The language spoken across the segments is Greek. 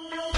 Thank you.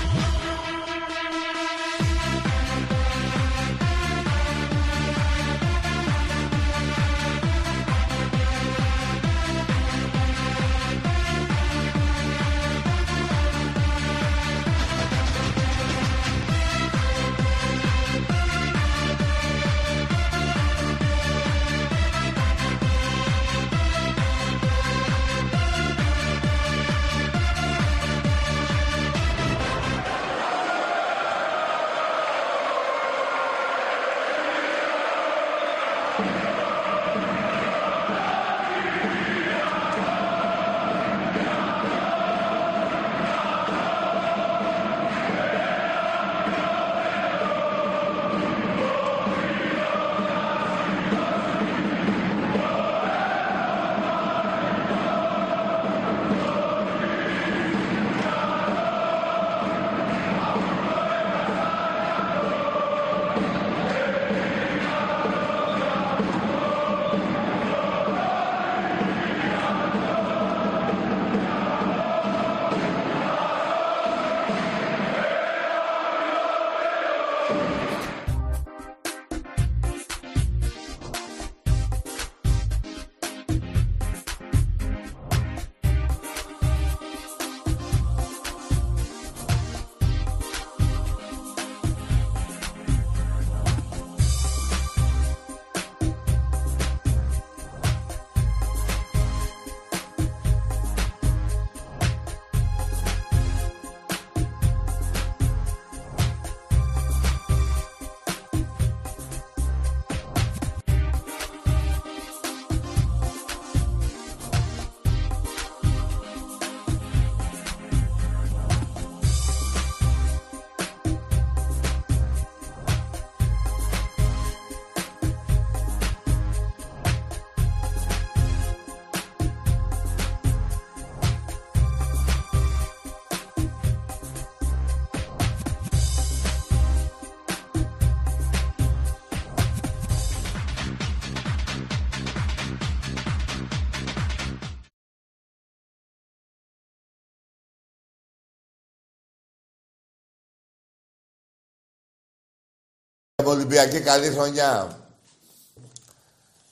Ολυμπιακή καλή χρονιά.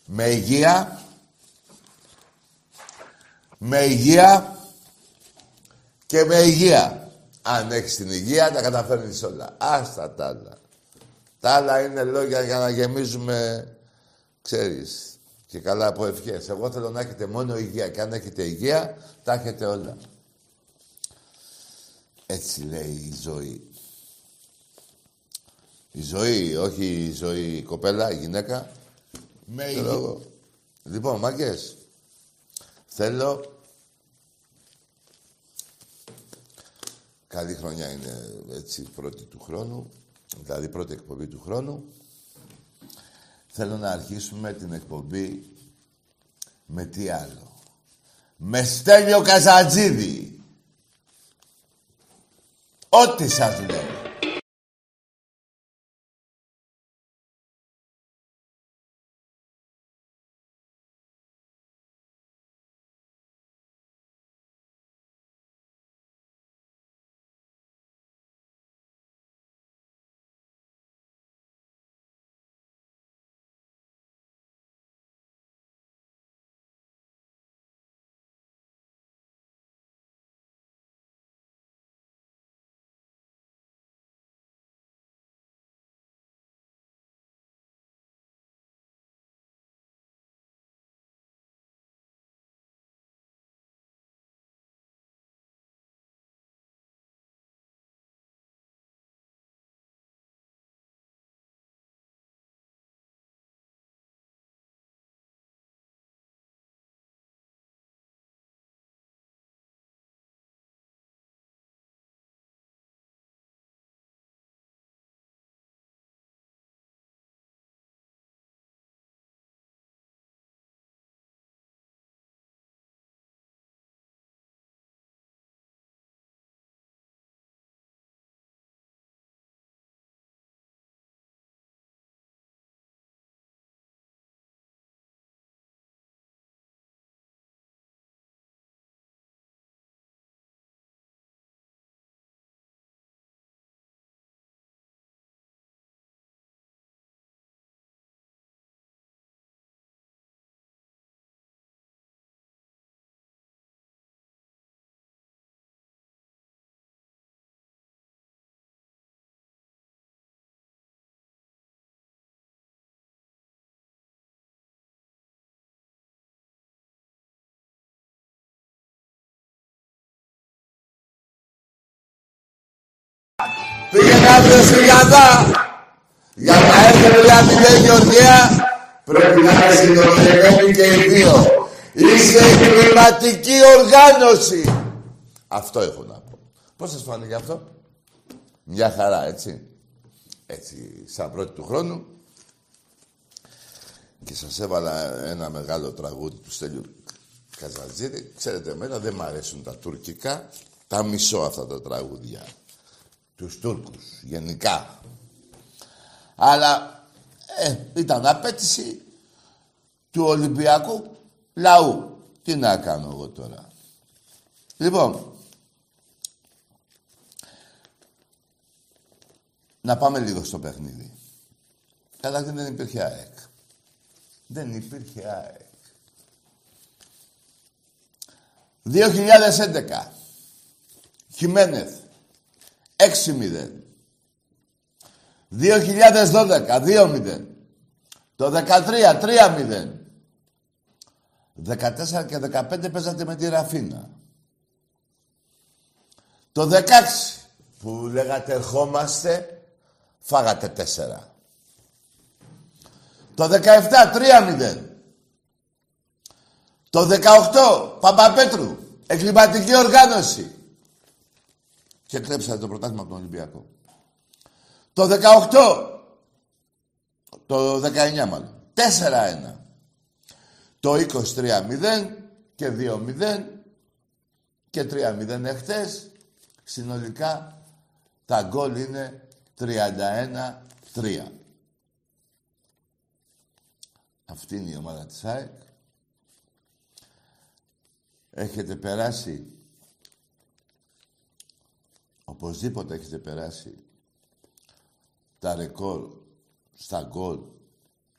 Με υγεία. Με υγεία. Και με υγεία. Αν έχεις την υγεία, τα καταφέρνεις όλα. Άστα τα άλλα. Τα άλλα είναι λόγια για να γεμίζουμε, ξέρεις, και καλά από ευχές. Εγώ θέλω να έχετε μόνο υγεία. Και αν έχετε υγεία, τα έχετε όλα. Έτσι λέει η ζωή. Η ζωή, όχι η ζωή η κοπέλα, η γυναίκα. Με υγεία. Λοιπόν, μάγκες, θέλω... Καλή χρονιά είναι έτσι πρώτη του χρόνου, δηλαδή πρώτη εκπομπή του χρόνου. Θέλω να αρχίσουμε την εκπομπή με τι άλλο. Με Στέλιο Καζατζίδη. Ό,τι σας λέω. Πήγαινε αύριο στη Γιάννα. Για να έρθει μια μηδέν Γεωργία, πρέπει να είσαι συντονισμένοι και οι δύο. Είσαι κλιματική οργάνωση. Αυτό έχω να πω. Πώς σας φάνηκε αυτό; Μια χαρά, έτσι. Έτσι, σαν πρώτη του χρόνου. Και σας έβαλα ένα μεγάλο τραγούδι του Στέλιου Καζατζίδη. Ξέρετε, εμένα δεν μ' αρέσουν τα τουρκικά. Τα μισώ αυτά τα τραγούδια. Τους Τούρκους, γενικά. Αλλά ε, ήταν απέτηση του Ολυμπιακού λαού. Τι να κάνω εγώ τώρα. Λοιπόν, να πάμε λίγο στο παιχνίδι. Καταρχήν δεν υπήρχε ΑΕΚ. Δεν υπήρχε ΑΕΚ. 2011. Χιμένεθ. 6-0. 2012, 2-0. Το 13, 3-0. 14 και 15 παίζατε με τη Ραφίνα. Το 16 που λέγατε ερχόμαστε, φάγατε 4. Το 17, 3-0. Το 18, Παπαπέτρου, εγκληματική οργάνωση. Και κλέψατε το πρωτάθλημα από τον Ολυμπιακό. Το 18, το 19 μάλλον, 4-1. Το 23-0 και 2-0 και 3-0 εχθές. Συνολικά τα γκολ είναι 31-3. Αυτή είναι η ομάδα της ΑΕΚ. Έχετε περάσει, οπωσδήποτε έχετε περάσει τα ρεκόρ στα γκολ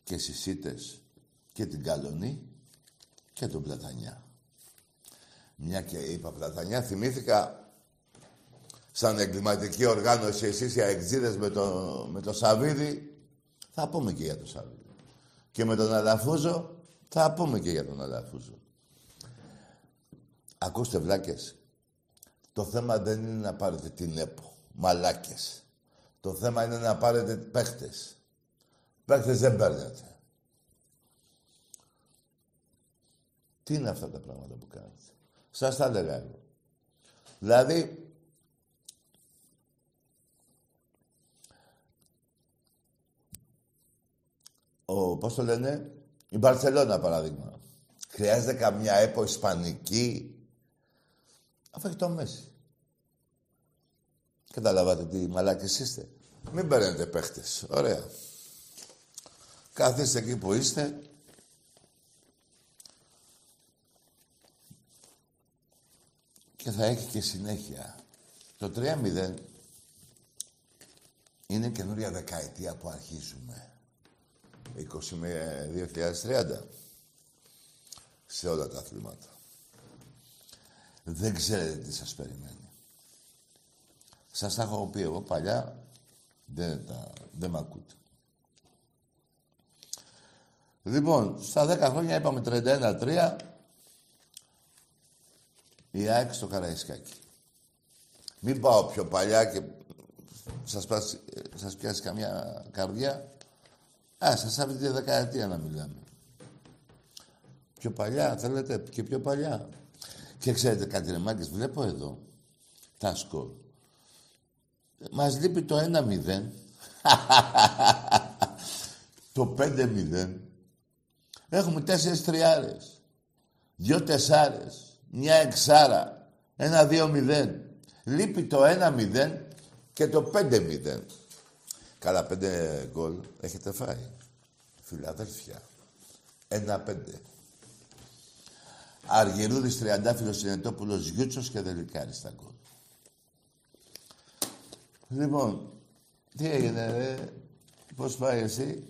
και στις ήττες και την Καλονή και τον Πλατανιά. Μια και είπα Πλατανιά, θυμήθηκα σαν εγκληματική οργάνωση εσείς οι αεξίδες με το, με το Σαβίδι, θα πούμε και για το Σαβίδι. Και με τον Αλαφούζο, θα πούμε και για τον Αλαφούζο. Ακούστε βλάκες, το θέμα δεν είναι να πάρετε την ΕΠΟ, μαλάκες. Το θέμα είναι να πάρετε παίχτες. Παίχτες δεν παίρνετε. Τι είναι αυτά τα πράγματα που κάνετε; Σας τα έλεγα εγώ. Δηλαδή, ο, πώς το λένε, η Μπαρσελόνα παράδειγμα. Χρειάζεται καμιά έπο ισπανική; Αφού έχει το Μέση. Καταλάβατε τι μαλάκες είστε. Μην παίρνετε παίχτες. Ωραία. Καθίστε εκεί που είστε. Και θα έχει και συνέχεια. Το 3-0 είναι καινούρια δεκαετία που αρχίζουμε. 20 με 2030. Σε όλα τα αθλήματα. Δεν ξέρετε τι σας περιμένει. Σας τα έχω πει εγώ παλιά, δεν, τα, δεν μ' ακούτε. Λοιπόν, στα 10 χρόνια είπαμε 31-3, η ΑΕΚ στο Καραϊσκάκι. Μην πάω πιο παλιά και σας, πάσει, σας πιάσει καμιά καρδιά. Α, σας άφησε τη δεκαετία να μιλάμε. Πιο παλιά, θέλετε, και πιο παλιά. Και ξέρετε κάτι ρε βλέπω εδώ τα σκορ. Μας λείπει το 1-0. το 5-0. Έχουμε τέσσερις τριάρες. Δυο τεσσάρες. Μια εξάρα. Ένα 2-0. Λείπει το 1-0 και το 5-0. Καλά πέντε γκολ έχετε φάει. Φιλαδέλφια. Ένα-πέντε. Αργυρούδης, Τριαντάφυλλος, Συνετόπουλος, Γιούτσος και Δελικάρης στα γκολ. Λοιπόν, τι έγινε, ρε; Πώς πάει εσύ;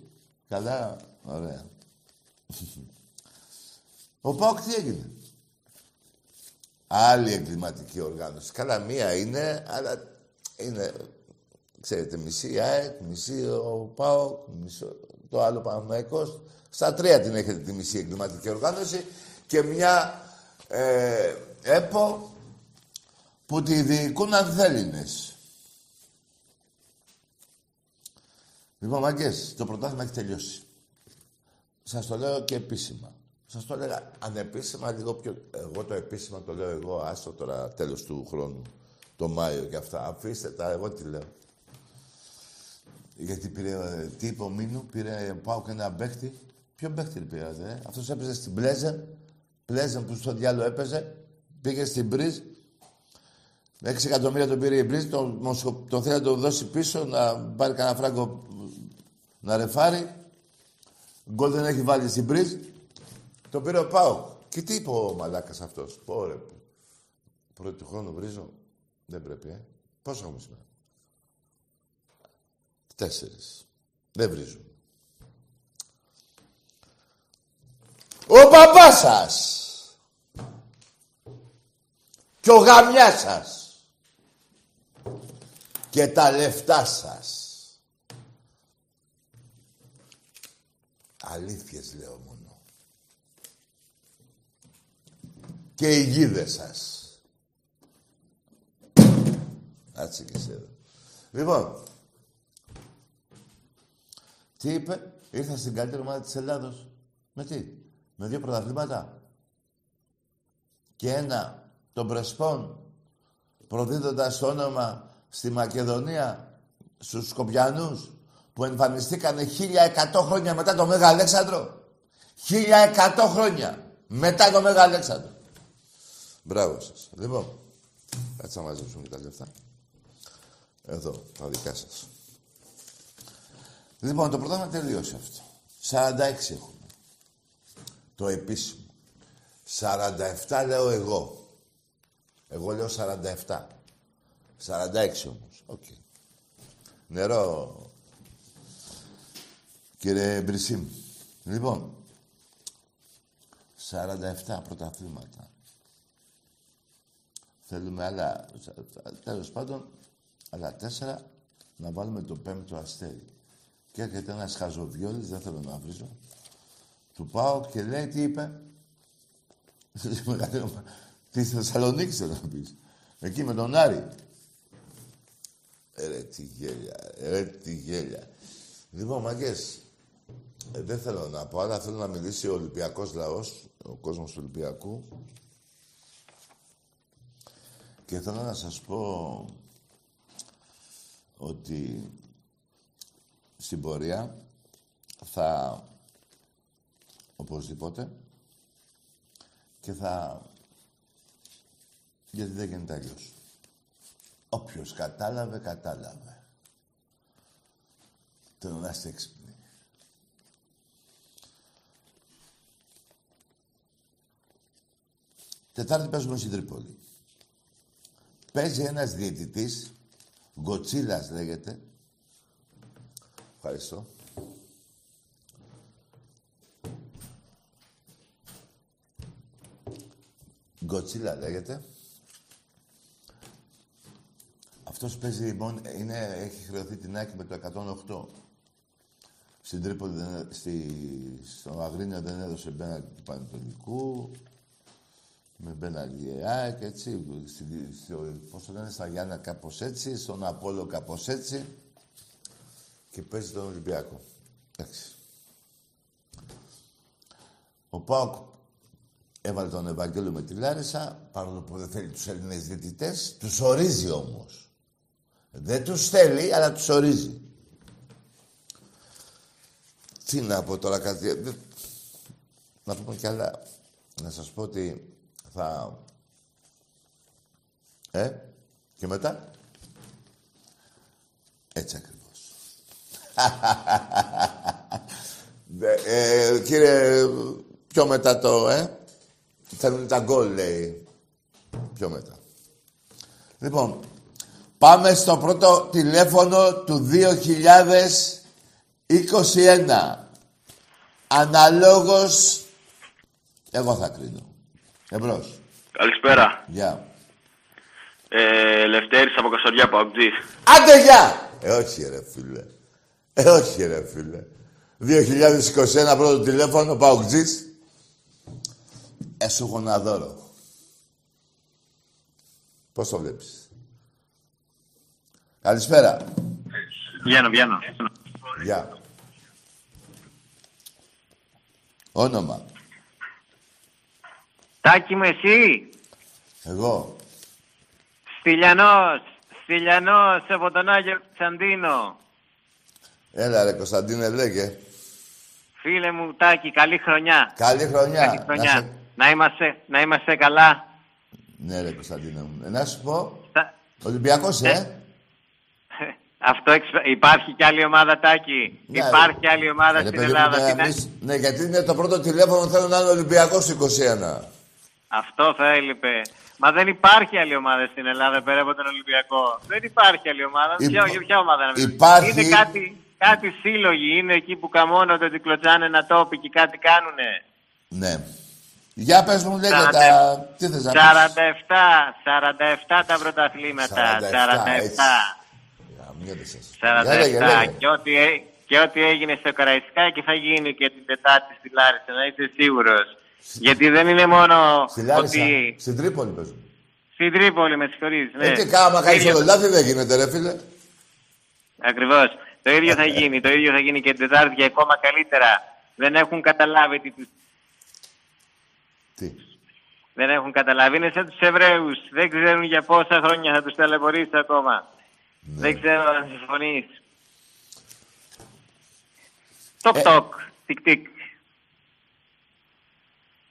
Καλά; Ωραία. Ο Πάοκ τι έγινε; Άλλη εγκληματική οργάνωση. Καλά, μία είναι, αλλά είναι, ξέρετε, μισή ΑΕΚ, μισή ο ΠΑΟΚ, μισό, το άλλο Παναθηναϊκός. Στα τρία την έχετε τη μισή εγκληματική οργάνωση και μια ε, ΕΠΟ που τη διοικούν Ανθέλληνες. Λοιπόν, μάγκες, το πρωτάθλημα έχει τελειώσει. Σας το λέω και επίσημα. Σας το έλεγα ανεπίσημα λίγο πιο... Εγώ το επίσημα το λέω εγώ, άστο τώρα τέλος του χρόνου, το Μάιο και αυτά. Αφήστε τα, εγώ τι λέω. Γιατί πήρε, ε, τι είπε ο Μίνου, πήρε πάω και ένα παίχτη. Ποιο παίχτη πήρατε, ε; Αυτός έπαιζε στην Πλέζεν, Πλέζεν που στο διάλογο έπαιζε, πήγε στην Μπρίζ, 6 εκατομμύρια τον πήρε η Μπρίζ, τον, τον θέλει να τον δώσει πίσω, να πάρει κανένα φράγκο να ρεφάρει. Γκολ δεν έχει βάλει στην Μπρίζ. Το πήρε ο Πάο. Και τι είπε ο μαλάκας αυτός; Πόρε. Πρώτη του χρόνου βρίζω. Δεν πρέπει, ε. Πόσο έχουμε σήμερα. Τέσσερις. Δεν βρίζουν. Ο μπαμπάς σας. Και ο γαμιάς σας. Και τα λεφτά σας. Αλήθειες λέω μόνο. Και οι γίδες σας. Κάτσε και σε Λοιπόν, τι είπε, ήρθα στην καλύτερη ομάδα της Ελλάδος. Με τι, με δύο πρωταθλήματα. Και ένα, τον Πρεσπών, προδίδοντας το όνομα στη Μακεδονία, στους Σκοπιανούς, που εμφανιστήκανε 1100 χρόνια μετά το Μέγα Αλέξανδρο. 1100 χρόνια μετά το Μέγα Αλέξανδρο. Μπράβο σας. Λοιπόν, κάτσε να μαζέψουμε και τα λεφτά. Εδώ, τα δικά σας. Λοιπόν, το πρωτάθλημα τελείωσε αυτό. 46 έχουμε. Το επίσημο. 47 λέω εγώ. Εγώ λέω 47. 46 όμως. OK. Okay. Νερό, κύριε Μπρισίμ. Λοιπόν, 47 πρωταθλήματα. Θέλουμε άλλα, τέλος πάντων, άλλα τέσσερα να βάλουμε το πέμπτο αστέρι. Και έρχεται ένας χαζοβιόλης, δεν θέλω να βρίζω, του πάω και λέει τι είπε; Τι Θεσσαλονίκη θέλω να πεις; Εκεί με τον Άρη. Ρε τι γέλια, ρε τι γέλια. Λοιπόν, μαγκές, ε, δεν θέλω να πω, αλλά θέλω να μιλήσει ο Ολυμπιακός λαός, ο κόσμος του Ολυμπιακού. Και θέλω να σας πω ότι στην πορεία θα οπωσδήποτε και θα γιατί δεν γίνεται αλλιώς. Όποιος κατάλαβε, κατάλαβε. Θέλω να είστε έξυπνοι. Τετάρτη παίζουμε στην Τρίπολη. Παίζει ένας διαιτητής, Γκοτσίλας λέγεται. Ευχαριστώ. Γκοτσίλα λέγεται. Αυτός παίζει μόνο, είναι, έχει χρεωθεί την άκρη με το 108. Στην Τρίπολη, στη, στο Αγρίνιο δεν έδωσε μπένα του Πανετολικού. Με μπένα και έτσι. Στη, στο, πώς το λένε, στα Γιάννα κάπως έτσι. Στον Απόλλω κάπως έτσι. Και παίζει τον Ολυμπιακό. Εντάξει. Ο Πάοκ έβαλε τον Ευαγγέλιο με τη Λάρισα, παρόλο που δεν θέλει τους Έλληνες διαιτητές, τους ορίζει όμως. Δεν τους θέλει, αλλά τους ορίζει. Τι να πω τώρα κάτι... Να πούμε κι άλλα. Να σας πω ότι θα... Ε, και μετά; Έτσι ακριβώς. ε, κύριε, πιο μετά το, ε; Θέλουν τα γκολ, λέει. Πιο μετά. Λοιπόν, Πάμε στο πρώτο τηλέφωνο του 2021. Αναλόγως, εγώ θα κρίνω. Εμπρός. Καλησπέρα. Γεια. Ε, Λευτέρης από Κασοριά, Παοκτζής. Άντε, γεια! Ε, όχι ρε φίλε. Ε, όχι ρε φίλε. 2021 πρώτο τηλέφωνο, Παοκτζής. Ε, σου έχω ένα δώρο. Πώς το βλέπεις; Καλησπέρα. Βγαίνω, βγαίνω. Γεια. Όνομα. Τάκη με εσύ; Εγώ. Στυλιανός. Στυλιανός από τον Άγιο Κωνσταντίνο. Έλα ρε Κωνσταντίνε, λέγε. Φίλε μου Τάκη, καλή χρονιά. Καλή χρονιά. Καλή χρονιά. Να σε- Να, είμαστε, να είμαστε καλά. Ναι ρε Κωνσταντίνε μου. Ε, να σου πω, Τα- Ολυμπιακός, Ναι. ε. Αυτό εξ- υπάρχει κι άλλη ομάδα Τάκη; Ναι, υπάρχει ρε. άλλη ομάδα Ρε, στην παιδί μου, Ελλάδα. ναι, Τι να- εμείς- Ναι, γιατί είναι το πρώτο τηλέφωνο θέλω να είναι Ολυμπιακός 21. Αυτό θα έλειπε. Μα δεν υπάρχει άλλη ομάδα στην Ελλάδα πέρα από τον Ολυμπιακό. Δεν υπάρχει άλλη ομάδα. Υπά- Ποια, για ποια ομάδα να μιλάμε. υπάρχει- Είναι κάτι, κάτι σύλλογοι. Είναι εκεί που καμώνονται ότι κλωτσάνε ένα τόπι και κάτι κάνουνε. Ναι. Για πες μου, λέγε Σαράντα- τα... Τι θες να πεις; 47, 47 τα πρωταθλήματα. 47, έτσι. 47. Γαμιέται σας. 47. Για λέγε, λέγε. Και ό,τι, έ- και ό,τι έγινε στο Καραϊσκάκι θα γίνει και την Τετάρτη στη Λάρισα, να είσαι σίγουρος. Γιατί δεν είναι μόνο Στη Λάρισα, ότι... στην Τρίπολη παίζουν. Στην Τρίπολη, με συγχωρείς. Ναι. Ε, και κάμα κάνεις ίδιο- όλο λάθη δεν γίνεται ρε φίλε. Ακριβώς. Το ίδιο θα γίνει. Το ίδιο θα γίνει και την Τετάρτη και ακόμα καλύτερα. Δεν έχουν καταλάβει τι τους... Τι; Δεν έχουν καταλάβει. Είναι σαν τους Εβραίους. Δεν ξέρουν για πόσα χρόνια θα τους ταλαιπωρήσει ακόμα. Ναι. Δεν ξέρω αν συμφωνείς. Τοκ Ε. τοκ. Τικ τικ.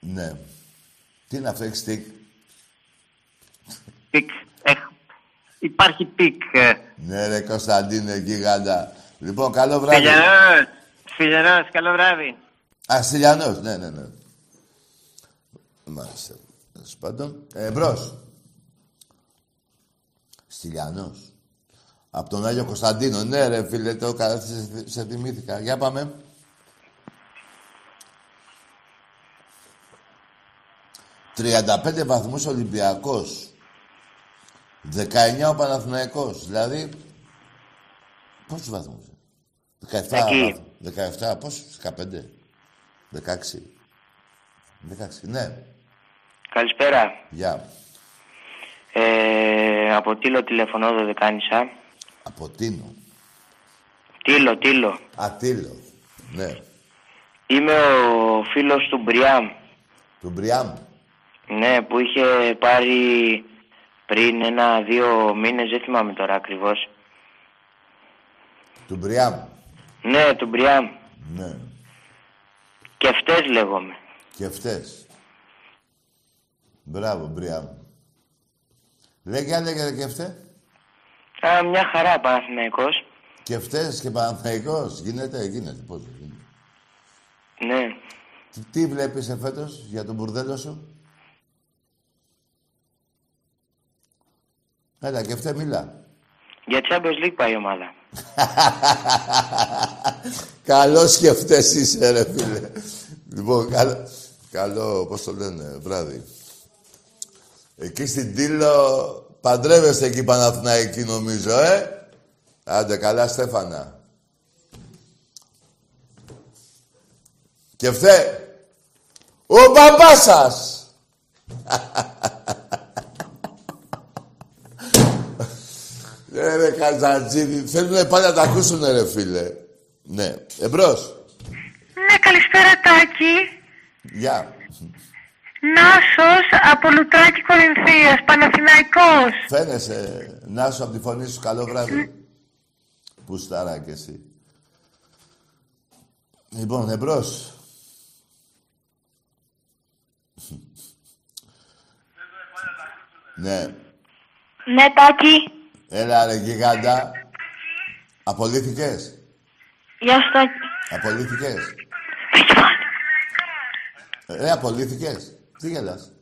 Ναι. Τι είναι αυτό, έχεις τικ; Τικ. Έχ. Υπάρχει τικ. ε. Ναι ρε Κωνσταντίνε, γίγαντα. Λοιπόν, καλό βράδυ. Φιλιανός. Φιλιανός. Καλό βράδυ. Α, Στυλιανός, ναι, ναι, ναι. Μάλιστα. Τέλος πάντων. Ε, εμπρός. Στυλιανός. Από τον Άγιο Κωνσταντίνο. Ναι ρε φίλε, το κα- σε, σε θυμήθηκα. Για πάμε. «35 βαθμούς Ολυμπιακός. 19 ο Παναθηναϊκός. Δηλαδή, πόσους βαθμούς. 17 Εκεί. βαθμούς. 17, πόσους, 15. 16. 16, ναι. Καλησπέρα. Γεια. Ε, από Τήλο τηλεφωνώ, Δωδεκάνησα. Από Τίνο. Τήλο, Τήλο. Ατήλο. Ναι. Είμαι ο φίλος του Μπριάμ. Του Μπριάμ. Ναι, που είχε πάρει πριν ένα-δύο μήνες, δεν θυμάμαι τώρα ακριβώς. Του Μπριάμ. Ναι, του Μπριάμ. Ναι. Και αυτές λέγομαι. Και αυτές. Μπράβο, Μπριάμ. Λέγε, αν λέγεται και αυτές. Α, μια χαρά, Παναθηναϊκός. Και αυτές και Παναθηναϊκός. Γίνεται, γίνεται. Πώς δεν γίνεται. Ναι. Τι, τι βλέπεις εφέτος για τον μπουρδέλο σου; Έλα, και αυτέ μιλά. Για Champions League πάει η ομάδα. Καλός σκεφτές είσαι, ρε φίλε. λοιπόν, καλό, καλό, πώς το λένε, βράδυ. Εκεί στην Τήλο παντρεύεστε εκεί Παναθηναϊκή νομίζω, ε. Άντε, καλά Στέφανα. Και αυτέ, ο μπαμπάς σας. Ναι, ρε Καζατζίδη, θέλουν πάλι να τα ακούσουν, ρε φίλε. Ναι, εμπρός. Ναι, καλησπέρα Τάκη. Γεια. Νάσος από Λουτράκη Κορινθίας, Παναθηναϊκός. Φαίνεσαι, να σου από τη φωνή σου, καλό βράδυ. Πού στάρα κι εσύ. Λοιπόν, εμπρός. ναι, Ναι, Τάκη. έλα ρε γιγάντα. Απολύθηκες; Γεια σου Τάκη. Απολύθηκες; Ρε, απολύθηκες; Τι γελάς;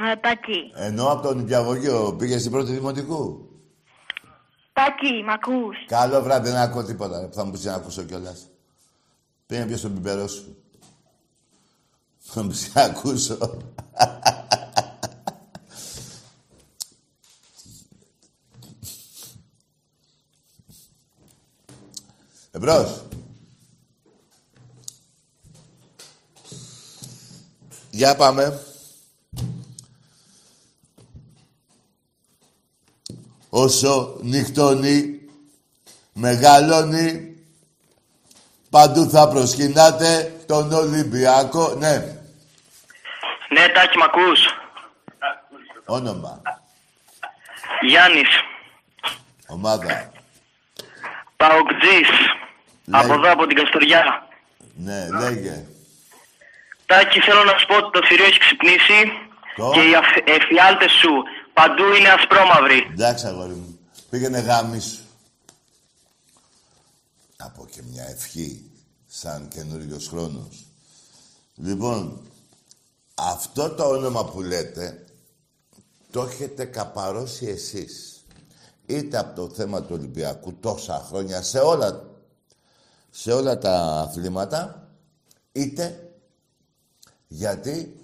Ναι, Τάκη. Ενώ από τον Νηπιαγωγείο πήγες στην πρώτη δημοτικού; Τάκη, μ' ακούς. Καλό βράδυ, δεν ακούω τίποτα. ρε, που Θα μου πεις να ακούσω κιόλας. Πήγαινε πιες τον πιπερό σου. Θα μου πεις να ακούσω. Εμπρός. Για πάμε. Όσο νυχτώνει, μεγαλώνει Παντού θα προσκυνάτε τον Ολυμπιακό. Ναι, Ναι, Τάκη, μ' ακούς; όνομα, Γιάννης, ομάδα. Παοκτζής, Λέγε. από εδώ, από την Καστοριά. Ναι, λέγε. Τάκη, θέλω να σου πω ότι το θηρίο έχει ξυπνήσει Το; και οι αφ- εφιάλτες σου παντού είναι ασπρόμαυροι. Εντάξει, αγόρι μου. Πήγαινε γάμι σου. Να πω και μια ευχή, σαν καινούριος χρόνος. Λοιπόν, αυτό το όνομα που λέτε, το έχετε καπαρώσει εσείς. Είτε από το θέμα του Ολυμπιακού τόσα χρόνια, σε όλα, σε όλα τα αθλήματα, είτε γιατί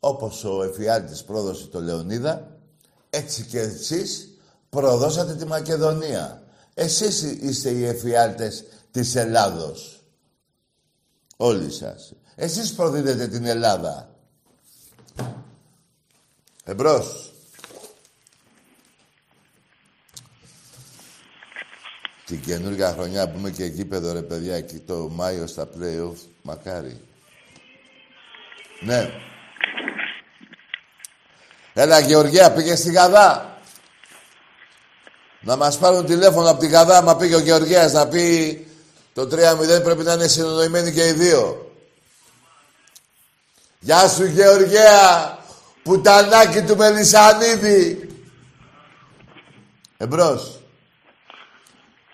όπως ο Εφιάλτης πρόδωσε το Λεωνίδα, έτσι και εσείς προδώσατε τη Μακεδονία. Εσείς είστε οι εφιάλτες της Ελλάδος. Όλοι σας. Εσείς προδίδετε την Ελλάδα. Εμπρός. Την καινούργια χρονιά που είμαι και γήπεδο ρε παιδιά εκεί το Μάιο στα play-off. Μακάρι. Ναι. Έλα Γεωργία, πήγε στη Γαδά. Να μας πάρουν τηλέφωνο από τη Γαδά, μα πήγε ο Γεωργίας να πει το 3-0 πρέπει να είναι συνονοημένοι και οι δύο. Γεια σου Γεωργία, πουτανάκι του Μελισανίδη. Εμπρός.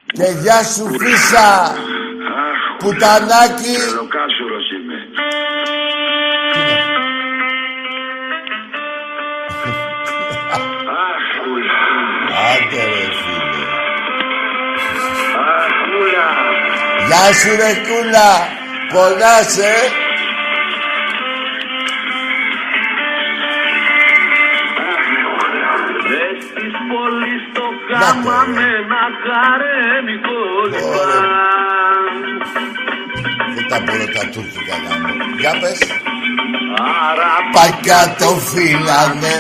Και γεια σου Φίσα, πουτανάκι. Γεια σου ρε κούλα. Πονάς, ε. Δες της πόλης το Να το, κάμα ρε. με ένα καρέμικο λιβάν. Δεν τα μπορώ τα τουρκικά να μου. Για πες. Άρα Πακιά το φύλανε.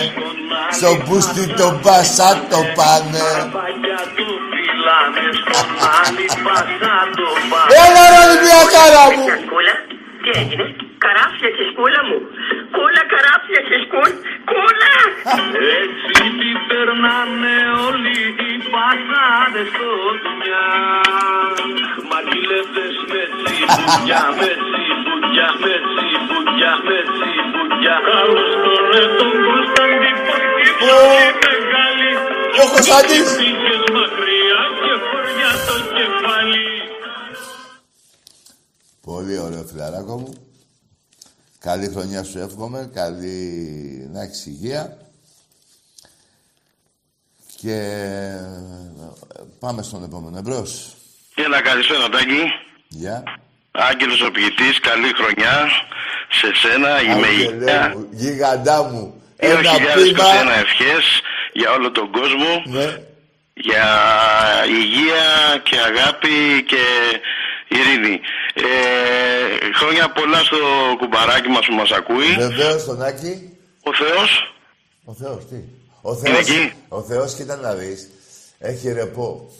Στο μπούστι το μπασά το πάνε. Παγιά του φυλάνε στον άλλη πασά το πάνε. Έλα ρε Ολυμπιακάρα μου. Κούλα, τι έγινε, καράφια και σκούλα μου. Κούλα, καράφια και σκούλ, κούλα! Έτσι την περνάνε όλοι οι πασάδες στο δουλειά. Μαγιλεύτες με τσιμπουδιά, με τσιμπουδιά, με τσιμπουδιά, με τσιμπουδιά. Καλώς τον ρε τον Κωνσταντή Πορτή, μεγάλη. Ο Κωνσταντής. Πήγες μακριά και χωριά το κεφάλι. Πολύ ωραίο φιλαράκο μου. Καλή χρονιά σου εύχομαι. Καλή να έχεις υγεία. Και ε, πάμε στον επόμενο. Εμπρός. Έλα, καλησπέρα, Τάκη. Γεια. Άγγελος ο ποιητής, καλή χρονιά σε σένα, η Άγγελε Μεγιά. μου, γίγαντά μου. Ένα πείμα. 2021 ευχές για όλο τον κόσμο, Ναι. Για υγεία και αγάπη και ειρήνη. Ε, χρόνια πολλά στο κουμπαράκι μας που μας ακούει. Βεβαίως τον Άκη. Ο Θεός, Ο Θεός, τι; Ο Θεός, εκεί. ο Θεός, κοίτα να δεις. Έχει ρεπό.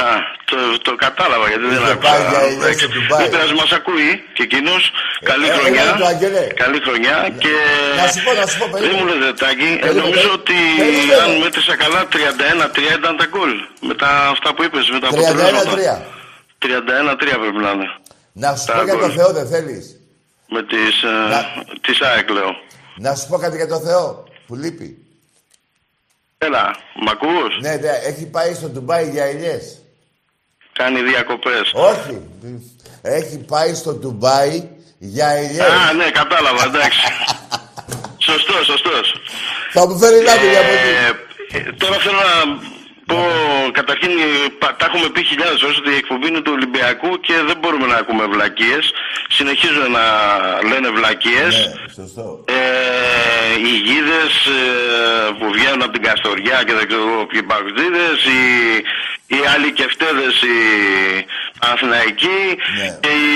Α, το, το κατάλαβα γιατί δεν Είχε πάει για άκουσα. ηλιές Εντάξει. στο Ντουμπάι. Δεν πειράζει, μας ακούει και εκείνος. Καλή ε, χρονιά. έλα, το Αγγελέ. Καλή χρονιά και... Να σου πω, να σου πω, Δεν περίμενε. μου λέτε, Τάκη, ε, Περίμενε, νομίζω περίμενε. ότι Περίμενε. αν μέτρησα καλά 31-3 ήταν τα γκολ. Με τα αυτά που είπες, με τα αποτελέσματα. 31-3. 31-3 πρέπει να είναι. Να σου Τα πω για το γκολ. Θεό, δεν θέλεις; Με τις, ε, Να. τις ΑΕΚ λέω. Να σου πω κάτι για το Θεό, που λείπει. Έλα, μ' ακούς; Ναι, ναι, έχει πάει στο Ντουμπάι για ηλιές. Κάνει διακοπές. Όχι. Έχει πάει στο Ντουμπάι για ηλιές. Α, ναι, κατάλαβα, εντάξει. σωστός, σωστός. Θα μου φέρει λάδι για από εκεί. Ε, ε, τώρα θέλω να πω, καταρχήν ε, πα- τα έχουμε πει χιλιάδες φορές ότι η εκπομπή είναι του Ολυμπιακού και δεν μπορούμε να ακούμε βλακίες. Συνεχίζουν να λένε βλακίες. Ναι, σωστό. Ε, οι γίδες ε, που βγαίνουν από την Καστοριά και δεν ξέρω εγώ ποιοι παγκοσμίδες, οι, οι άλλοι κεφτέδες οι Παναθηναϊκοί Ναι. και οι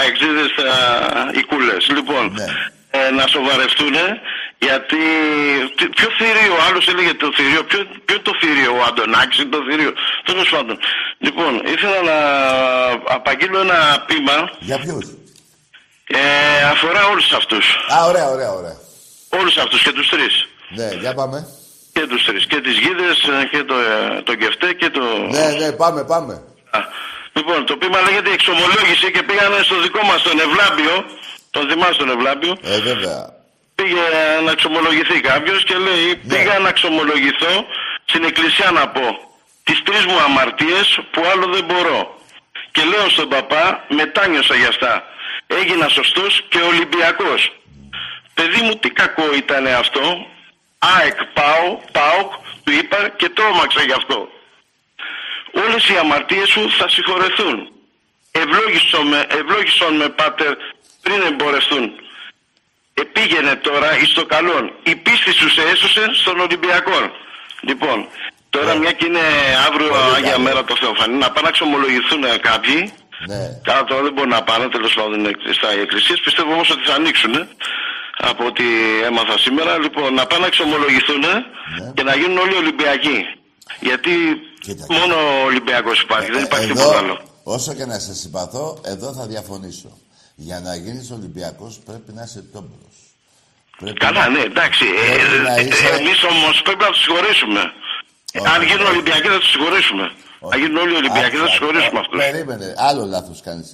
αεξίδες τα- οι κούλες. Λοιπόν, Ναι. ε, να σοβαρευτούν Γιατί. τι- Ποιο θηρίο, ο άλλος έλεγε το θηρίο. Ποιο, ποιο είναι το θηρίο, ο Αντωνάκης είναι το θηρίο. Τέλος πάντων. Λοιπόν, ήθελα να απαγγείλω ένα πείμα. Για ποιους; Ε, αφορά όλους αυτούς. Α, ωραία, ωραία, ωραία. Όλους αυτούς και τους τρεις. Ναι, για πάμε. Και τους τρεις. Και τις γίδες και το, ε, το κεφτέ και το. Ναι, ναι, πάμε, πάμε. Α, Λοιπόν, το πείμα λέγεται εξομολόγηση και πήγανε στο δικό μας τον Ευλάμπιο. Τον θυμάσαι τον Ευλάμπιο; Ε, βέβαια. Πήγε να εξομολογηθεί κάποιος και λέει: Πήγα να εξομολογηθώ στην εκκλησία να πω τις τρεις μου αμαρτίες που άλλο δεν μπορώ. Και λέω στον παπά: Μετάνιωσα για αυτά. Έγινα σωστός και Ολυμπιακός. Παιδί μου, τι κακό ήταν αυτό. ΑΕΚ, πάω, ΠΑΟΚ, του είπα και τρόμαξα γι' αυτό. Όλες οι αμαρτίες σου θα συγχωρεθούν. Ευλόγησον με, ευλόγησον με πάτερ πριν εμπορευτούν. Επήγαινε τώρα εις το καλόν. Η πίστη σου σε έσωσε στον Ολυμπιακό. Λοιπόν, τώρα μια και είναι αύριο Ναι. Πολύ Άγια καλό. Μέρα το Θεοφανή, να πάνε να εξομολογηθούν κάποιοι. Ναι. Καλά τώρα δεν μπορούν να πάνε τέλος πάντων στα εκκλησίες. Πιστεύω όμως ότι θα ανοίξουν. Από ό,τι έμαθα σήμερα. Λοιπόν, να πάνε να εξομολογηθούν και να γίνουν όλοι Ολυμπιακοί. Γιατί Ναι. Κοίτα, μόνο ο Ολυμπιακός υπάρχει, δεν Ε, υπάρχει εδώ, τίποτα άλλο. όσο και να σε συμπαθώ, εδώ θα διαφωνήσω. Για να γίνεις Ολυμπιακός πρέπει να είσαι τόμπρος. Πρέπει Καλά, να- ναι, εντάξει. Πρέπει να είσαι- Εμείς όμω πρέπει να τους συγχωρήσουμε. Όχι, Αν γίνουν όχι. Ολυμπιακοί θα τους συγχωρήσουμε. Όχι. Αν γίνουν όλοι Ολυμπιακοί θα τους Άκουσα, συγχωρήσουμε α, αυτούς. Περίμενε, άλλο λάθος κάνεις.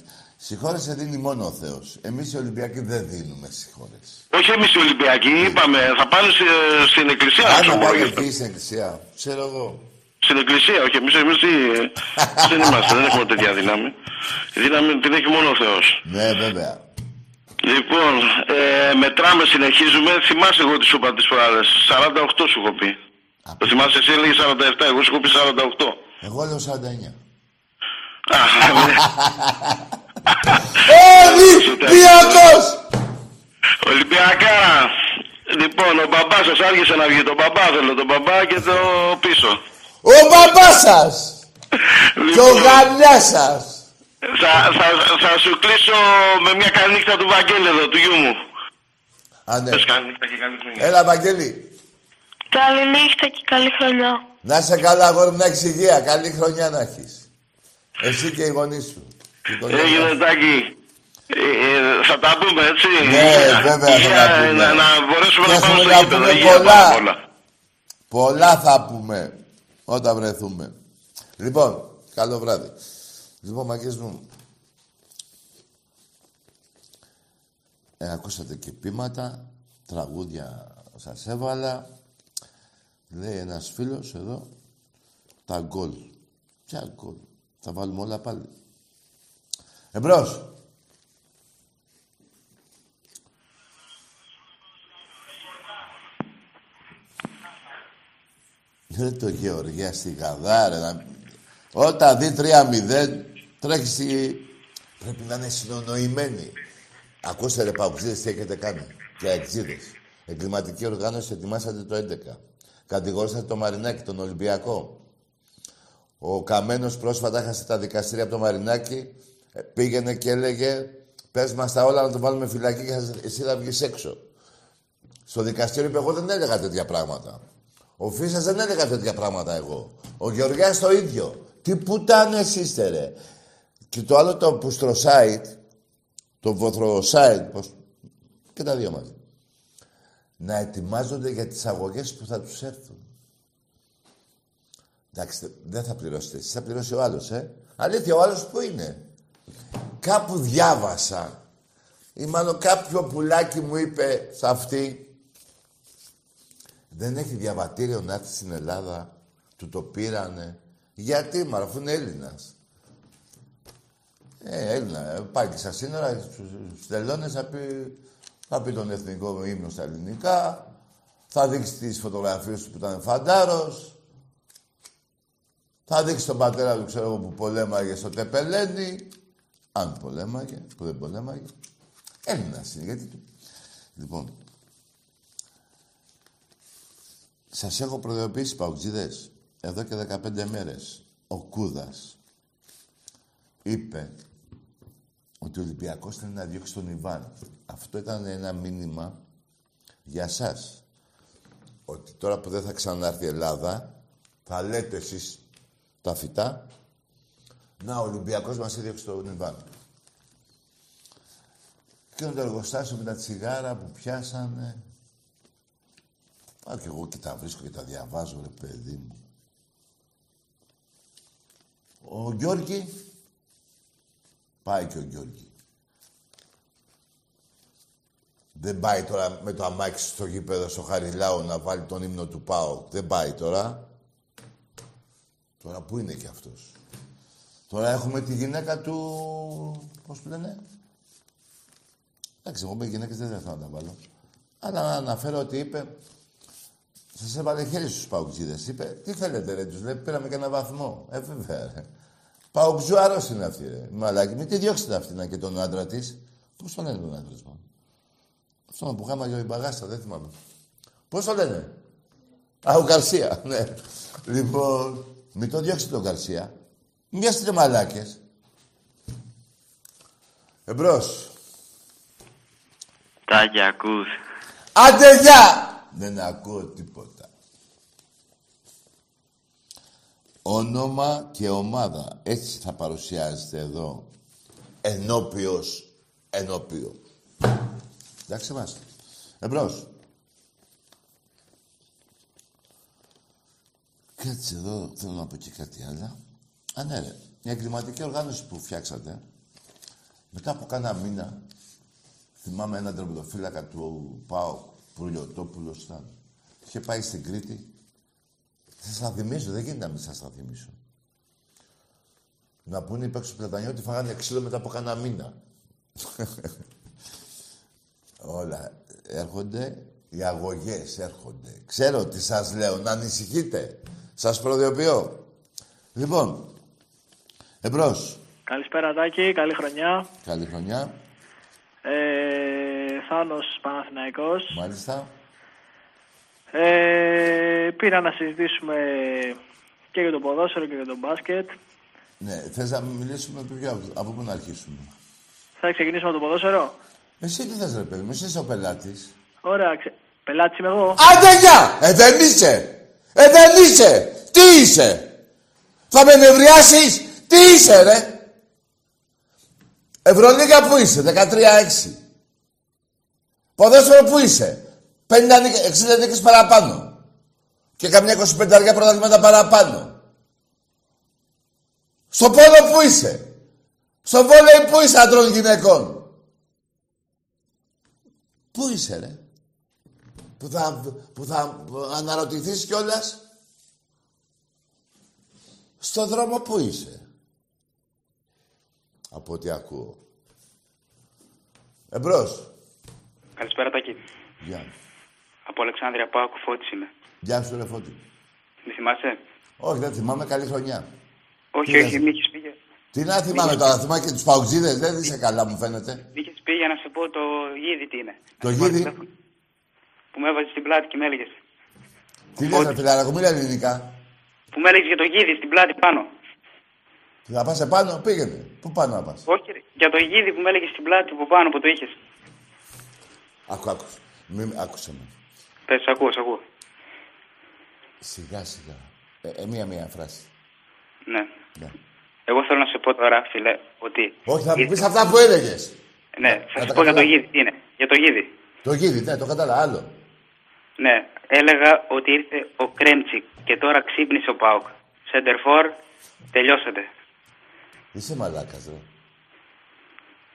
Συγχώρεση δίνει μόνο ο Θεός. Εμείς οι Ολυμπιακοί δεν δίνουμε συγχώρεση. Όχι εμείς οι Ολυμπιακοί, είπαμε, θα πάνε σε- στην εκκλησία να Αν να πάμε εξομολογηθούν. εκεί στην εκκλησία, ξέρω εγώ. Στην εκκλησία, όχι εμείς εμείς τι, δεν είμαστε, δεν έχουμε τέτοια δύναμη. Η δύναμη την έχει μόνο ο Θεός. Ναι, βέβαια. Λοιπόν, ε, μετράμε, συνεχίζουμε. Θυμάσαι εγώ τι σου είπα τις φοράδε. 48 σου έχω πει. Το θυμάσαι, εσύ έλεγε 47, εγώ σου έχω πει 48. Εγώ λέω 49. Α, ναι. Ολυμπιακός! Ολυμπιακάρα. Λοιπόν, ο μπαμπάς σας άργησε να βγει. Τον μπαμπά θέλω, τον μπαμπά και το πίσω. Ο μπαμπάς σας! Και ο Λοιπόν, γαλιάς σας! Θα, θα, θα σου κλείσω με μια καλή νύχτα του Βαγγέλη εδώ, του γιού μου. Α, ναι. Πες καλή νύχτα και καλή χρονιά. Έλα, Βαγγέλη. Καληνύχτα και καλή χρονιά. Να είσαι καλά, αγόρι μου, να έχεις υγεία. Καλή χρονιά να έχεις. Εσύ και οι γονείς σου. Η οικογένεια Έγινε σου. τάκι. Ε, ε, θα τα πούμε έτσι. Ναι, Υγεία. βέβαια θα Υγεία, τα πούμε. Να, να μπορέσουμε Και να πάμε έχουμε στο να γήπεδο. πούμε Υγεία πολλά. πάνω απ' όλα. Πολλά θα πούμε όταν βρεθούμε. Λοιπόν, καλό βράδυ. Λοιπόν, μαγκές μου, ε, ακούσατε και πείματα, τραγούδια σας έβαλα. Λέει ένας φίλος εδώ, τα γκολ. Ποια γκολ; Θα βάλουμε όλα πάλι. Εμπρός. Ρε το Γεωργία στη Γαδά, ρε. Να... Όταν δει 3-0, τρέχεις στη... Πρέπει να είναι συνονοημένοι. Ακούστε ρε παγκοσμίδες τι έχετε κάνει; Και αεξίδες. Εγκληματική οργάνωση ετοιμάσατε το 11. Κατηγορήσατε το Μαρινάκι, τον Ολυμπιακό. Ο Καμένος πρόσφατα έχασε τα δικαστήρια από το Μαρινάκι. Ε, Πήγαινε και έλεγε πες μας τα όλα να το βάλουμε φυλακή και θα- εσύ θα βγεις έξω. Στο δικαστήριο είπε εγώ δεν έλεγα τέτοια πράγματα. Ο Φίσας δεν έλεγα τέτοια πράγματα εγώ. Ο Γεωργιάς το ίδιο. Τι πουτάνες είστε ρε. Και το άλλο το πουστροσάιτ, το βοθροσάιτ, πώς... και τα δύο μαζί. Να ετοιμάζονται για τις αγωγές που θα τους έρθουν. Εντάξει, δεν θα πληρώσετε εσείς, θα πληρώσει ο άλλος, ε. Αλήθεια, ο άλλος που είναι; Κάπου διάβασα, ή μάλλον κάποιο πουλάκι μου είπε σε αυτή, δεν έχει διαβατήριο να έρθει στην Ελλάδα. Του το πήρανε. Γιατί, μα αφού είναι Έλληνας. Ε, Έλληνα. ε, Πάει και στα σύνορα, στους τελώνες θα πει, θα πει τον εθνικό ύμνος στα ελληνικά, θα δείξει τις φωτογραφίες του που ήταν φαντάρος, θα δείξει τον πατέρα του, ξέρω εγώ, που πολέμαγε στο Τεπελένι, αν πολέμαγε, που δεν πολέμαγε. Έλληνας είναι, γιατί... του- Λοιπόν, σας έχω προειδοποιήσει, παουτζίδες, εδώ και 15 μέρες. Ο Κούδας είπε ότι ο Ολυμπιακός θέλει να διώξει τον Ιβάν. Αυτό ήταν ένα μήνυμα για σας. Ότι τώρα που δεν θα ξανάρθει η Ελλάδα, θα λέτε εσείς τα φυτά, να, ο Ολυμπιακός μας έδιωξε το Νιβάν. Και το εργοστάσιο με τα τσιγάρα που πιάσανε; Α, και εγώ και τα βρίσκω και τα διαβάζω, ρε παιδί μου. Ο Γιώργη, πάει και ο Γιώργη. Δεν πάει τώρα με το αμάξι στο γήπεδο στο Χαριλάου να βάλει τον ύμνο του ΠΑΟ. Δεν πάει τώρα. Τώρα πού είναι και αυτός; Τώρα έχουμε τη γυναίκα του... Πώς του λένε; Εντάξει, εγώ με γυναίκες δεν θέλω να τα βάλω. Αλλά να αναφέρω ότι είπε... Σας έβαλε χέρι στους παουτζίδες. Είπε, τι θέλετε ρε, τους λέει, πήραμε και ένα βαθμό. Ε, βέβαια, ρε. Παουτζουάρος είναι αυτή, ρε. Μαλάκι, μην τη διώξετε αυτήν και τον άντρα της. Πώς τον λένε τον άντρα της, μόνο. Αυτό που είχαμε για την παγάστα, δεν θυμάμαι. Πώς το λένε; Α, ο Γκαρσία, ναι. Λοιπόν, μην το διώξετε τον Γκαρσία. Μια στείλε μαλάκες. Εμπρός. Τάκη, ακούς. Άντε, γεια! Δεν ακούω τίποτα. Όνομα και ομάδα. Έτσι θα παρουσιάζεται εδώ. Ενώπιος, ενώπιο. Εντάξει μας. Εμπρός. Κάτσε εδώ, θέλω να πω και κάτι άλλο. Α, ναι, ρε. Η εγκληματική οργάνωση που φτιάξατε, μετά από κάνα μήνα, θυμάμαι έναν τερματοφύλακα του ΠΑΟ, Πουλιοτόπουλο ήταν. Είχε πάει στην Κρήτη. Θα σας θυμίσω, δεν γίνεται να μην σας τα θυμίσω. Να πούνε οι παίκτες του Πλατανιού ότι φάγανε ξύλο μετά από κάνα μήνα. Όλα έρχονται, οι αγωγές έρχονται. Ξέρω τι σας λέω, να ανησυχείτε. Σας προδιοποιώ. Λοιπόν, εμπρός. Καλησπέρα Τάκη, καλή χρονιά. Καλή χρονιά. Ε, Θάνος Παναθηναϊκός. Μάλιστα. Ε, πήρα να συζητήσουμε και για το ποδόσφαιρο και για το μπάσκετ. Ναι, θες να μιλήσουμε από ποιο, από πού να αρχίσουμε; Θα ξεκινήσουμε από το ποδόσφαιρο; Εσύ τι θες ρε παιδί μου, εσύ είσαι ο πελάτης. Ωραία, ξε... πελάτης είμαι εγώ. Άντε γεια! Ε, δεν είσαι! Ε, δεν είσαι! Τι είσαι! Θα με νευριάσεις! Τι είσαι, ρε! Ευρωλίγα που είσαι, 13-6. Ποδόσφαιρο που είσαι, 50 νίκες, 60 νίκες παραπάνω. Και καμιά 25 αργά πρωταθλήματα παραπάνω. Στο πόλο που είσαι; Στο βόλεϊ που είσαι άντρων γυναικών; Πού είσαι, ρε; Που θα, που θα αναρωτηθείς κιόλας; Στο δρόμο που είσαι; Από ό,τι ακούω. Εμπρός. Καλησπέρα Τάκη. Γεια. Από Αλεξάνδρεια Πάκου, Φώτης είμαι. Γεια σου, ρε Φώτη. Μη θυμάσαι; Όχι, δεν θυμάμαι. Καλή χρονιά. Όχι, Τι όχι, λες; μη έχεις πει. Τι να θυμάμαι τώρα, θυμάμαι και τους παουτζίδες. Δεν είσαι καλά, μου φαίνεται. Μη έχεις πει για να σε πω το γίδι τι είναι. Το γίδι; Που με έβαζε στην πλάτη και με έλεγες. Τι λες, ρε φιλαράκο, μίλα ελληνικά. Που με έλεγες για το γίδι στην πλάτη πάνω. Θα πας επάνω, πήγαινε. Πού πάνω να πας; Όχι, ρε. για το γίδι που με έλεγες στην πλάτη που πάνω που το είχες. Άκου, άκου. Μη, άκουσε με. Πες, σ' ακούω, σ' ακούω. Σιγά, σιγά. Ε, ε, μία-μία φράση. Ναι. Ναι. Εγώ θέλω να σε πω τώρα, φίλε, ότι... Όχι, θα μου πεις αυτά που έλεγες. Ναι, θα σου πω για το γίδι. Τι είναι. Για το γίδι. Το γίδι, ναι, το κατάλαβα. Άλλο. Ναι, έλεγα ότι ήρθε ο Κρέμτσικ και τώρα ξύπνησε ο Πάοκ. Σεντερφόρ, τελειώσατε. Είσαι μαλάκας, ρε.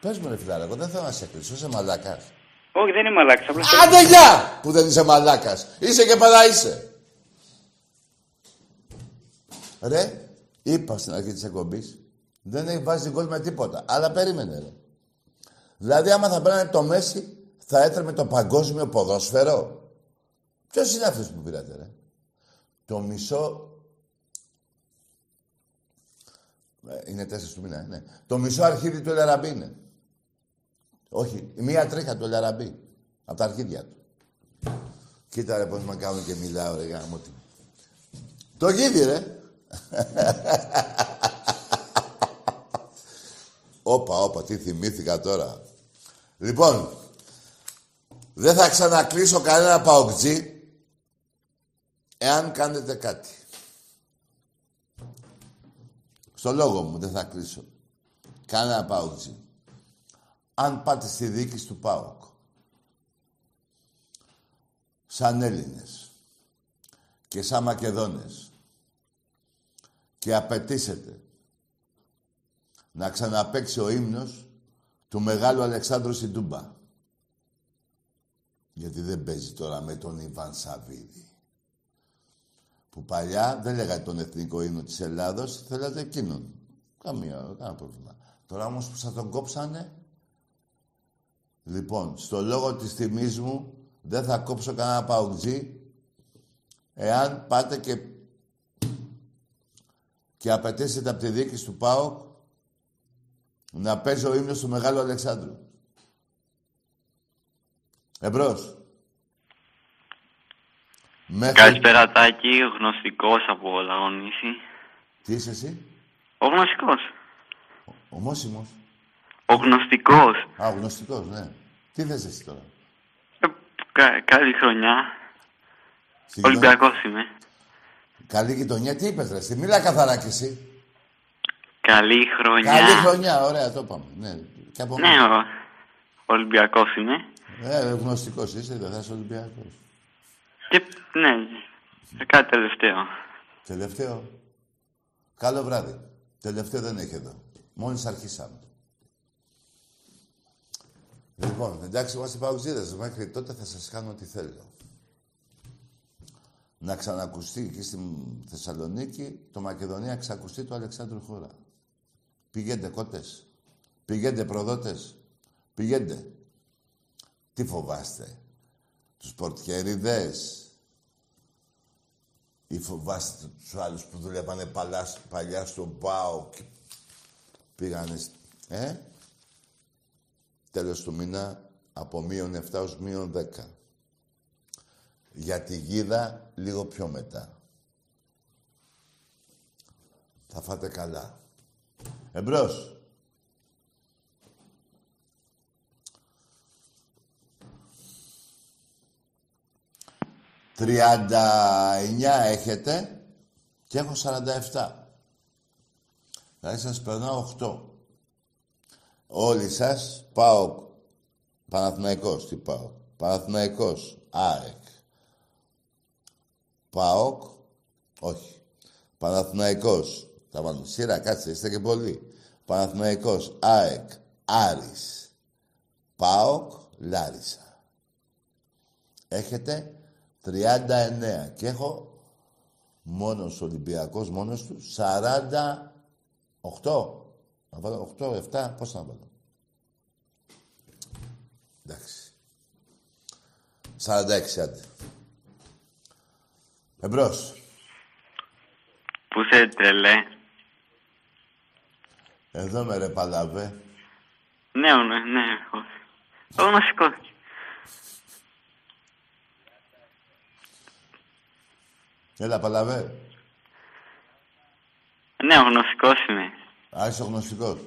Πες μου, ρε φιλαράκο, δεν θέλω να σε κλείσω. Είσαι μαλάκας. Όχι, δεν είμαι μαλάκας. Απλώς Άντε γεια! Που δεν είσαι μαλάκας. Είσαι και παρά είσαι. Ρε, είπα στην αρχή της εκπομπής, δεν έχει βάζει γκολ με τίποτα. Αλλά περίμενε, ρε. Δηλαδή, άμα θα παίρνανε το Μέση, θα έτρεμε το παγκόσμιο ποδόσφαιρο. Ποιος είναι αυτός που πήρατε, ρε; Το μισό... Ε, Είναι τέσσερις του μήνα, ε, ναι. Το μισό αρχίδι του Ελαραμπή είναι. Όχι, η μία τρίχα του Ελαραμπή. Από τα αρχίδια του. Κοίτα ρε πώς με κάνουν και μιλάω ρε γάμο τι. Το γίδι ρε. όπα, όπα, τι θυμήθηκα τώρα. Λοιπόν, Δεν θα ξανακλείσω κανένα παοκτζή εάν κάνετε κάτι. Στο λόγο μου δεν θα κλείσω. Κανένα παουτζή. Αν πάτε στη δίκη του ΠΑΟΚ, σαν Έλληνες και σαν Μακεδόνες και απαιτήσετε να ξαναπαίξει ο ύμνος του Μεγάλου Αλεξάνδρου στην Τούμπα. Γιατί δεν παίζει τώρα με τον Ιβάν Σαββίδη. Που παλιά δεν λέγατε τον εθνικό ύμνο της Ελλάδος, θέλατε εκείνον. Καμία, κανένα πρόβλημα. Τώρα όμως που θα τον κόψανε... Λοιπόν, στο λόγο της τιμής μου δεν θα κόψω κανένα παουτζή εάν πάτε και, και απαιτήσετε από τη δίκη του ΠΑΟΚ να παίζει ο ύμνος του Μεγάλου Αλεξάνδρου. Εμπρός. Μέχρι... Καλησπέρα Τάκη, γνωστικός από Λαγονίση. Τι είσαι εσύ; Ο γνωστικός. Ο Μόσιμος. Ο γνωστικός. Α, ο γνωστικός, ναι. Τι θες εσύ τώρα; Κα, καλή χρονιά. Στην Ολυμπιακός είμαι. Καλή γειτονιά. Τι είπες ρε, εσύ. Μίλα καθαρά κι εσύ. Καλή χρονιά. Καλή χρονιά, ωραία, το είπαμε. Ναι, και από Ναι, μένα. ο Ολυμπιακός είμαι. Ε, γνωστικός είσαι, δεν θα είσαι Ολυμπιακός. Και ναι, κάτι τελευταίο. Τελευταίο. Καλό βράδυ. Τελευταίο δεν έχει εδώ. Μόλις αρχίσαμε. Λοιπόν, εντάξει, είμαστε παουξίδες. Μέχρι τότε θα σας κάνω ό,τι θέλω. Να ξανακουστεί εκεί στη Θεσσαλονίκη το Μακεδονία ξακουστεί του Αλεξάνδρου Χώρα. Πηγαίνετε κότες. Πηγαίνετε προδότες. Πηγαίνετε. Τι φοβάστε. Τους πορτιέριδες. Ή φοβάστε τους άλλους που δουλεύανε παλιά, παλιά στον ΠΑΟ και πήγανε... σ- Ε; Τέλος του μήνα από μείον 7 ως μείον 10. Για τη γίδα λίγο πιο μετά. Θα φάτε καλά. Εμπρός. Τριάντα εννιά έχετε και έχω 47. Δηλαδή σας περνάω 8. Όλοι σας πάω Παναθηναϊκός, τι πάω. Παναθηναϊκός, ΑΕΚ. ΠΑΟΚ, όχι. Παναθηναϊκός, θα βάλουμε σειρά, κάτσε, είστε και πολλοί. Παναθηναϊκός, ΑΕΚ, Άρης. ΠΑΟΚ, Λάρισα. Έχετε 39 και έχω μόνος Ολυμπιακός, μόνος του, 48. Να βάλω 8, 7, πώς να βάλω. Εντάξει. 46 άντε. Εμπρός. Πού σε τρελέ; Εδώ με ρε παλαβέ. Ναι, ναι, ναι. Ο, ο γνωστικός. Έλα παλαβέ. Ναι, ο γνωστικός είμαι. Α, είσαι ο γνωστικός.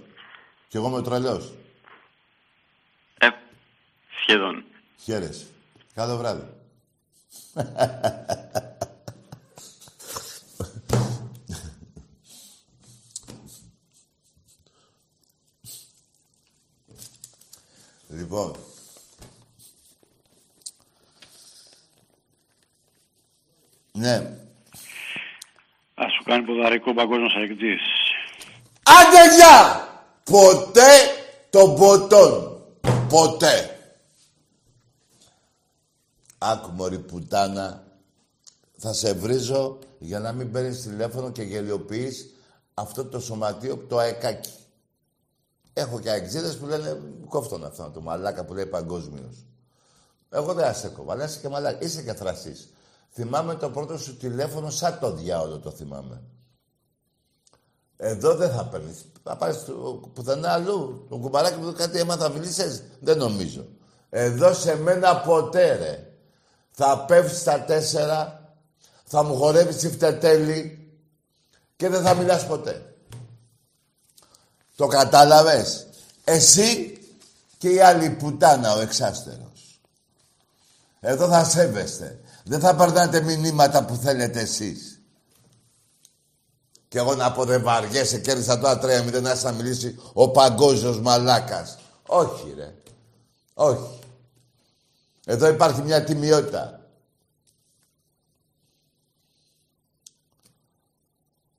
Κι εγώ είμαι ο τρελός. Ε, σχεδόν. Χαίρεσαι. Καλό βράδυ. λοιπόν. Ναι. Α σου κάνει ποδαρικό παγκόσμιος αεκτή. Άντε γεια! Ποτέ των ποτών. Ποτέ. Άκου μωρή πουτάνα. Θα σε βρίζω για να μην παίρνεις τηλέφωνο και γελιοποιείς αυτό το σωματείο το αεκάκι. Έχω και αεξίδες που λένε κόφτον αυτό το μαλάκα που λέει παγκόσμιος. Εγώ δεν αστέκω, αλλά είσαι και μαλάκα. Είσαι και θρασής. Θυμάμαι το πρώτο σου τηλέφωνο σαν το διάολο το θυμάμαι. Εδώ δεν θα παίρνεις. Θα πάρεις πουθενά αλλού. Το κουμπαράκι που κάτι έμαθα μιλήσεις. Δεν νομίζω. Εδώ σε μένα ποτέ ρε. Θα πέφτεις στα τέσσερα, θα μου χορεύεις τσιφτετέλη και δεν θα μιλάς ποτέ. Το κατάλαβες; Εσύ και η άλλη πουτάνα, ο εξάστερος. Εδώ θα σέβεστε. Δεν θα περνάτε μηνύματα που θέλετε εσείς. Και εγώ να πω δεν βαριέσαι, κέρδισα τώρα 3-0 να να μιλήσει ο παγκόσμιος μαλάκας. Όχι ρε. Όχι. Εδώ υπάρχει μια τιμιότητα.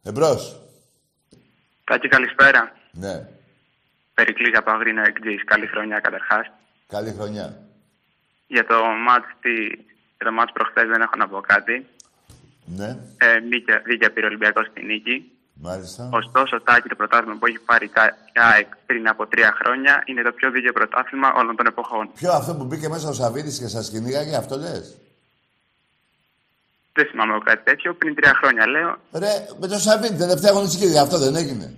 Εμπρός. Τάκη, καλησπέρα. Ναι. Περικλής από Αγρίνα Εκτζής. Καλή χρονιά καταρχάς. Καλή χρονιά. Για το μάτς, τη... για το μάτς προχθές δεν έχω να πω κάτι. Ναι. Ε, δίκαια, δίκαια πήρε ο Ολυμπιακός στη νίκη. Μάλιστα. Ωστόσο, Τάκη, το πρωτάθλημα που έχει πάρει η ΑΕΚ πριν από τρία χρόνια είναι το πιο δίκαιο πρωτάθλημα όλων των εποχών. Ποιο αυτό που μπήκε μέσα ο Σαββίδης και σας κυνήγαγε, αυτό λες; Δεν θυμάμαι εγώ κάτι τέτοιο. Πριν τρία χρόνια λέω. Ρε, με το Σαββίδη, τελευταία αγωνιστική, αυτό δεν έγινε.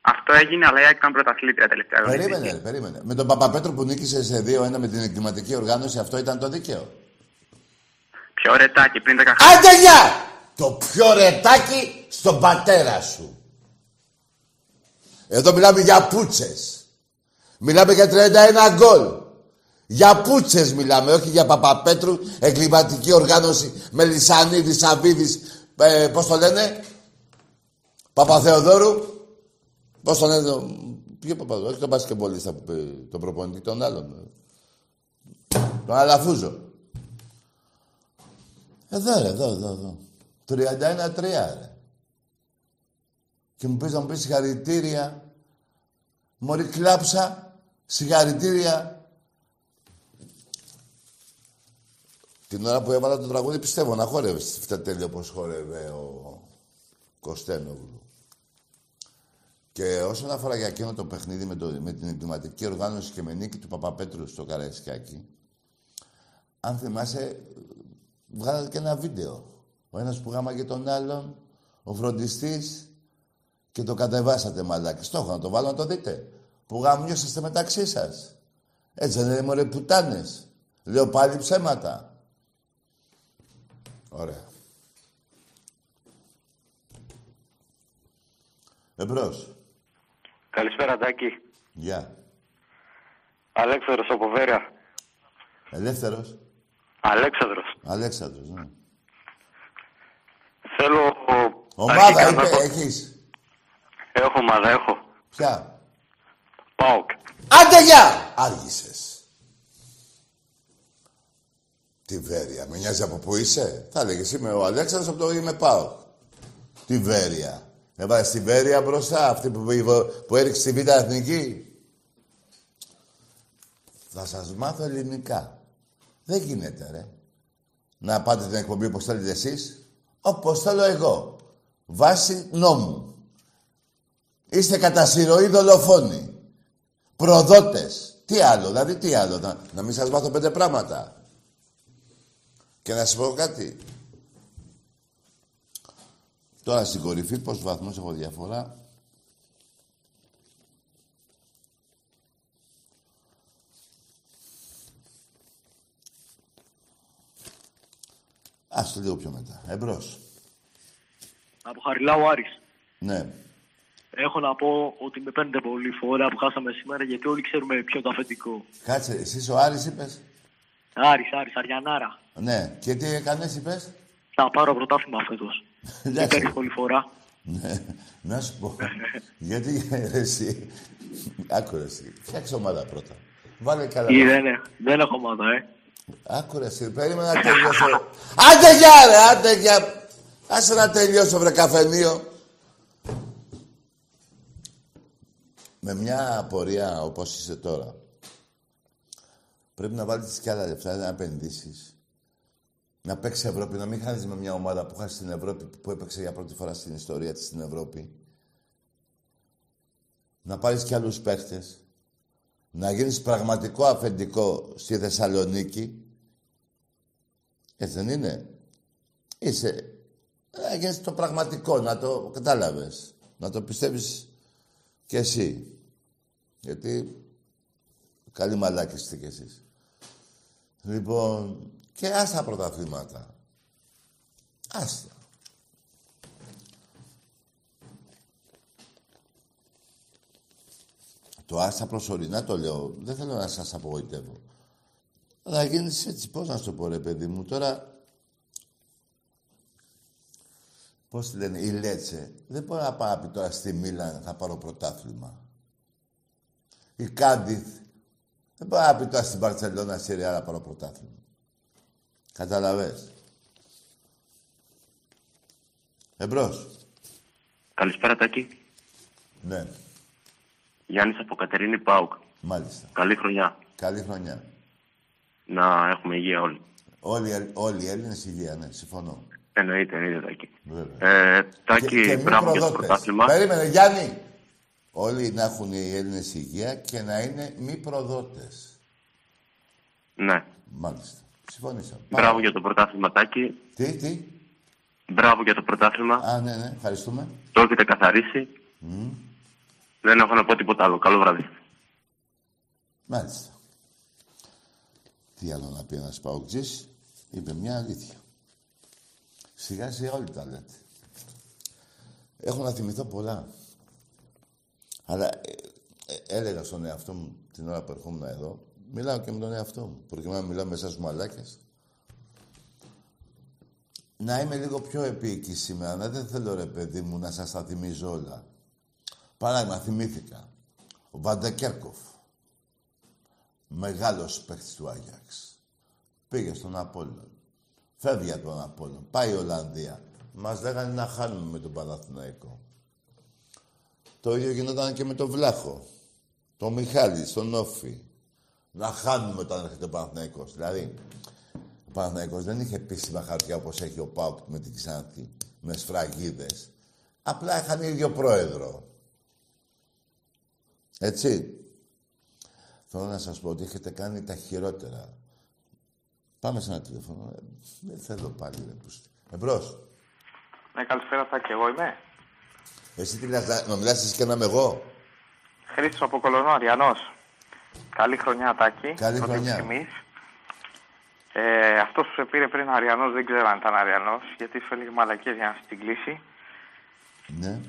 Αυτό έγινε, αλλά η ΑΕΚ ήταν πρωταθλήτρια τελευταία αγωνιστική. Περίμενε, ρε, περίμενε. Με τον Παπαπέτρο που νίκησε σε 2-1 με την εγκληματική οργάνωση, αυτό ήταν το δίκαιο; Πιο ρετάκι πριν 10 χρόνια. Άντε γεια! Το πιο ρετάκι στον πατέρα σου. Εδώ μιλάμε για πούτσες. Μιλάμε για 31 γκολ. Για πούτσες μιλάμε, όχι για Παπαπέτρου, εγκληματική οργάνωση, Μελισανίδη, Σαββίδης, ε, πώς το λένε, Παπαθεοδόρου, πώς το λένε, το- ποιο Παπαθεοδόρου, όχι τον μπασκεμπολίστα, που πει, τον προπονητή, τον άλλον. Τον Αλαφούζο. Εδώ ρε, εδώ, εδώ, εδώ. 31-3 ρε. Και μου πεις να μου πεις συγχαρητήρια. Μωρή κλάψα, συγχαρητήρια. Την ώρα που έβαλα το τραγούδι πιστεύω να χόρευε στη φτατέλη όπως χόρευε ο Κωστένογλου. Και όσον αφορά για εκείνο το παιχνίδι με, το, με την εγκληματική οργάνωση και με νίκη του Παπαπέτρου στο Καραϊσκάκι, αν θυμάσαι, βγάλατε και ένα βίντεο. Ο ένας που γάμαγε τον άλλον, ο φροντιστής, και το κατεβάσατε μαλάκι. Στόχο να το βάλω να το δείτε. Που γάμιωσαστε μεταξύ σας. Έτσι δεν είναι μωρέ πουτάνες. Λέω πάλι ψέματα. Ωραία. Εμπρός. Καλησπέρα, Τάκη. Γεια. Αλέξανδρος από Βέρεια. Ελεύθερος. Αλέξανδρος. Αλέξανδρος, ναι. Θέλω... Ομάδα αρχικά είπε, να πω- έχεις; Έχω ομάδα, έχω. Ποια; ΠΑΟΚ. Άντε γεια! Άργησες. Τη Βέρεια. Με νοιάζει από πού είσαι; Θα έλεγες είμαι ο Αλέξανδρος από το είμαι πάω. Τη Βέρεια. Έβαλες τη Βέρεια μπροστά, αυτή που, που έριξε τη Β' Εθνική; Θα σας μάθω ελληνικά. Δεν γίνεται, ρε. Να πάτε την εκπομπή όπως θέλετε εσείς, όπως θέλω εγώ. Βάσει νόμου. Είστε κατά συρροή δολοφόνοι. Προδότες. Τι άλλο, δηλαδή τι άλλο. Να, να μην σας μάθω πέντε πράγματα. Και να σας πω κάτι. Τώρα στην κορυφή πόσους βαθμούς έχω διαφορά; Ας το λίγο πιο μετά. Εμπρός. Από Χαριλάου Άρης. Ναι. Έχω να πω ότι με παίρνετε πολύ φορά που χάσαμε σήμερα γιατί όλοι ξέρουμε ποιο το αφεντικό. Κάτσε, εσύ ο Άρης είπες; Άρης, Άρης, Αριανάρα. Ναι. Και τι έκανες είπες; Θα πάρω πρωτάθλημα φέτος. Και Εντάξει. παίρνεις πολύ φορά. Ναι, να σου πω. Γιατί εσύ. Άκου ρε εσύ. Φτιάξε ομάδα πρώτα. Βάλε καλά. Ή δεν, ε- δεν έχω ομάδα, ε. Άκου ρε εσύ. Περίμενα να τελειώσω. Άντε γεια ρε, άντε γεια. Άσε να τελειώσω βρε καφενείο. Με μια απορία όπως είσαι τώρα. Πρέπει να βάλεις και άλλα λεφτά, να επενδύσεις. Να παίξεις Ευρώπη, να μην χάνεις με μια ομάδα που χάσεις στην Ευρώπη, που έπαιξε για πρώτη φορά στην ιστορία της στην Ευρώπη. Να πάρεις και άλλους παίχτες. Να γίνεις πραγματικό αφεντικό στη Θεσσαλονίκη. Έτσι δεν είναι; Είσαι... Να γίνεις το πραγματικό, να το κατάλαβες. Να το πιστεύεις κι εσύ. Γιατί καλή μαλάκη είστε κι εσείς. Λοιπόν, και άστα πρωταθλήματα. Άστα. Το άστα προσωρινά το λέω. Δεν θέλω να σας απογοητεύω. Θα γίνεις έτσι, πώς να σου το πω ρε παιδί μου. Τώρα, πώς τη λένε, η Λέτσε. Δεν μπορεί να πάει να πει τώρα στη Μίλαν θα πάρω πρωτάθλημα. Η Κάντιθ. Δεν μπορεί να πει τώρα στην Παρσελώνα στη Ρεάλ να πάρω πρωτάθλημα. Καταλαβες. Εμπρός. Καλησπέρα Τάκη. Ναι, Γιάννης από Κατερίνη Πάουκ. μάλιστα. Καλή χρονιά. Καλή χρονιά. Να έχουμε υγεία όλοι. Όλοι, οι Έλλ- όλοι οι Έλληνες υγεία, ναι, συμφωνώ. Εννοείται, εννοείται Τάκη. Βέβαια. Ε, Τάκη, και μη μπράβο για το προδότες. πρωτάθλημα. Περίμενε, Γιάννη. Όλοι να έχουν οι Έλληνες υγεία και να είναι μη προδότες. Ναι. Μάλιστα. Συμφωνήσαμε. Μπράβο για το πρωτάθλημα Τάκη. Τι, τι; Μπράβο για το πρωτάθλημα. Α, ναι, ναι. Ευχαριστούμε. Το έχετε καθαρίσει. Μμ. Δεν έχω να πω τίποτα άλλο. Καλό βράδυ. Μάλιστα. Τι άλλο να πει ένας παοκτζής; Είπε μια αλήθεια. Σιγά σιγά όλοι τα λέτε. Έχω να θυμηθώ πολλά. Αλλά ε, ε, έλεγα στον εαυτό μου την ώρα που ερχόμουν εδώ, μιλάω και με τον εαυτό μου. Προκειμένου να μιλάω με εσάς μαλάκες. Να είμαι λίγο πιο επίκης σήμερα. Να δεν θέλω ρε παιδί μου να σας τα θυμίζω όλα. Παράδειγμα, θυμήθηκα. Ο Βαντακέρκοφ. Μεγάλος παίχτης του Άγιαξ. Πήγε στον Απόλλων. Φεύγει από τον Απόλλων. Πάει η Ολλανδία. Μας λέγανε να χάνουμε με τον Παναθηναϊκό. Το ίδιο γινόταν και με τον Βλάχο. Τον Μιχάλη, στον Όφη. Να χάνουμε όταν έρχεται ο Παναθηναϊκός. Δηλαδή, ο Παναθηναϊκός δεν είχε επίσημα χαρτιά όπως έχει ο Πάουκ με την Ξάνθη, με σφραγίδες. Απλά είχαν ίδιο πρόεδρο. Έτσι. Θέλω να σας πω ότι έχετε κάνει τα χειρότερα. Πάμε σε ένα τηλέφωνο. Ε, Δεν θέλω πάλι, ρε πούστη. Εμπρός. Ναι, καλησπέρα, Τάκη. Εγώ είμαι. Εσύ τι λες, να- να μιλάς εσύ και να είμαι εγώ. Χρήστος από Κολονό, Αριανός. Καλή χρονιά, Τάκη. Καλή Ό,τι χρονιά. επιθυμείς. Ε, αυτός που σε πήρε πριν Αριανός δεν ξέρω αν ήταν Αριανός, γιατί σου έλεγε μαλακίες για να σε την κλείσει Ναι.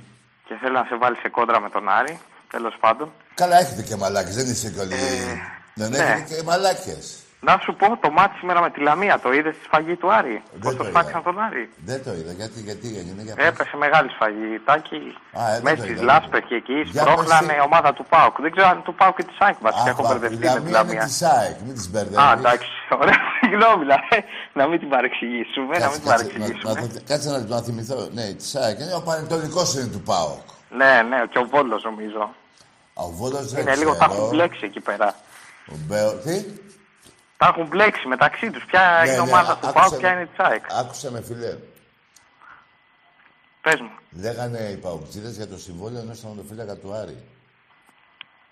και θέλει να σε βάλει σε κόντρα με τον Άρη. Τέλος πάντων. Καλά, έχετε και μαλάκες, δεν είστε και όλοι. δεν ναι. έχετε και μαλάκες. Να σου πω, το μάτι σήμερα με τη Λαμία, το είδες στη σφαγή του Άρη; Πώς το το είδα. σφάξαν τον Άρη; Δεν το είδα. Γιατί, γιατί έγινε, για πες. Έπεσε μεγάλη σφαγή. Τάκη, Α, ε, δεν το Μέση είδα, Λάσπερ και εκεί, Για σπρώχνανε πες τι. η ομάδα του Πάουκ. Δεν ξέρω αν είναι του Πάουκ και της Σάικ βασικά. Αχ, Έχω βα- μπερδευτεί η με τη Λαμία είναι Λαμία. της ΣΑΕΚ, μην τις μπερδεύεις. Α, εντάξει. Ωραία, συγγνώμη, δηλαδή. Να μην την παρεξηγήσουμε, να μην την Κάτσε, να, παρεξηγήσουμε. να, κάτσε ένα λεπτό να θυμηθώ. Ναι, της ΣΑΕΚ. Είναι ο Πανετολικός είναι του ΠΑΟΚ. Ναι, ναι, και ο Βόλος νομίζω. Α, Ο Βόλος δεν Είναι λίγο, τα ξέρω. έχουν μπλέξει εκεί πέρα. Ο Μπέο... Τι; Τα έχουν μπλέξει μεταξύ τους. Ποια Ναι, είναι ναι, ομάδα α- του άκουσε ΠΑΟΚ, με. ποια είναι τη ΣΑΕΚ. Άκουσε με, φιλέ. Πες μου. Λέγανε οι παοκτζήδες για το συμβόλαιο ενός τερματοφύλακα του Άρη.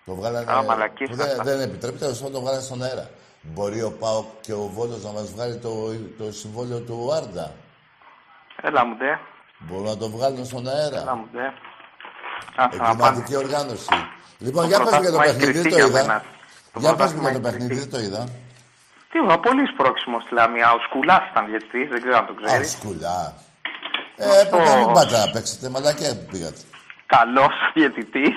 Το βγάλανε... Α, μαλακίες που δεν, αυτά. δεν επιτρέπεται, τέλος πάντων το βγάλανε στον αέρα. Μπορεί ο Πάοκ και ο Βόλος να μας βγάλει το, το συμβόλαιο του Άρντα. Έλα μου ντε. Μπορούν να το βγάλουν στον αέρα. Έλα μου ντε. Άσε να πάνε. Εγκληματική οργάνωση. Λοιπόν, Το για πες μου για το πρωτάθλημα έχει παιχνίδι, δεν κρυφτεί το για είδα. μένα. Το Για πες μου πρωτάθλημα για το έχει παιχνίδι, κρυφτεί. δεν το είδα. Τι, πολύ σπρώξιμο στη Λαμία. Ο Σκουλάς ήταν γιατί, δεν ξέρω αν το Α, ξέρει. σκουλά. Ε, πρέπει να μην πάτε να παίξετε, μαλακιά που πήγατε. Καλός διαιτητή.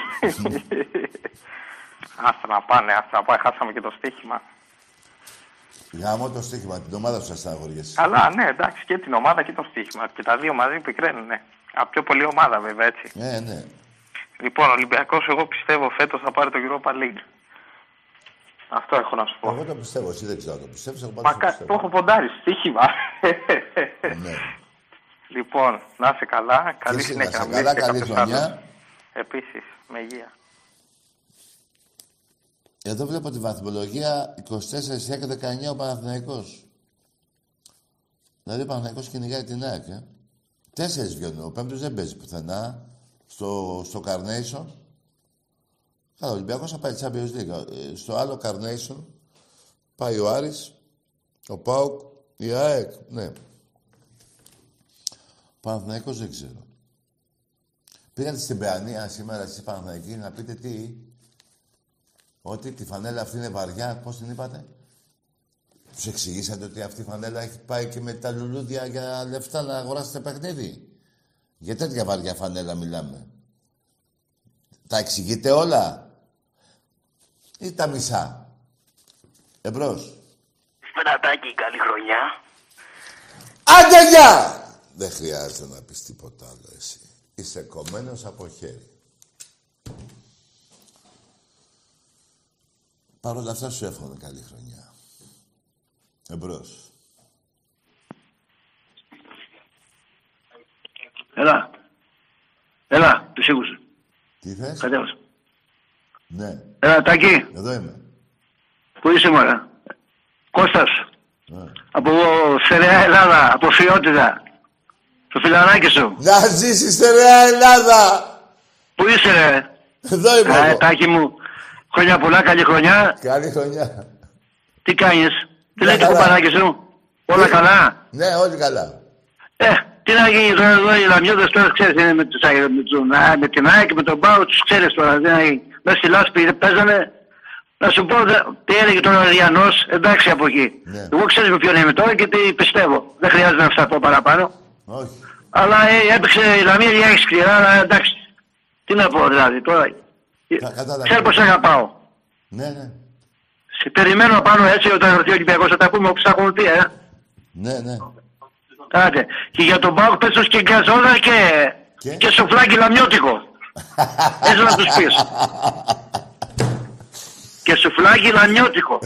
Άστα να πάνε, άστα να πάει. Χάσαμε και το στοίχημα. Γάμο το στοίχημα, την ομάδα σου σας αγοριές. Αλλά ναι, εντάξει, και την ομάδα και το στοίχημα. Και τα δύο μαζί πικραίνουν, ναι. Α, πιο πολύ ομάδα βέβαια, έτσι. Ναι, ναι. Λοιπόν, ο Ολυμπιακός, εγώ πιστεύω φέτος θα πάρει το Europa League. Αυτό έχω να σου πω. Εγώ το πιστεύω, εσύ δεν ξέρω αν το πιστεύεις, εγώ Μα πάντως το κα- πιστεύω. το έχω ποντάρει, στοίχημα. Ναι. λοιπόν, να είσαι καλά. Καλή εσύ να συνέχεια. είσαι μην καλά, έχετε καλή κάποιος χρονιά. άλλος. Επίσης, με υγεία. Εδώ βλέπω τη βαθμολογία 24 και 19 ο Παναθηναϊκός. Δηλαδή ο Παναθηναϊκός κυνηγάει την ΑΕΚ, ε. Τέσσερις βγαίνουν. Ο πέμπτος δεν παίζει πουθενά. Στο, στο Carnation. Καλά, ο Ολυμπιακός θα πάει Champions League. Ε, στο άλλο Carnation πάει ο Άρης, ο ΠΑΟΚ, η ΑΕΚ. Ναι. Ο Παναθηναϊκός δεν ξέρω. Πήγατε στην Παιανία σήμερα στις Παναθηναϊκοί να πείτε τι. Ότι τη φανέλα αυτή είναι βαριά, πώς την είπατε; Τους εξηγήσατε ότι αυτή η φανέλα έχει πάει και με τα λουλούδια για λεφτά να αγοράσετε παιχνίδι; Για τέτοια βαριά φανέλα μιλάμε. Τα εξηγείτε όλα. Ή τα μισά. Εμπρός. Πενατάκη, καλή χρονιά. Άντε γεια! Δεν χρειάζεται να πεις τίποτα άλλο εσύ. Είσαι κομμένος από χέρι. Παρ' όλα αυτά σου εύχομαι καλή χρονιά. Εμπρός. Έλα. Έλα, τους σίγουσε. Τι θες; Κατέβασε. Ναι. Έλα, Τάκη. Εδώ είμαι. Πού είσαι, μωρέ; Κώστας. Από Στερεά Ελλάδα, από Φιότητα. Το φιλαράκι σου. Να ζήσεις στερεά Ελλάδα! Πού είσαι, ρε; Εδώ είμαι Α, εγώ. Τάκη μου. Χρόνια πολλά, καλή χρονιά. Καλή χρονιά. Τι κάνεις; Τι Μια λέει το χαρά. κουμπαράκι σου; Όλα καλά; Ναι, όλοι καλά. Ε, τι να γίνει τώρα εδώ οι λαμιώδες τώρα ξέρεις είναι με, τους, Άγιους, με, τους, α, με την ΑΕΚ, με τον Πάο, τους ξέρεις τώρα. Δεν είναι, μέσα στη λάσπη παίζανε. Να σου πω δε- τι έλεγε τώρα ο Ριανός, εντάξει από εκεί. Ναι. Εγώ ξέρεις με ποιον είμαι τώρα και τι πιστεύω. Δεν χρειάζεται να φταθώ παραπάνω. Όχι. Αλλά ε, έπαιξε η Λαμία για έχει σκληρά, αλλά εντάξει. Τι να πω δηλαδή τώρα. κατάλαβα. Ξέρω πως αγαπάω. Ναι, ναι. Σε περιμένω πάνω έτσι όταν έρθει ο Ολυμπιακός θα τα πούμε όπως θα έχουμε πει, ε. Ναι, ναι. Άντε. Και για τον Πάοκ πες τους και γκαζόλα και, και, σοφλάκι λαμιώτικο. Έτσι να τους πεις. και σουφλάκι λαμιώτικο.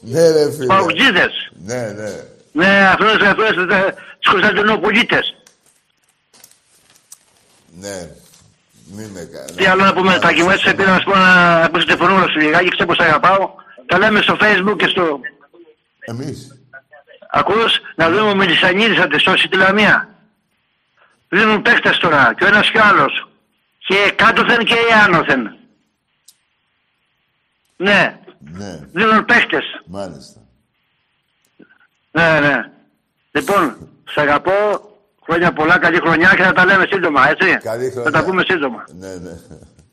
Ναι, ρε φίλε. Παουτζίδες. Ναι, ναι. Ναι, αυτός, αυτός, αυτός, τους Κωνσταντινοπολίτες. Ναι. Μην με κάνει. Τι άλλο να πούμε, Τάκη μου, έτσι πήρα να σου πω να ακούσω τη φωνούλα σου λιγάκι, ξέρω πως αγαπάω. Τα λέμε στο facebook και στο... Εμείς. Ακούς, να δούμε ο Μελισσανίδης θα τη σώσει τη Λαμία. Δίνουν παίχτες τώρα, και ο ένας και ο άλλος. Και κάτωθεν και άνωθεν. Ναι, Ναι, δίνουν παίχτες. μάλιστα. Ναι, ναι. Λοιπόν, σ' αγαπώ, χρόνια πολλά, καλή χρονιά και θα τα λέμε σύντομα, έτσι. Καλή χρονιά. Θα τα πούμε σύντομα. Ναι, ναι.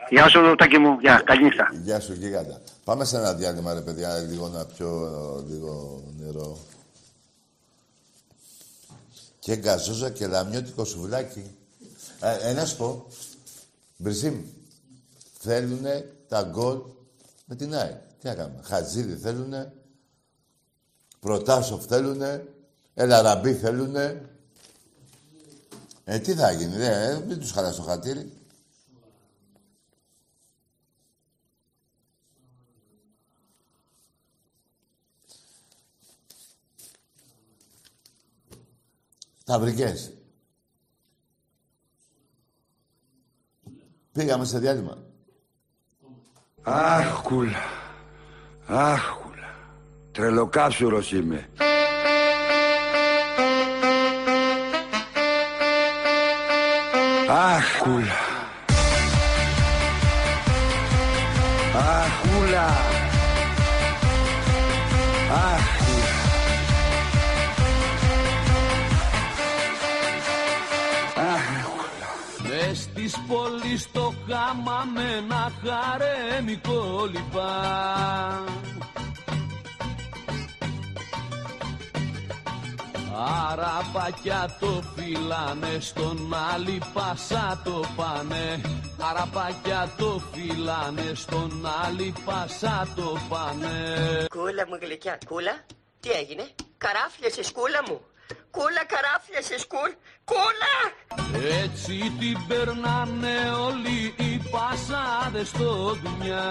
Γεια σου, Τάκη μου. Γεια, καλή νύχτα. Γεια σου, γίγαντα. Πάμε σε ένα διάλειμμα, ρε παιδιά, λίγο να πιω λίγο νερό. Και γκαζόζα και λαμιώτικο σουβλάκι. Ε, ε, να σου πω, Μπριζίμ, θέλουνε τα γκολ με την ΑΕΚ. Τι να κάνουμε. Χατζίδι θέλουνε, Προτάσοφ θέλουνε, Ελαραμπή θέλουνε. Ε, τι θα γίνει, ρε, ε, μην τους χαλάς το χατήρι. Τα βρικές. Πήγαμε σε διάλειμμα. Αχ, κούλα. Αχ, κούλα. Τρελοκάψουρος είμαι. Αχ, κούλα. Της πόλης το χάμα με ένα χαρέμικο λιπά. Αραπάκια το φυλάνε στον άλλη πάσα το πάνε. Αραπάκια το φυλάνε στον άλλη πάσα το πάνε. Κούλα μου γλυκιά, κούλα, τι έγινε, καράφιασες κούλα μου. Κούλα καράφιασες κούλ, κούλα! Έτσι την περνάνε όλοι οι πασάδες στο δουλειά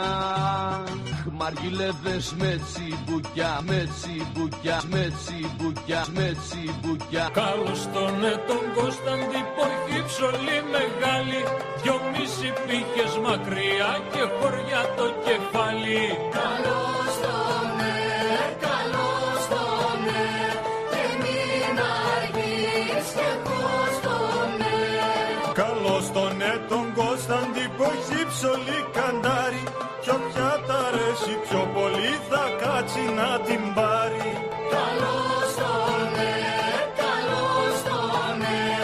Μαργιλεύες με τσιμπουκιά, με τσιμπουκιά, με τσιμπουκιά, με τσιμπουκιά. Καλώς τον ε, τον Κωνσταντή Πορχή ψωλή μεγάλη. Δυο μισή πήγες μακριά και χωριά το κεφάλι. Καλώς τον έχει ψωλή καντάρι Κι όποια τ' αρέσει πιο πολύ θα κάτσει να την πάρει Καλώς τον ε, καλώς τον ε,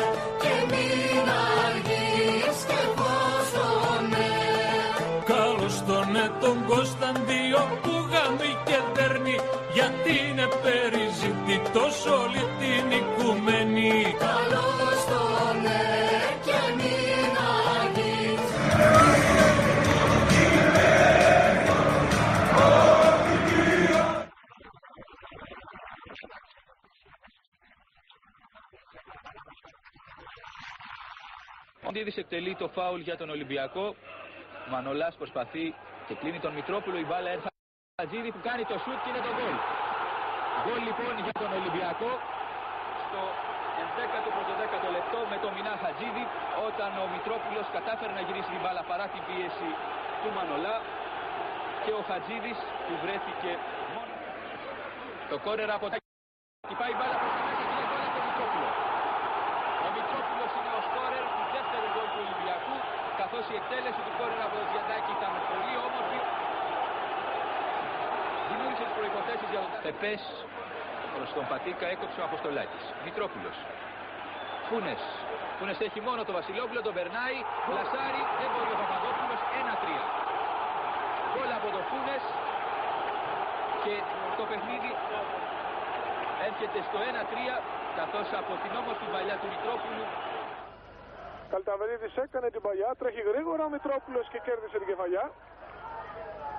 και μην αργείς και πώς τον ε. Καλώς τον ε, τον Κωνσταντίο που γάμει και δέρνει γιατί είναι περιζητητός όλη Αντίδης εκτελεί το φάουλ για τον Ολυμπιακό. Μανολάς προσπαθεί και κλείνει τον Μητρόπουλο. Η μπάλα έρχεται Χατζίδη που κάνει το σουτ και είναι το γκολ. Γκολ λοιπόν για τον Ολυμπιακό στο 11ο λεπτό με τον Μινά Χατζίδη όταν ο Μητρόπουλος κατάφερε να γυρίσει την μπάλα παρά την πίεση του Μανολά και ο Χατζίδης που βρέθηκε μόνο. Το κόρνερ από τα και πάει η μπάλα προς τα μέσα και είναι γκολ από τον Μητρόπουλο. Ο Μητρόπουλος είναι ο σκόρερ του δεύτερου γκολ του Ολυμπιακού καθώς η εκτέλεση του κόρνερ από τον Διαντάκη ήταν πολύ όμορφη. Δημιούργησε τις προϋποθέσεις για τον Πεπές προς τον Πατίκα έκοψε ο Αποστολάκης. Μητρόπουλος. Φούνες. Φούνες έχει μόνο τον Βασιλόπουλο, τον περνάει. Λασάρι, δεν μπορεί ο Παπαδόπουλος. 1-3. Γκολ από τον Φούνες. Και το παιχνίδι έρχεται στο 1-3 καθώς από την όμορφη παλιά του Μητρόπουλου Καλταβερίδης έκανε την παλιά, τρέχει γρήγορα ο Μητρόπουλος και κέρδισε την κεφαλιά.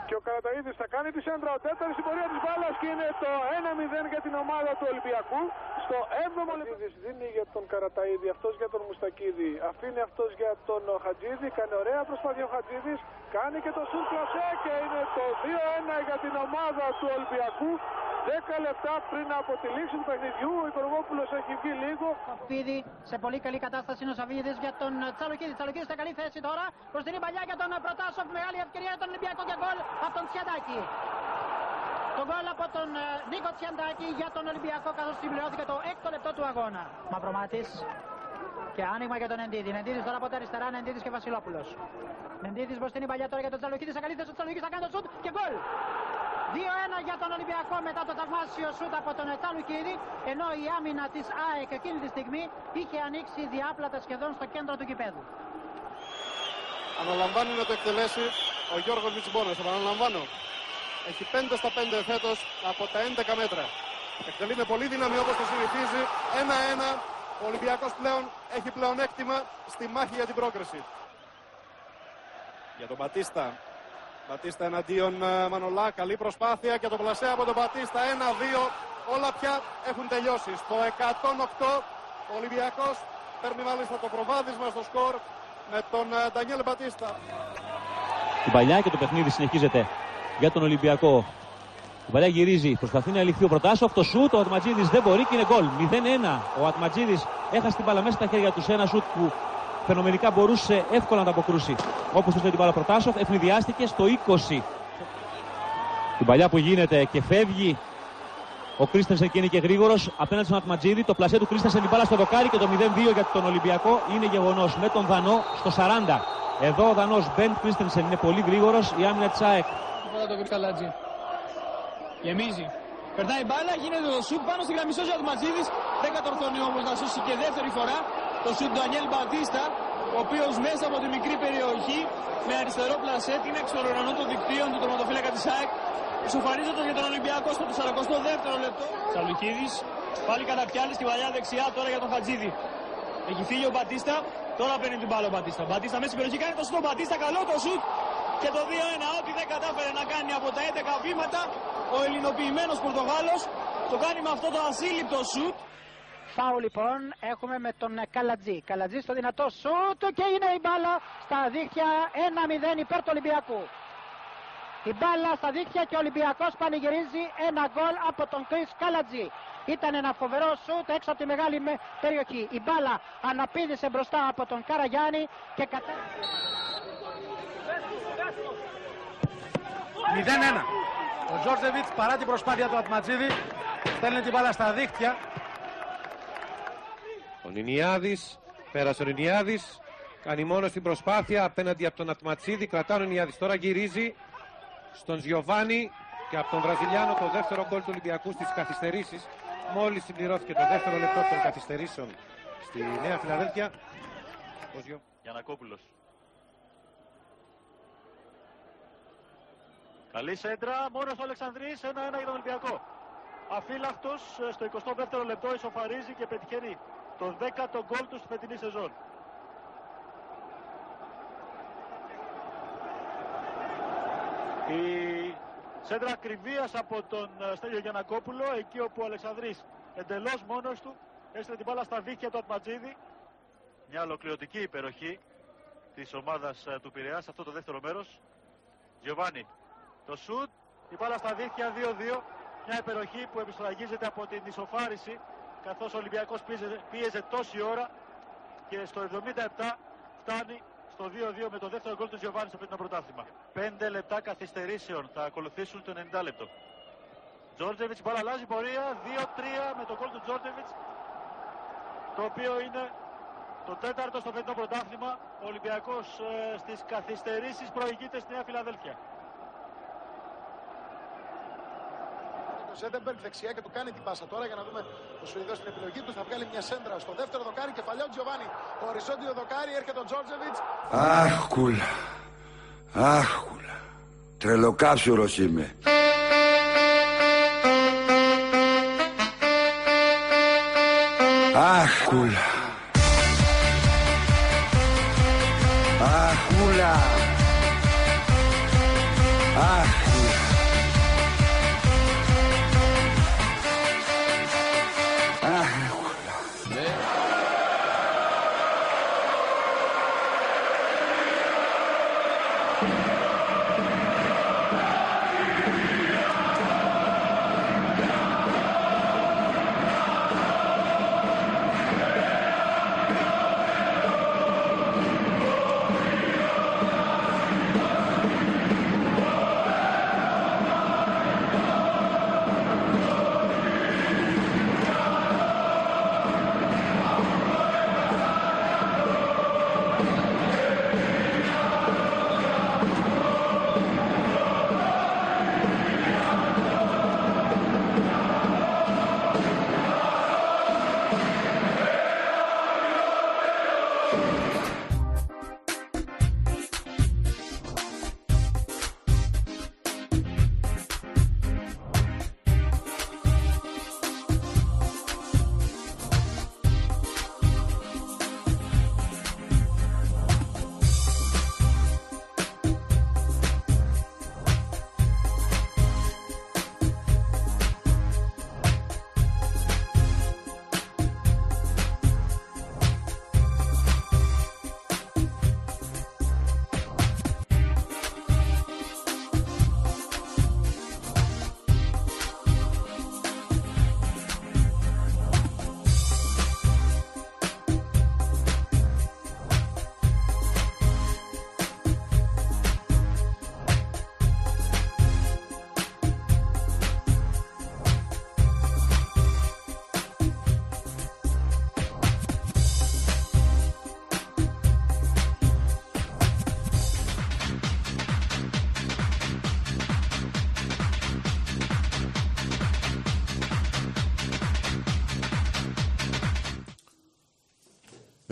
Και ο Καραταίδης θα κάνει τη σέντρα ο τέταρτος στην πορεία της μπάλας και είναι το 1-0 για την ομάδα του Ολυμπιακού. Στο 7ο λεπτό δίνει για τον Καραταίδη, αυτός για τον Μουστακίδη. Αφήνει αυτός για τον Χατζίδη, κάνει ωραία προσπάθεια ο Χατζίδης. Κάνει και το σουτ κλασέ και είναι το 2-1 για την ομάδα του Ολυμπιακού. 10 λεπτά πριν από τη λήξη του παιχνιδιού, ο Υπουργόπουλος έχει βγει λίγο. Πίδη σε πολύ καλή κατάσταση είναι ο Σαββίδης για τον Τσαλοκίδη. Τσαλοκίδης σε καλή θέση τώρα. Προς την παλιά για τον Προτάσοφ. Μεγάλη ευκαιρία για τον Ολυμπιακό και γκολ από τον Τσιαντάκη. Το γκολ από τον ε, Νίκο Τσιαντάκη για τον Ολυμπιακό καθώς συμπληρώθηκε το έκτο λεπτό του αγώνα. Μαυρομάτης και άνοιγμα για τον Εντίδη. Εντίδης τώρα από τα αριστερά, Εντίδης και Βασιλόπουλος. Εντίδης μπροστά στην παλιά τώρα για τον Τσαλοκίδη. Σε καλή θέση ο Τσαλοκίδης θα κάνει το σουτ και γκολ. 2-1 για τον Ολυμπιακό μετά το θαυμάσιο σούτ από τον Τσαλουκίδη ενώ η άμυνα της ΑΕΚ εκείνη τη στιγμή είχε ανοίξει διάπλατα σχεδόν στο κέντρο του κηπέδου. Αναλαμβάνει να το εκτελέσει ο Γιώργος Μιτσμπόνος. Επαναλαμβάνω. Έχει 5 στα 5 φέτος από τα 11 μέτρα. Εκτελεί με πολύ δύναμη όπως το συνηθίζει. 1-1. Ο Ολυμπιακός πλέον έχει πλεονέκτημα στη μάχη για την πρόκριση. Για τον Μπατίστα. Μπατίστα εναντίον ε, Μανολά. Καλή προσπάθεια και το πλασέ από τον Μπατίστα. 1-2. Όλα πια έχουν τελειώσει. Στο 108 ο Ολυμπιακός παίρνει μάλιστα το προβάδισμα στο σκορ με τον ε, Ντανιέλ Μπατίστα. Την παλιά και το παιχνίδι συνεχίζεται για τον Ολυμπιακό. Η παλιά γυρίζει, προσπαθεί να ληφθεί ο Προτάσοφ. Το σουτ, ο Ατματζίδη δεν μπορεί και είναι γκολ. 0-1. Ο Ατματζίδη έχασε την μπάλα μέσα στα χέρια του σε ένα σουτ που φαινομενικά μπορούσε εύκολα να τα αποκρούσει. Όπως του την μπάλα Προτάσοφ, ευνηδιάστηκε στο 20. Την παλιά που γίνεται και φεύγει ο Κρίστενσεν και είναι και γρήγορος απέναντι στον Ατματζίδη. Το πλασέ του Κρίστενσεν την μπάλα στο δοκάρι και το 0-2 για τον Ολυμπιακό είναι γεγονός με τον Δανό στο 40. Εδώ ο Δανός Μπεντ Κρίστενσεν είναι πολύ γρήγορος. Η άμυνα της ΑΕΚ Τώρα το βρει Καλάτζη. Γεμίζει. Περνάει η μπάλα, γίνεται το σουτ πάνω στη γραμμή σώζει ο Ματζίδης. Δεν κατορθώνει όμως να σώσει και δεύτερη φορά το σουτ του Ανιέλ Μπατίστα, ο οποίος μέσα από τη μικρή περιοχή με αριστερό πλασέ την εξ ουρανού των δικτύων του τερματοφύλακα της ΑΕΚ ισοφαρίζοντας για τον Ολυμπιακό στο 42ο λεπτό. Τσαλουκίδης πάλι καταπιάλει στη βαλιά δεξιά τώρα για τον Χατζίδη. Έχει φύγει ο Μπατίστα, τώρα παίρνει την μπάλα ο Μπατίστα. Μπατίστα μέσα στην περιοχή κάνει το σουτ, ο Μπατίστα καλό το σουτ και το 2-1 ό,τι δεν κατάφερε να κάνει από τα 11 βήματα ο ελληνοποιημένος Πορτογάλος το κάνει με αυτό το ασύλληπτο σουτ Φάου λοιπόν έχουμε με τον Καλατζή. Καλατζή στο δυνατό σουτ και είναι η μπάλα στα δίχτυα 1-0 υπέρ του Ολυμπιακού. Η μπάλα στα δίχτυα και ο Ολυμπιακός πανηγυρίζει ένα γκολ από τον Κρίς Καλατζή. Ήταν ένα φοβερό σουτ έξω από τη μεγάλη περιοχή. Η μπάλα αναπήδησε μπροστά από τον Καραγιάννη και κατέφυγε. 0-1. Ο Τζόρτζεβιτς παρά την προσπάθεια του Ατματζίδη στέλνει την μπάλα στα δίχτυα. Ο Νινιάδης, πέρασε ο Νινιάδης, κάνει μόνο στην προσπάθεια απέναντι από τον Ατματσίδη, κρατάνε ο Νινιάδης, τώρα γυρίζει στον Ζιωβάνι και από τον Βραζιλιάνο το δεύτερο γκολ του Ολυμπιακού στις καθυστερήσεις. Μόλις συμπληρώθηκε το δεύτερο λεπτό των καθυστερήσεων στη Νέα Φιλαδέλφια. Ο Ζιο... Γιανακόπουλος. Καλή σέντρα, μόνος ο Αλεξανδρής, 1-1 για τον Ολυμπιακό. Αφύλακτος ε, στο 22ο λεπτό ισοφαρίζει και πετυχαίνει το 10ο γκολ τους στη φετινή σεζόν. Η σέντρα ακριβίας από τον ε, Στέλιο Γιανακόπουλο, εκεί όπου ο Αλεξανδρής εντελώς μόνος του έστειλε την μπάλα στα δίχτυα του Ατματζίδη. μια ολοκληρωτική υπεροχή της ομάδας ε, του Πειραιά σε αυτό το δεύτερο μέρος. Γιωβάνι, το σουτ, η μπάλα στα δίχτυα 2-2. Μια υπεροχή που επιστραγγίζεται από την ισοφάριση καθώς ο Ολυμπιακός πίεζε, πίεζε τόση ώρα και στο 77 φτάνει στο 2-2 με το δεύτερο γκολ του Γιωβάνη στο φετινό πρωτάθλημα. 5 λεπτά καθυστερήσεων θα ακολουθήσουν το 90 λεπτό. Τζόρτζεβιτς, μπάλα αλλάζει πορεία, 2-3 με το γκολ του Τζόρτζεβιτς, το οποίο είναι το τέταρτο στο φετινό πρωτάθλημα. Ο Ολυμπιακός ε, στις καθυστερήσεις προηγείται στη Νέα Φιλαδέλφια. Ο Ζέντεμπεργκ δεξιά και του κάνει την πάσα τώρα για να δούμε ο Σουηδός στην επιλογή τους. Θα βγάλει μια σέντρα στο δεύτερο δοκάρι. Κεφαλιό Τζιοβάνι. Το οριζόντιο δοκάρι έρχεται ο Τζόρτζεβιτς. Αχ, κούλα. Αχ, κούλα. Τρελοκάψουρος είμαι. Αχ, κούλα. Αχ, κούλα. Αχ, κούλα. Αχ,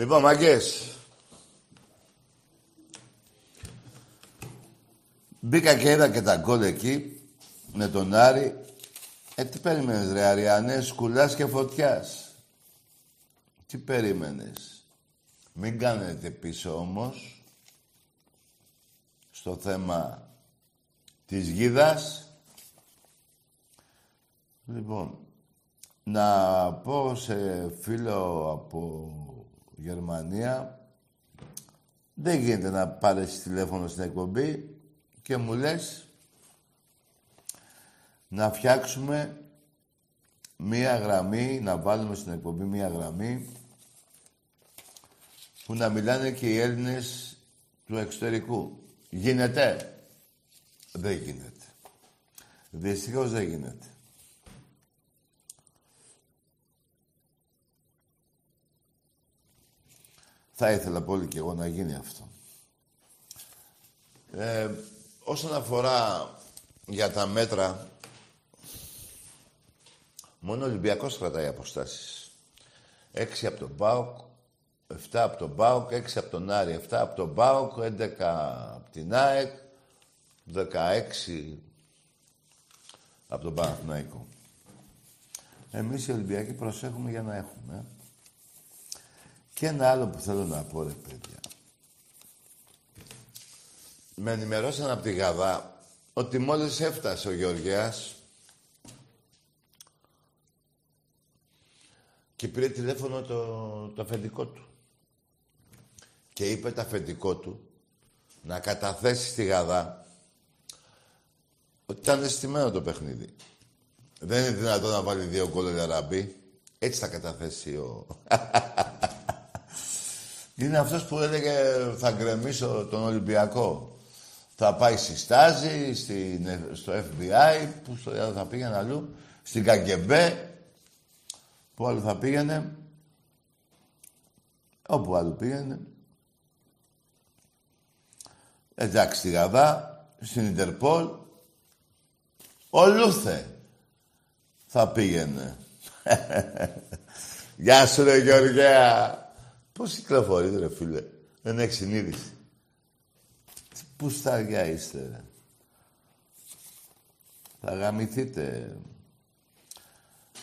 Λοιπόν, μαγκές. Μπήκα και είδα και τα γκολ εκεί με τον Άρη. Ε, τι περίμενες ρε Αριανέ, σκουλάς και φωτιάς. Τι περίμενες. Μην κάνετε πίσω όμως στο θέμα της γίδας. Λοιπόν, να πω σε φίλο από Γερμανία δεν γίνεται να πάρεις τηλέφωνο στην εκπομπή και μου λες να φτιάξουμε μία γραμμή, να βάλουμε στην εκπομπή μία γραμμή που να μιλάνε και οι Έλληνες του εξωτερικού. Γίνεται; Δεν γίνεται. Δυστυχώς δεν γίνεται. Θα ήθελα πολύ και εγώ να γίνει αυτό. Ε, όσον αφορά για τα μέτρα, μόνο ο Ολυμπιακός κρατάει αποστάσεις. Έξι από τον ΠΑΟΚ, 7 από τον ΠΑΟΚ, 6 από τον Άρη, 7 από τον ΠΑΟΚ, 11 από την ΑΕΚ, 16 από τον Παναθηναϊκό. Εμείς οι Ολυμπιακοί προσέχουμε για να έχουμε. Ε. Και ένα άλλο που θέλω να πω, ρε παιδιά. Με ενημερώσαν από τη Γαδά ότι μόλις έφτασε ο Γεωργιάς και πήρε τηλέφωνο το, το αφεντικό του. και είπε το αφεντικό του να καταθέσει στη Γαδά ότι ήταν αισθημένο το παιχνίδι. Δεν είναι δυνατόν να βάλει δύο γκολ ο Αραμπή. Έτσι θα καταθέσει ο... είναι αυτός που έλεγε θα γκρεμίσω τον Ολυμπιακό. Θα πάει στη Στάζη, στην, στο FBI, που στο, θα πήγαινε αλλού, στην Καγκεμπέ, που άλλο θα πήγαινε, όπου άλλο πήγαινε. Εντάξει, στη Γαδά, στην Ιντερπόλ, ο Λούθε θα πήγαινε. Γεια σου ρε Γεωργέα. Πώς κυκλοφορείς ρε φίλε; Δεν έχεις συνείδηση. Τι πουστάρια είστε ρε. Θα γαμηθείτε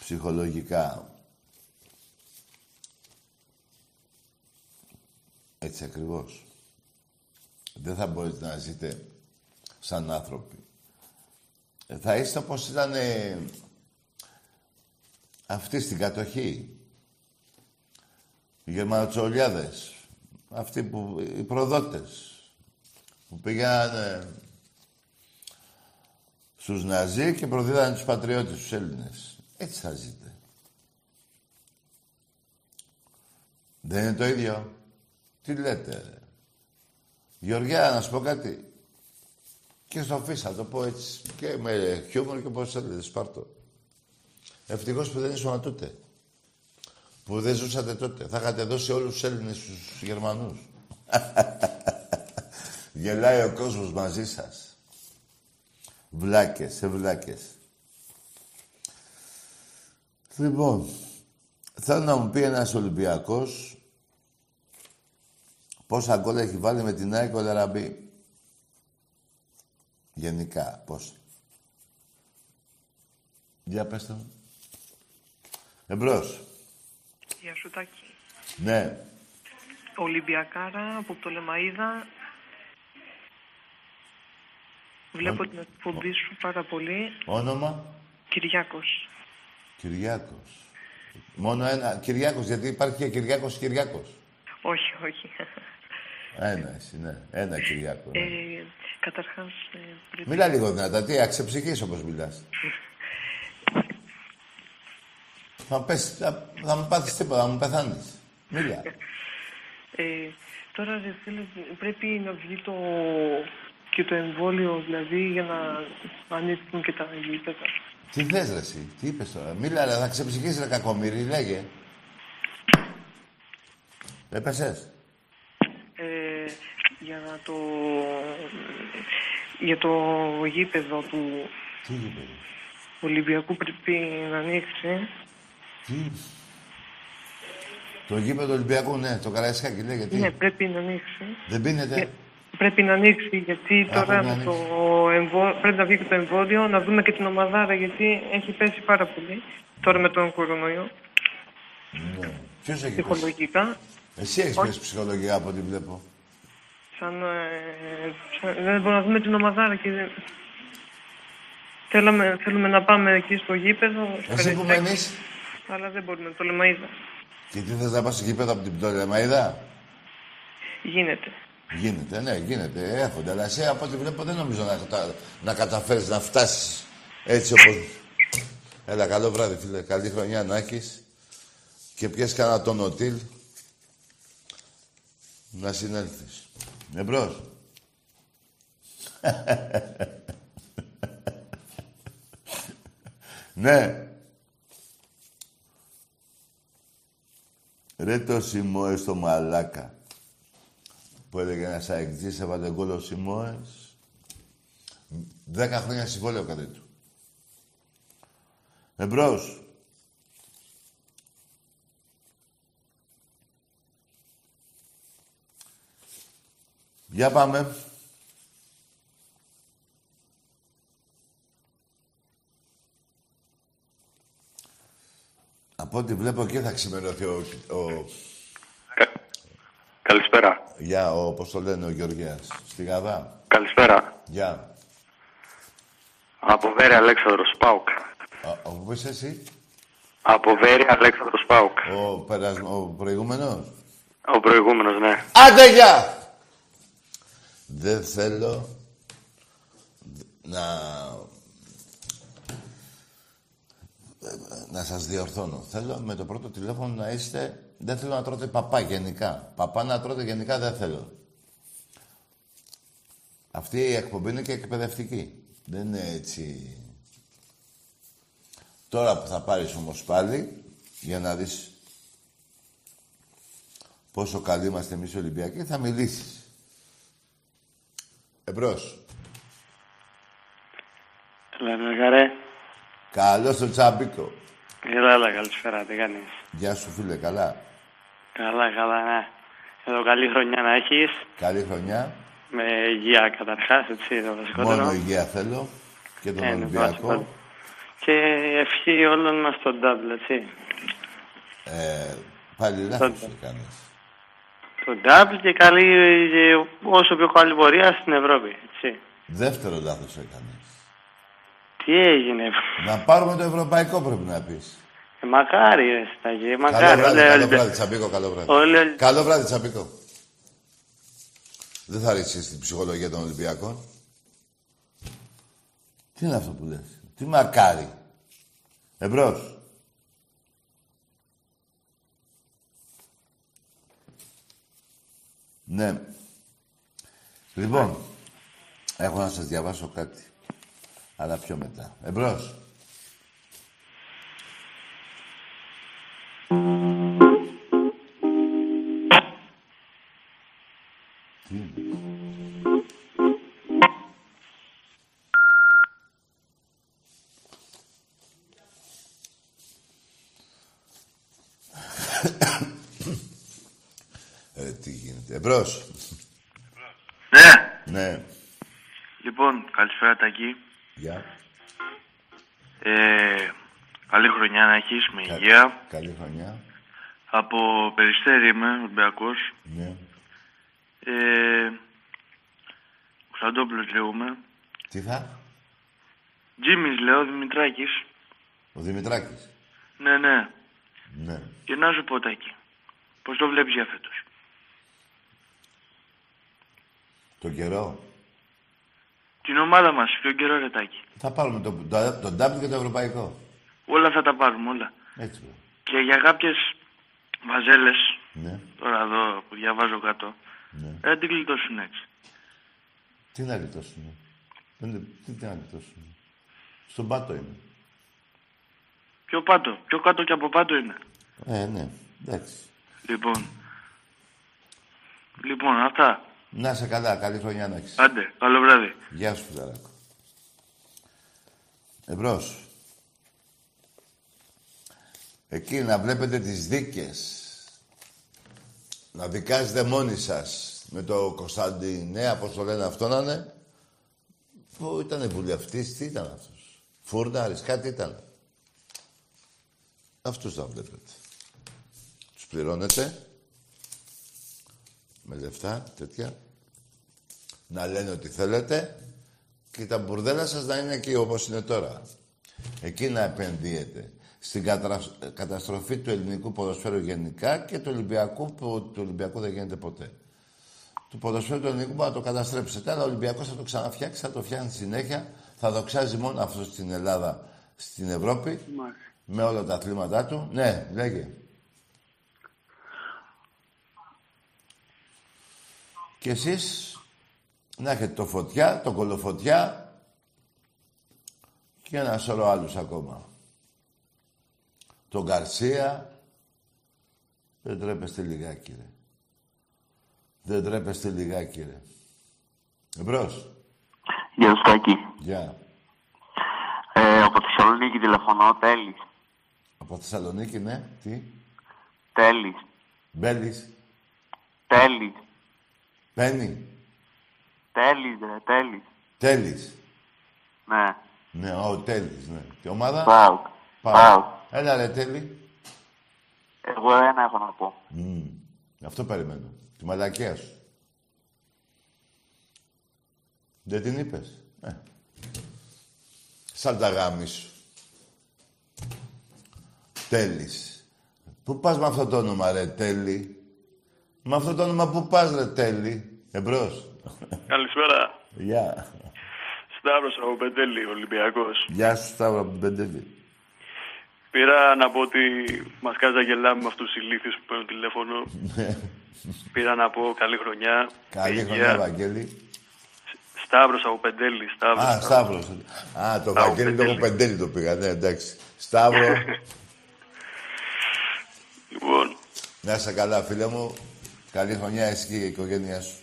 ψυχολογικά. Έτσι ακριβώς. Δεν θα μπορείτε να ζείτε σαν άνθρωποι. Ε, Θα είστε όπως ήταν ε, αυτοί στην κατοχή. Οι Γερμανοτσολιάδες. Αυτοί που, οι προδότες. Που πήγαν στους Ναζί και προδίδανε τους πατριώτες, τους Έλληνες. Έτσι θα ζείτε. Δεν είναι το ίδιο. Τι λέτε, ρε. Γεωργιά, να σου πω κάτι. Και στο φύσα, το πω έτσι. Και με χιούμορ και πώς θέλετε, Σπάρτο. Ευτυχώς που δεν ήσουν τότε. Που δεν ζούσατε τότε. Θα είχατε δώσει όλους τους Έλληνες στους Γερμανούς. Γελάει ο κόσμος μαζί σας. Βλάκες, σε βλάκες. Λοιπόν, θέλω να μου πει ένας Ολυμπιακός πόσα γκολ έχει βάλει με την ΑΕΚ ο Λαραμπή. Γενικά, πόσα. Για πες το. Εμπρός. Γεια σου Τάκη. Ναι. Ολυμπιακάρα από το Λεμαΐδα. Βλέπω την εκπομπή σου πάρα πολύ. Όνομα; Κυριάκος. Κυριάκος. Μόνο ένα. Κυριάκος, γιατί υπάρχει και Κυριάκος Κυριάκος. Όχι, όχι. Ένα εσύ, ναι. Ένα Κυριάκο. ναι. Ε, καταρχάς, ε, πρέπει... Μιλά λίγο δυνατά. Τι, αξεψυχής όπως μιλάς. Θα, πες, θα, θα μου πάθεις τίποτα, θα μου πεθάνεις. Μίλα. Ε, τώρα, ρε φίλε, πρέπει να βγει το... και το εμβόλιο, δηλαδή, για να ανοίξουν και τα γήπεδα. Τι θες ρε εσύ, τι είπες τώρα. Μίλα, ρε, θα ξεψυχείς ρε κακομύρι, λέγε. Έπεσες. Ε, για να το... για το γήπεδο του Τι γήπεδο; Ολυμπιακού πρέπει να ανοίξει. Τι; Το γήπεδο Ολυμπιακού, ναι, το Καραϊσκάκι λέγεται. Ναι, πρέπει να ανοίξει. Δεν πίνεται. Ε, Πρέπει να ανοίξει γιατί Α, τώρα πρέπει να με το εμβό... πρέπει να βγει και το εμβόλιο, να δούμε και την ομαδάρα γιατί έχει πέσει πάρα πολύ τώρα με τον κορονοϊό. Ναι. Ποιος έχει πέσει; Ψυχολογικά. Εσύ έχεις Όχι. πέσει ψυχολογικά από ό,τι βλέπω. Σαν, ε, σαν- δεν μπορούμε να δούμε την ομαδάρα και δεν- Θέλαμε, θέλουμε να πάμε εκεί στο γήπεδο. στο Εσύ που Καραϊσκάκι, μένεις; Αλλά δεν μπορούμε, το Λεμαΐδα. Και τι θες να πας στο γήπεδο από την Πτολεμαίδα. Γίνεται. Γίνεται, ναι, γίνεται. Έρχονται. Αλλά εσύ από ό,τι βλέπω δεν νομίζω να, κατα... να καταφέρεις να φτάσεις έτσι όπως... Έλα, καλό βράδυ, φίλε. Καλή χρονιά να έχεις. Και πιες κανένα τον οτήλ να συνέλθεις. Εμπρός. ναι. Ρε το Σιμώες στο μαλάκα. Που έλεγε ένας αεκτής, έβαλε γκολ ο Σιμώες. Δέκα χρόνια συμβόλαιο κάτι του. Εμπρός. Για πάμε. Από ό,τι βλέπω και θα ξημερωθεί ο... ο... Καλησπέρα. Για, ο, πώς το λένε, ο Γεωργίας. Στη Γαδά. Καλησπέρα. Γεια. Από Βέρεια Αλέξανδρος Πάουκ. Α, Από πού είσαι εσύ; Από Βέρεια Αλέξανδρος Πάουκ. Ο, περασ... ο προηγούμενος; Ο προηγούμενος, ναι. Άντε, γεια! Δεν θέλω να... να σας διορθώνω. Θέλω με το πρώτο τηλέφωνο να είστε... Δεν θέλω να τρώτε παπά γενικά. Παπά να τρώτε γενικά δεν θέλω. Αυτή η εκπομπή είναι και εκπαιδευτική. Δεν είναι έτσι... Τώρα που θα πάρεις όμως πάλι, για να δεις πόσο καλοί είμαστε εμείς οι Ολυμπιακοί, θα μιλήσεις. Εμπρός. Έλα, Μεγαρέ. Καλώς τον Τσαμπίκο. Έλα, έλα, καλησπέρα, τι κάνεις; Γεια σου φίλε, καλά. Καλά, καλά, ναι. Εδώ καλή χρονιά να έχεις. Καλή χρονιά. Με υγεία καταρχάς, έτσι, το βασικότερο. Μόνο υγεία θέλω. Και τον Ε, είναι το Ολυμπιακό. βασικό. Και ευχή όλων μας στον double, έτσι. Ε, πάλι λάθος έκανες. Το double και καλή, και όσο πιο καλή πορεία στην Ευρώπη, έτσι. Δεύτερο λάθος έκανες. Τι έγινε. Να πάρουμε το ευρωπαϊκό πρέπει να πεις. Ε, μακάρι, ρε, Σταγί, Καλό μακάρι. βράδυ, Όλοι- καλό όλοι- βράδυ, Τσαμπίκο, καλό βράδυ. Όλοι- όλοι- Καλό βράδυ, Τσαμπίκο. Δεν θα ρίξεις την ψυχολογία των Ολυμπιακών. Τι είναι αυτό που λες. Τι μακάρι. Εμπρός. Ναι. Λοιπόν, έχω να σας διαβάσω κάτι. Αλλά πιο μετά. Εμπρός. Ε, τι γίνεται. Εμπρός. Ναι. Ναι. Λοιπόν, καλησπέρα Τακί. Γεια. Ε, καλή χρονιά να έχεις με υγεία. Καλή χρονιά. Από Περιστέρη είμαι, Ολυμπιακός. Ναι. Ε, Κωνσταντόπουλος λέγομαι. Τι θα; Τζίμις λέω, Δημητράκης. Ο Δημητράκης. Ναι, ναι. Ναι. Και να σου πω Τάκη, πώς το βλέπεις για φέτος; Το καιρό; Την ομάδα μας, πιο καιρό ρε Τάκη. Θα πάρουμε το, το, το double και το ευρωπαϊκό. Όλα θα τα πάρουμε, όλα. Έτσι. μπράβο. Και για κάποιες βαζέλες, Ναι. τώρα εδώ που διαβάζω κάτω, Ναι. δεν την γλιτώσουν έτσι. Τι να γλιτώσουνε. Δεν είναι- Τι, τι να γλιτώσουνε. Στον πάτο είναι. Πιο πάτω, πιο κάτω και από πάτω είναι. Ε, ναι. Εντάξει. Λοιπόν. Λοιπόν, αυτά. Να σε καλά. Καλή χρονιά να έχεις. Άντε, καλό βράδυ. Γεια σου, φιλαράκο. Εμπρός. Εκεί να βλέπετε τις δίκες. Να δικάζετε μόνοι σας. Με το Κωνσταντινέα, πώς το λένε αυτό να είναι. Που ήταν βουλευτής, τι ήταν αυτός. Φούρναρης, κάτι ήταν. Αυτούς να βλέπετε. Τους πληρώνετε. Με λεφτά, τέτοια. Να λένε ότι θέλετε. Και τα μπουρδέλα σας να είναι εκεί όπως είναι τώρα. Εκεί να επενδύετε. Στην κατρα- καταστροφή του ελληνικού ποδοσφαίρου γενικά και του Ολυμπιακού που του Ολυμπιακού δεν γίνεται ποτέ. Του ποδοσφαίρου του ελληνικού μπορεί να το καταστρέψετε, αλλά ο Ολυμπιακός θα το ξαναφτιάξει, θα το φτιάχνει συνέχεια, θα δοξάζει μόνο αυτός στην Ελλάδα, στην Ευρώπη, με όλα τα αθλήματά του. Ναι, λέγε. Και εσείς να έχετε το φωτιά, το κολοφωτιά και ένα σωρό άλλους ακόμα. Τον Γκαρσία. Δεν τρέπεστε λιγάκι, ρε. Δεν τρέπεστε λιγάκι, ρε. Εμπρός. Γεια σου Τάκη. Γεια. Ε, από Θεσσαλονίκη τηλεφωνώ, Τέλης. Από Θεσσαλονίκη, ναι. Τι; Τέλης. Μπέλης. Τέλης. Πένι. Τέλης, ρε, Τέλης. Τέλης. Ναι. Ναι, ο Τέλης, ναι. Τι ομάδα; Πάουκ. Πάουκ. Πάουκ. Έλα ρε Τέλη. Εγώ ένα έχω να πω. Μμμ. Αυτό περιμένω. Τη μαλακία σου. Δεν την είπες; Ε. Σαν τα γάμι σου. Τέλης. Πού πας με αυτό το όνομα, ρε, Τέλη. Με αυτό το όνομα που πας, ρε τέλει. Εμπρός. Καλησπέρα. Γεια. Σταύρος από Πεντέλη, Ολυμπιακός. Γεια σου, Σταύρο από την Πεντέλη. Πήρα να πω ότι μας κάνει να γελάμε με αυτούς τους ηλίθιους που παίρνουν τηλέφωνο. Πήρα να πω καλή χρονιά. Καλή υγεία. χρονιά, Βαγγέλη. Σταύρος από Πεντέλη. Σταύρος. Α, Σταύρος. Α, το Από Βαγγέλη το Πεντέλη. Πεντέλη το πήγα, ναι, εντάξει. Σταύρο, Λοιπόν, να είσαι καλά, φίλε μου. Καλή χρονιά εσύ και η οικογένειά σου.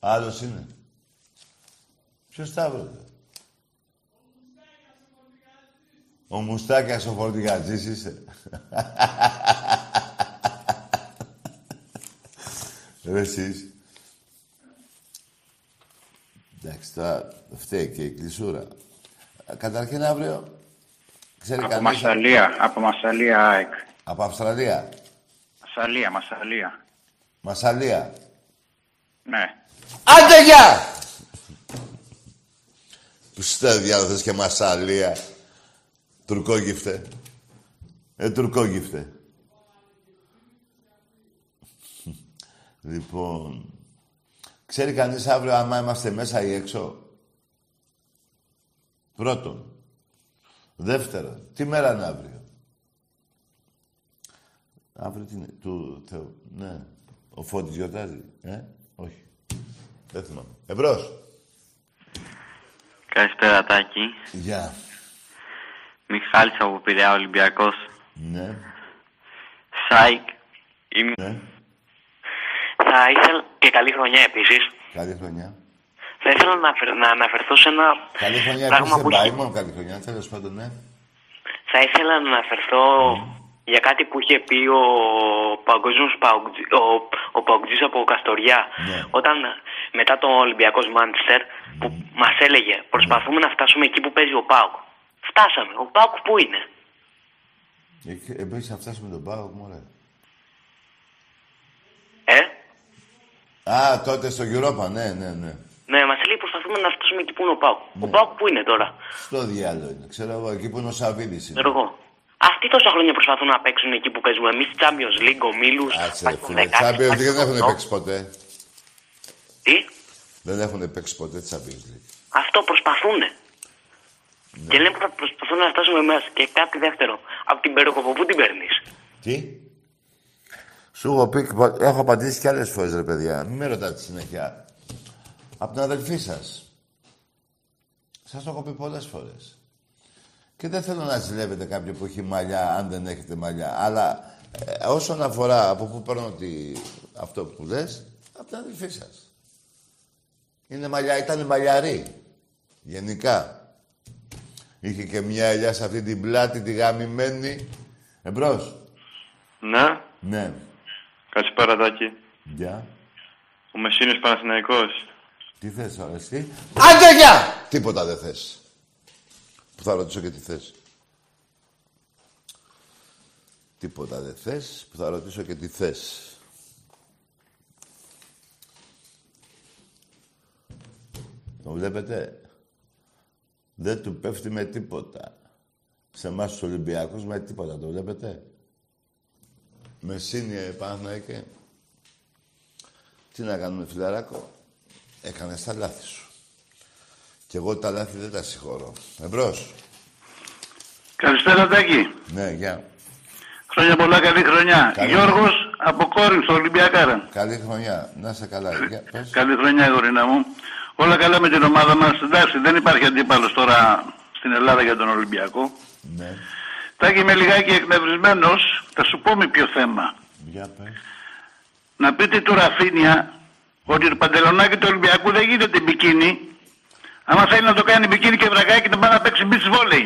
Άλλος είναι; Ποιος Σταύρος, ρε. Ο Μουστάκιας ο φορτηγατζής είσαι. Ρε εσείς. Εντάξει, τώρα φταίει και η κλεισούρα. Καταρχήν αύριο, ξέρει Από κανείς... Μασαλία, από Μασαλία ΑΕΚ. Από Αυστραλία. Μασαλία, Μασαλία. Μασαλία. Ναι. Άντε γεια! Που στα διάλογο θες και μασαλία. Τουρκόγυφτε. Ε, τουρκόγυφτε. λοιπόν, ξέρει κανείς αύριο άμα είμαστε μέσα ή έξω; Πρώτον. Δεύτερον, τι μέρα είναι αύριο; Αύριο τι είναι, του Θεού. Ναι. Ο Φώτης γιορτάζει. Ε, όχι. Δεν θυμάμαι. Εμπρός. Καλησπέρα Τάκη. Γεια. Μιχάλης από Πειραιά Ολυμπιακός. Ναι. Σάικ. Είμαι... Ναι. Θα ήθελα και καλή χρονιά επίσης. Καλή χρονιά. Θα ήθελα να, αναφερ- να αναφερθώ σε ένα Καλή χρονιά πράγμα επίσης που δεν πάει, έχει... μόνο καλή χρονιά. Τέλος πάντων, ναι. Θα ήθελα να αναφερθώ για κάτι που είχε πει ο παγκόσμιος παουτζή, ο, ο παουτζής από Καστοριά όταν μετά το Ολυμπιακός Μάντσεστερ που μας έλεγε προσπαθούμε να φτάσουμε εκεί που παίζει ο Πάουκ. Φτάσαμε. Ο Πάουκ πού είναι; Εκεί- Εμείς θα φτάσουμε τον Πάοκ, μωρέ. Ε; Α, τότε στο Europa, ναι, ναι, ναι. Ναι, μας λέει προσπαθούμε να φτάσουμε εκεί που είναι ο Πάουκ. Ο Πάουκ πού είναι τώρα; Στο διάλογο είναι. Ξέρω εγώ, εκεί που είναι ο Σαββίδης είναι. Ξέρω εγώ. Αυτοί τόσα χρόνια προσπαθούν να παίξουν εκεί που παίζουμε εμείς, Champions League, ομίλου. Κάτσε, ρε φίλε. Champions League δεν έχουν παίξει ποτέ. Τι; Δεν έχουν παίξει ποτέ Champions League. Αυτό προσπαθούν. Και λένε που θα προσπαθούν να φτάσουμε μέσα. Και κάτι δεύτερο. Από την Περοκοπο, πού την παίρνεις; Τι; Σου έχω πει, έχω απαντήσει κι άλλες φορές, ρε παιδιά. Μην με ρωτάτε συνέχεια. Από την αδελφή σας. Σας το έχω πει πολλές φορές. Και δεν θέλω να ζηλεύετε κάποιον που έχει μαλλιά, αν δεν έχετε μαλλιά. Αλλά ε, όσον αφορά από πού παίρνω τη... αυτό που λες, από την αδελφή σας. Είναι μαλλιά, ήταν μαλλιαρή. Γενικά. Είχε και μια ελιά σε αυτή την πλάτη, τη γαμημένη. Εμπρός. Ναι. Ναι. Καλησπέρα Τάκη. Γεια. Ο Μεσίνης Παναθηναϊκός. Τι θες τώρα εσύ. Άντε γεια! Τίποτα δεν θες. Που θα ρωτήσω και τι θες. Τίποτα δεν θες. Που θα ρωτήσω και τι θες. Το βλέπετε; Δεν του πέφτει με τίποτα. Σε εμάς τους Ολυμπιακούς με τίποτα. Το βλέπετε; Μεσίνη, Παναθηναϊκέ. Τι να κάνουμε, φιλαράκο; Έκανες τα λάθη σου. Κι εγώ τα λάθη δεν τα συγχωρώ. Εμπρός. Καλησπέρα Τάκη. Ναι, γεια. Χρόνια πολλά, καλή χρονιά. Καλή Γιώργος από Κόρινθο, Ολυμπιακάρα. Καλή χρονιά. Να είσαι καλά. Γεια. Πες. Καλή χρονιά, γορίνα μου. Όλα καλά με την ομάδα μας. Εντάξει, δεν υπάρχει αντίπαλος τώρα στην Ελλάδα για τον Ολυμπιακό. Ναι. Τάκη, είμαι λιγάκι εκνευρισμένος. Θα σου πω με ποιο θέμα. Για πες. Να πείτε του Ραφίνια ότι το παντελονάκι του Ολυμπιακού δεν γίνεται μπικίνι. Άμα θέλει να το κάνει μπικίνι και βρακάκι, να πάει να παίξει beach volley.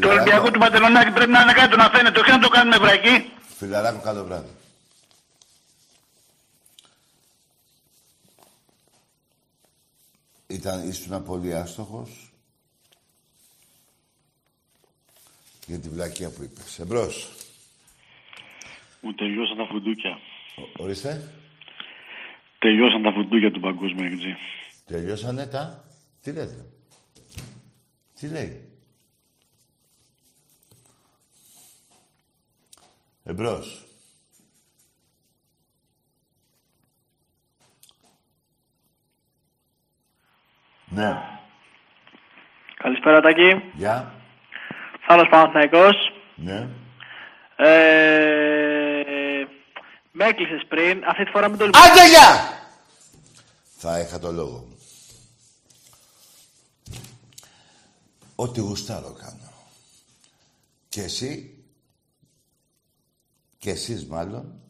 Το Ολυμπιακό του παντελονάκι πρέπει να είναι κάτω να φαίνεται, όχι να το κάνουμε βρακί. Φιλαράκο, καλό βράδυ. Ήταν, ήσουν πολύ άστοχος για τη βλακεία που είπες. Εμπρός. Μου τελειώσαν τα φουντούκια. Ο- Ορίστε. Τελειώσαν τα φουντούκια του παγκόσμιου εκτζή. Τελειώσανε τα... Τι λέτε; Τι λέει; Εμπρός. Ναι. Καλησπέρα Τάκη. Γεια. Θάλος Παναθηναϊκός. Ναι. Ε, με έκλεισες πριν, αυτή τη φορά με το Άντε γεια! Θα είχα το λόγο μου. Ό,τι γουστάρω κάνω. Και εσύ, και εσείς μάλλον,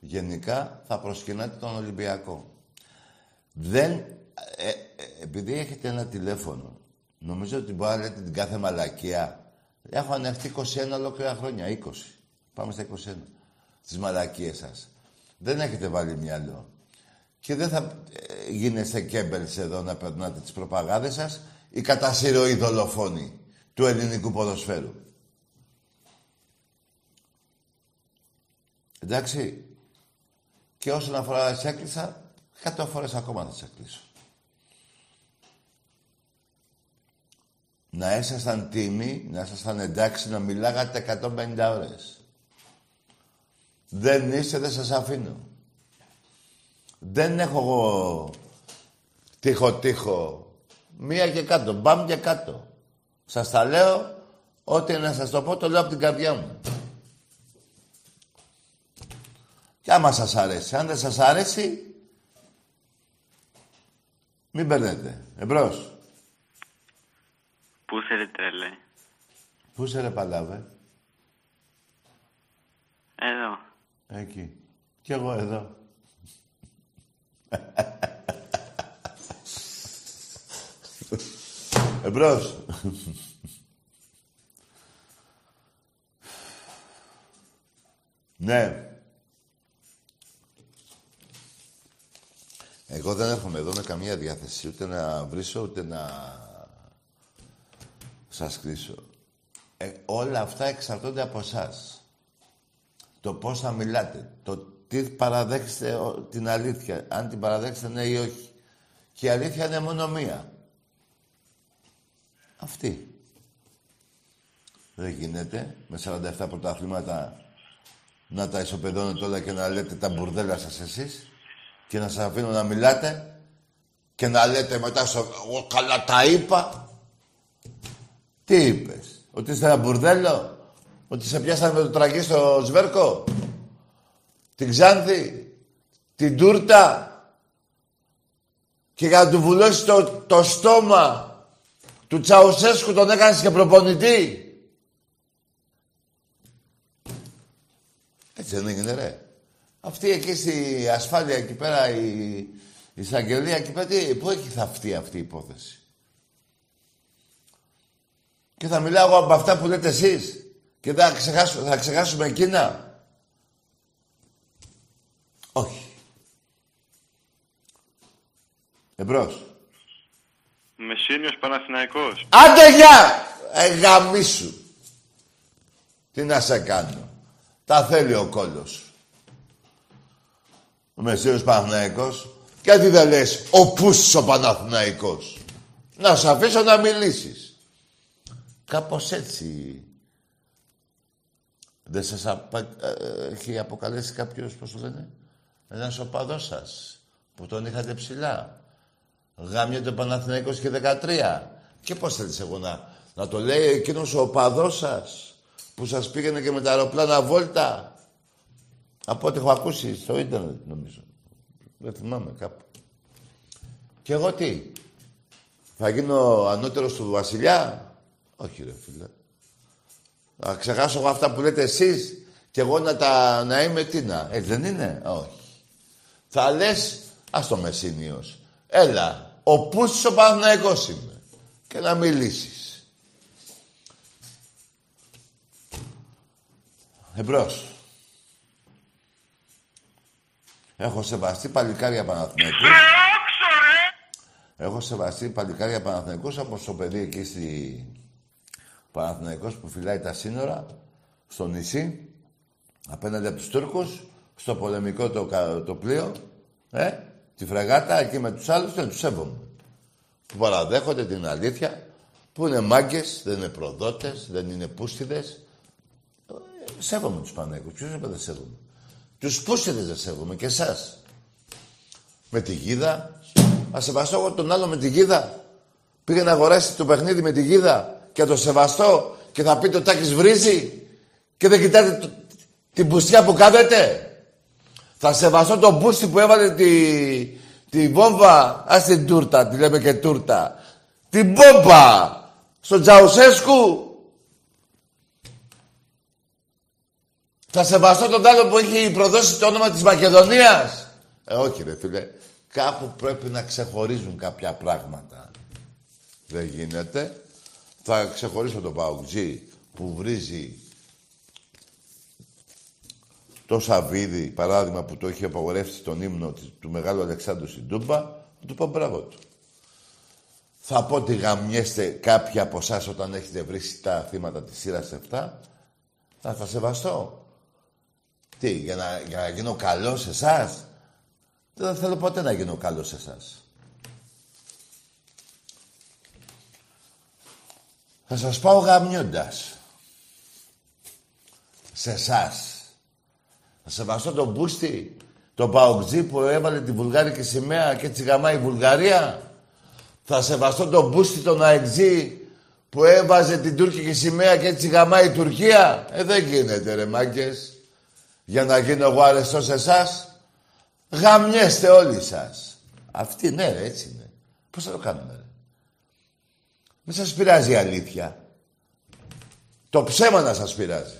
γενικά θα προσκυνάτε τον Ολυμπιακό. Δεν, ε, ε, επειδή έχετε ένα τηλέφωνο, νομίζω ότι μπορεί να λέτε την κάθε μαλακία. Έχω ανεχτεί 21 ολόκληρα χρόνια, 20. Πάμε στα 21. Τις μαλακίες σας. Δεν έχετε βάλει μυαλό. Και δεν θα ε, γίνεστε κέμπελς εδώ να περνάτε τις προπαγάδες σας ή κατά συρροή δολοφόνοι του ελληνικού ποδοσφαίρου. Εντάξει. Και όσον αφορά σε έκλεισα, 100 φορές ακόμα θα σε κλείσω. Να ήσασταν τίμοι, να ήσασταν εντάξει, να μιλάγατε 150 ώρες. Δεν είστε, δεν σας αφήνω. Δεν έχω εγώ τείχο-τείχο. Μία και κάτω, μπαμ και κάτω. Σας τα λέω, ό,τι να σας το πω, το λέω από την καρδιά μου. Και άμα σας αρέσει. Αν δεν σας αρέσει, μην παίρνετε. Εμπρός. Πού σε ρε τρελέ; Πού σε ρε παλάβε; Εδώ. Εκεί. Κι εγώ εδώ. Εμπρός. ναι. Εγώ δεν έρχομαι εδώ με καμία διάθεση ούτε να βρίσω ούτε να σας κλείσω. Ε, όλα αυτά εξαρτώνται από εσάς. Το πώς θα μιλάτε, το τι παραδέχεστε ο- την αλήθεια, αν την παραδέχεστε ναι ή όχι. Και η αλήθεια είναι μόνο μία. Αυτή. Δεν γίνεται με 47 πρωταθλήματα να τα ισοπεδώνετε όλα και να λέτε τα μπουρδέλα σας εσείς και να σας αφήνω να μιλάτε και να λέτε μετά στο «Εγώ καλά τα είπα». Τι είπες, ότι είστε ένα μπουρδέλο, ότι σε πιάσανε με το τραγί στο Σβέρκο, την Ξάνθη, την Τούρτα και για να του βουλώσει το, το στόμα του Τσαουσέσκου τον έκανες και προπονητή. Έτσι δεν έγινε ρε. Αυτή εκεί στη ασφάλεια εκεί πέρα η, η εισαγγελία εκεί πέρα τι- πού έχει θαυτεί αυτή η υπόθεση; Και θα μιλάω εγώ από αυτά που λέτε εσείς και θα, ξεχάσω, θα ξεχάσουμε εκείνα; Όχι. Εμπρός. Μεσίνιος Παναθηναϊκός. Άντε γεια! Ε, γαμίσου. Τι να σε κάνω. Τα θέλει ο κόλλος σου. Ο Μεσσίος Παναθηναϊκός. Και τι δεν λες, ο Πούσης ο Παναθηναϊκός. Να σου αφήσω να μιλήσεις. Κάπως έτσι. Δεν σας απα... ε, έχει αποκαλέσει κάποιος, πώς το λένε, ένας οπαδός σας, που τον είχατε ψηλά. Γάμια το Παναθηναϊκός και 13. Και πώς θέλεις εγώ να, να το λέει εκείνος ο οπαδός σας, που σας πήγαινε και με τα αεροπλάνα βόλτα; Από ό,τι έχω ακούσει στο ίντερνετ, νομίζω. Δεν θυμάμαι κάπου. Και εγώ τι, θα γίνω ανώτερος του βασιλιά; Όχι ρε φίλε. Θα ξεχάσω εγώ αυτά που λέτε εσείς και εγώ να, τα, να είμαι τι να. Ε, δεν είναι; Όχι. Θα λες, ας το Μεσίνιος. Έλα, ο Πούστης ο Παναθηναϊκός είμαι. Και να μιλήσεις. Εμπρός. Έχω σεβαστεί παλικάρια Παναθηναϊκούς. Έχω σεβαστεί παλικάρια Παναθηναϊκούς όπως το παιδί εκεί στη Παναθηναϊκός που φυλάει τα σύνορα στο νησί απέναντι από τους Τούρκους στο πολεμικό το, κα- το πλοίο ε, τη φρεγάτα εκεί με τους άλλους δεν τους σέβομαι που παραδέχονται την αλήθεια που είναι μάγκες, δεν είναι προδότες, δεν είναι πούστιδες Σέβομαι τους Πανέκους. Ποιος είπε δεν σέβομαι; Τους πούσιδε δεν σέβομαι και εσάς. Με τη γίδα. Α σεβαστώ εγώ τον άλλο με τη γίδα. Πήγε να αγοράσει το παιχνίδι με τη γίδα και το σεβαστώ και θα πει το τάκι βρίζει και δεν κοιτάτε το- την πουστιά που κάθεται. Θα σεβαστώ τον μπούστι που έβαλε τη, τη βόμβα. Α την τούρτα, τη λέμε και τούρτα. Την μπόμπα στον Τζαουσέσκου. Θα σεβαστώ τον άλλο που έχει προδώσει το όνομα της Μακεδονίας. Ε, όχι ρε φίλε. Κάπου πρέπει να ξεχωρίζουν κάποια πράγματα. Δεν γίνεται. Θα ξεχωρίσω τον Παουτζή που βρίζει το Σαββίδι, παράδειγμα που το έχει απαγορεύσει τον ύμνο της- του Μεγάλου Αλεξάνδρου στην Τούμπα, θα του πω μπράβο του. Θα πω ότι γαμιέστε κάποιοι από εσάς όταν έχετε βρει τα θύματα της σειράς 7. Θα τα σεβαστώ. Τι, για να, για να γίνω καλός σε εσάς; Δεν θέλω ποτέ να γίνω καλός σε εσάς. Θα σας πάω γαμιώντας. Σε εσάς. Θα σεβαστώ τον Μπούστη, τον Παοκτζή που έβαλε τη βουλγάρικη σημαία και έτσι γαμάει η Βουλγαρία. Θα σεβαστώ τον Μπούστη, τον Αεξή που έβαζε την τουρκική σημαία και έτσι γαμάει η Τουρκία. Ε, δεν γίνεται ρε μάγκες. Για να γίνω εγώ αρεστός σε εσάς. Γαμιέστε όλοι σας. Αυτή ναι ρε, έτσι είναι. Πώς θα το κάνουμε ρε; Μην σας πειράζει η αλήθεια. Το ψέμα να σας πειράζει.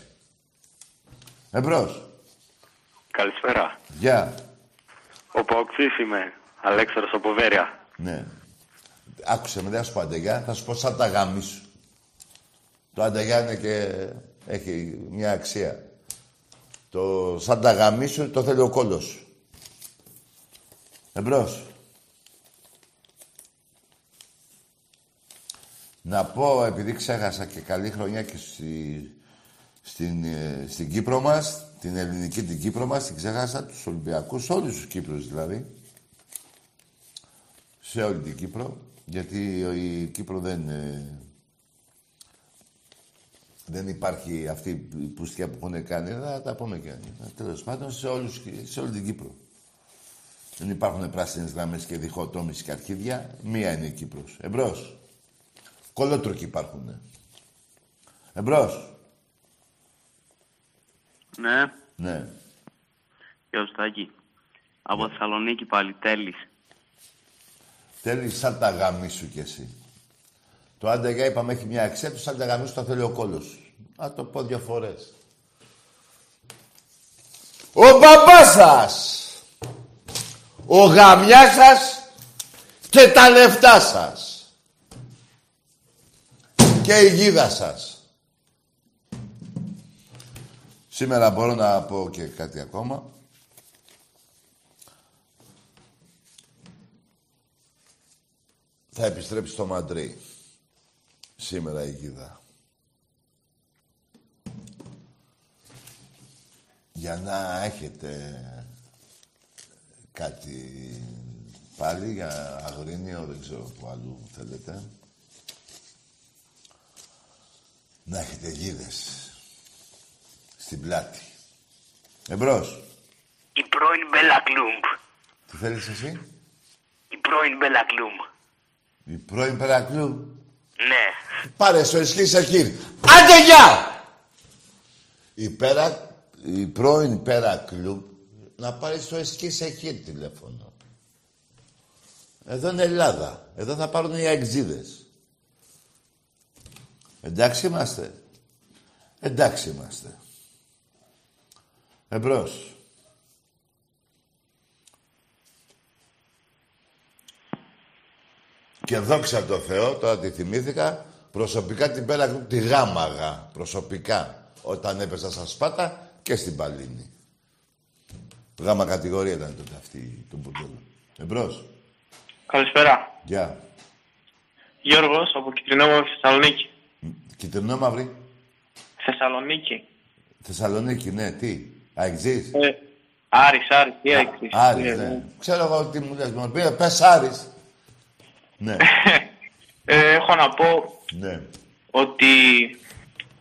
Εμπρός. Καλησπέρα. Γεια. Ο Παοξής είμαι. Αλέξανδρος από Βέρεια. Ναι. Άκουσε με, δεν θα σου πω αντεγιά, θα σου πω σαν τα γάμι σου. Το αντεγιά είναι και έχει μια αξία. Το σαν τα γάμι σου το θέλει ο κόλλος σου. Εμπρός. Να πω, επειδή ξέχασα και καλή χρονιά και στη, στην, ε, στην Κύπρο μας, την ελληνική την Κύπρο μας, την ξέχασα, τους Ολυμπιακούς, όλους τους Κύπρους δηλαδή. Σε όλη την Κύπρο, γιατί η Κύπρο δεν... ε, δεν υπάρχει αυτή η πουστιά που έχουν κάνει, θα τα πούμε και Τέλος πάντων, σε, όλους, σε όλη την Κύπρο. Δεν υπάρχουν πράσινες γραμμές και διχοτόμηση και αρχίδια. Μία είναι η Κύπρος. Εμπρός. Κολότροκοι υπάρχουν. Εμπρός. Ναι, Ναι. γεια σου Τάκη. Από Θεσσαλονίκη πάλι, τέλεις. Θέλει σαν τα γάμι σου κι εσύ. Το άντεγα είπαμε έχει μια αξία του, σαν τα γάμι σου το θέλει ο κόλος σου. Να το πω δύο φορές. Ο μπαμπάς σας, ο γαμιάς σας και τα λεφτά σας. Και η γίδα σας. Σήμερα μπορώ να πω και κάτι ακόμα. Θα επιστρέψει στο Μαντρί. Σήμερα η γίδα. Για να έχετε κάτι πάλι για αγρίνιο, δεν ξέρω που αλλού θέλετε. Να έχετε γίδες στην πλάτη. Εμπρός. Η πρώην Μπέλα Κλούμπ. Τι θέλεις εσύ; Η πρώην Μπέλα Κλούμπ. Η πρώην Περακλού. Ναι. Πάρε στο ισχύ σε χείρ. Άντε γεια! Η, πέρα, η πρώην Περακλού να πάρεις στο ισχύ σε χείρ τηλέφωνο. Εδώ είναι Ελλάδα. Εδώ θα πάρουν οι αεξίδες. Εντάξει είμαστε. Εντάξει είμαστε. Εμπρός. Και δόξα τω Θεώ, τώρα τη θυμήθηκα, προσωπικά την πέρα τη γάμαγα. Προσωπικά. Όταν έπεσα στα Σπάτα και στην Παλίνη. Γάμα κατηγορία ήταν τότε αυτή το μπουρδέλο. Εμπρός. Καλησπέρα. Γεια. Γιώργος από Κιτρινόμαυρη Θεσσαλονίκη. Κυτρινό μαύρη. Θεσσαλονίκη. Θεσσαλονίκη, ναι, τι. Αεξής. Ε, Άρης, Άρης, τι Άρης. Άρης, ναι. Ξέρω εγώ τι μου λες. Μου πει, πες Άρης. ναι. Ε, έχω να πω ναι. ότι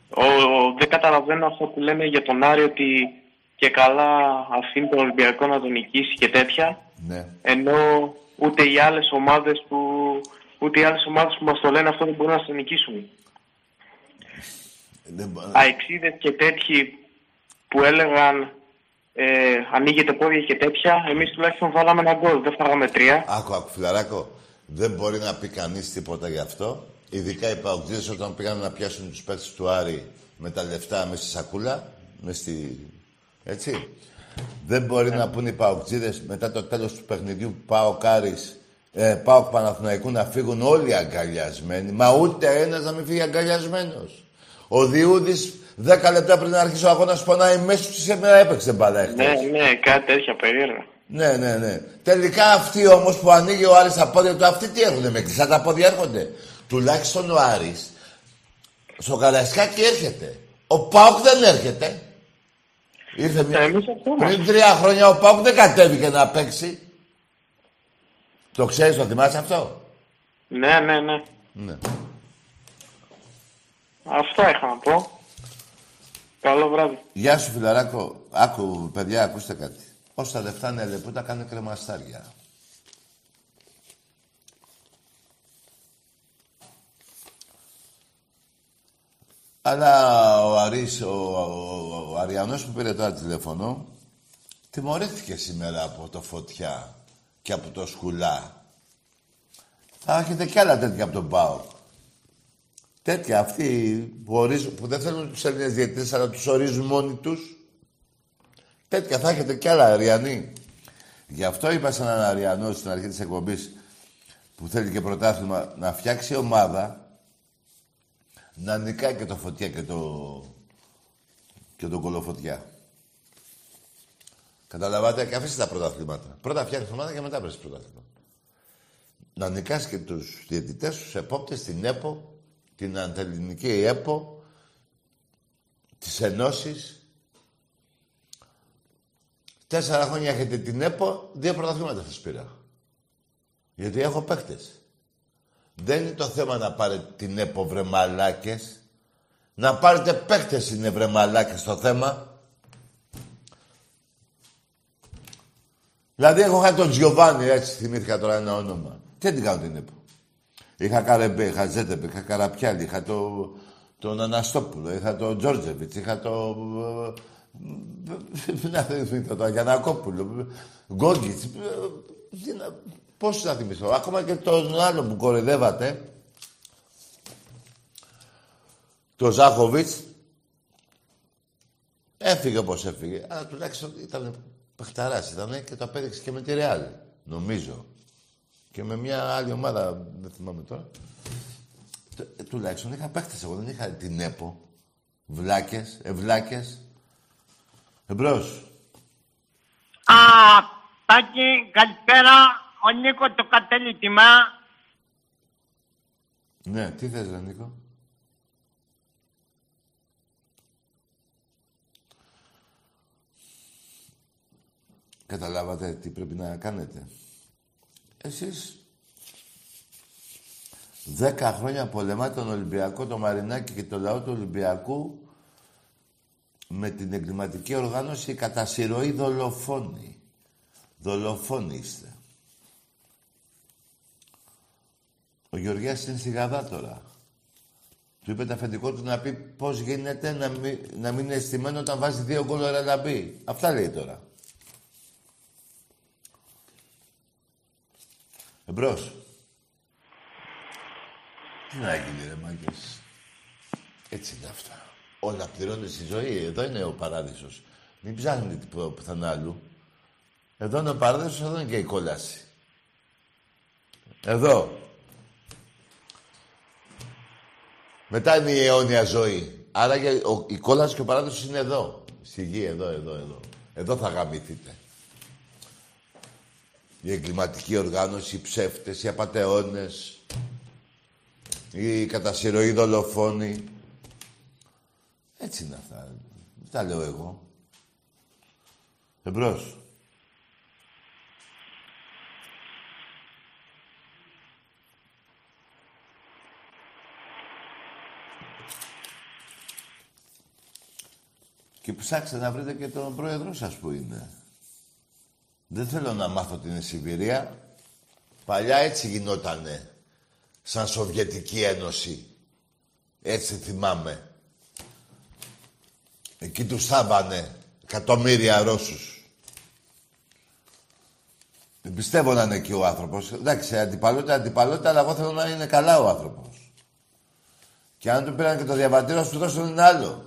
ο, ο δεν καταλαβαίνω αυτό που λένε για τον Άρη ότι και καλά αφήνει τον Ολυμπιακό να τον νικήσει και τέτοια. Ναι. Ενώ ούτε οι άλλες ομάδες που, ούτε οι άλλες ομάδες που μας το λένε αυτό δεν μπορούν να σε νικήσουν. Δεν μπο- Αεξίδες και τέτοιοι που έλεγαν ε, ανοίγετε πόδια και τέτοια, εμείς τουλάχιστον βάλαμε ένα γκολ, δεν φάγαμε τρία. Άκου, άκου, φιλαράκο. Δεν μπορεί να πει κανείς τίποτα γι' αυτό. Ειδικά οι παουτζίδες όταν πήγαν να πιάσουν τους παίκτες του Άρη με τα λεφτά μέσα στη σακούλα, με στη... Έτσι. Δεν μπορεί να πούνε οι παουτζίδες μετά το τέλος του παιχνιδιού πάω Κάρης, ε, πάω Παναθηναϊκού να φύγουν όλοι αγκαλιασμένοι. Μα ούτε ένας να μην φύγει αγκαλιασμένος. Ο Διούδης 10 λεπτά πριν να αρχίσει ο αγώνας πονάει μέσα του σήμερα έπαιξε μπαλά εχθές. Ναι, ναι, κάτι τέτοια περίεργα. Ναι, ναι, ναι. Τελικά αυτοί όμως που ανοίγει ο Άρης τα πόδια του, αυτοί τι έρχονται με κλειστά τα πόδια έρχονται. Τουλάχιστον ο Άρης στο Καραϊσκάκι έρχεται. Ο Πάουκ δεν έρχεται. Ήρθε μια... Πριν τρία χρόνια ο Πάουκ δεν κατέβηκε να παίξει. Το ξέρεις, το θυμάσαι αυτό; Ναι, ναι, ναι. Ναι. Αυτά είχα να πω. Καλό βράδυ. Γεια σου φιλαράκο. Άκου, παιδιά, ακούστε κάτι. Όσα τα λεφτά είναι λεπούτα, κάνε κρεμαστάρια. Αλλά ο Αρής, ο, ο, ο Αριανός που πήρε τώρα τηλέφωνο, τιμωρήθηκε σήμερα από το Φωτιά και από το Σκουλά. Θα έχετε κι άλλα τέτοια από τον ΠΑΟ. Τέτοια αυτοί που, ορίζουν, που δεν θέλουν τους Έλληνες διαιτητές, αλλά τους ορίζουν μόνοι τους. Τέτοια θα έχετε κι άλλα, Αριανοί. Γι' αυτό είπα σε έναν Αριανό στην αρχή της εκπομπής που θέλει και πρωτάθλημα να φτιάξει ομάδα να νικάει και το φωτιά και το, και τον κολοφωτιά. Καταλαβαίνετε και αφήστε τα πρωταθλήματα. Πρώτα φτιάχνεις ομάδα και μετά βρεις πρωτάθλημα. Να νικάς και τους διαιτητές, τους επόπτες, την ΕΠΟ, την Αντελληνική ΕΠΟ, τις ενώσεις. Τέσσερα χρόνια έχετε την ΕΠΟ, δύο πρωταθλήματα σας πήρα. Γιατί έχω παίκτες. Δεν είναι το θέμα να πάρετε την ΕΠΟ βρε μαλάκες. Να πάρετε παίκτες είναι βρε μαλάκες το θέμα. Δηλαδή έχω χάσει τον Τζιοβάνι, έτσι θυμήθηκα τώρα ένα όνομα. Τι την κάνω την ΕΠΟ; Είχα Καρεμπέ, είχα Ζέτεπε, είχα Καραπιάλη, είχα το, τον Αναστόπουλο, είχα τον Τζόρτζεβιτς, είχα το... Να θυμηθώ το Αγιανακόπουλο, Γκόγκιτς. Τι να- Πώς να θυμηθώ. Ακόμα και τον άλλο που κοροϊδεύατε, το Ζάχοβιτς, έφυγε όπως έφυγε. Αλλά τουλάχιστον ήταν παιχταράς, ήταν και το απέδειξε και με τη Ρεάλ, νομίζω. Και με μια άλλη ομάδα, δεν θυμάμαι τώρα. Τε- τουλάχιστον είχα παίχτες εγώ, δεν είχα την ΕΠΟ. Βλάκες, ευλάκες. Εμπρός. Α, Τάκη, καλησπέρα. Ο Νίκο το κατέλη τιμά. Ναι, τι θες, ρε Νίκο; Καταλάβατε τι πρέπει να κάνετε. Εσείς δέκα χρόνια πολεμάτε τον Ολυμπιακό, το Μαρινάκι και το λαό του Ολυμπιακού με την εγκληματική οργάνωση κατά συρροή δολοφόνοι. Δολοφόνοι είστε. Ο Γεωργιάς είναι στη Γαδά τώρα. Του είπε το αφεντικό του να πει πώς γίνεται να μην, να μην είναι αισθημένο όταν βάζει δύο γκολ ο Ρελαμπή. Αυτά λέει τώρα. Εμπρός. Τι να γίνει ρε μάγκες. Έτσι είναι αυτά. Όλα πληρώνει στη ζωή. Εδώ είναι ο παράδεισος. Μην ψάχνετε τίποτα πουθενά αλλού. Εδώ είναι ο παράδεισος, εδώ είναι και η κόλαση. Εδώ. Μετά είναι η αιώνια ζωή. Άρα και ο, η κόλαση και ο παράδεισος είναι εδώ. Στη γη, εδώ, εδώ, εδώ. Εδώ θα γαμηθείτε. Η εγκληματική οργάνωση, οι ψεύτες, οι απατεώνες, οι κατασυρωοί δολοφόνοι. Έτσι είναι αυτά. Δεν τα λέω εγώ. Εμπρός. Και ψάξτε να βρείτε και τον πρόεδρό σας που είναι. Δεν θέλω να μάθω την είναι Σιβηρία. Παλιά έτσι γινότανε. Σαν Σοβιετική Ένωση. Έτσι θυμάμαι. Εκεί τους θάβανε εκατομμύρια Ρώσους. Δεν πιστεύω να είναι εκεί ο άνθρωπος. Εντάξει, αντιπαλότητα, αντιπαλότητα, αλλά εγώ θέλω να είναι καλά ο άνθρωπος. Και αν του πήραν και το διαβατήριο, σου δώσουν ένα άλλο.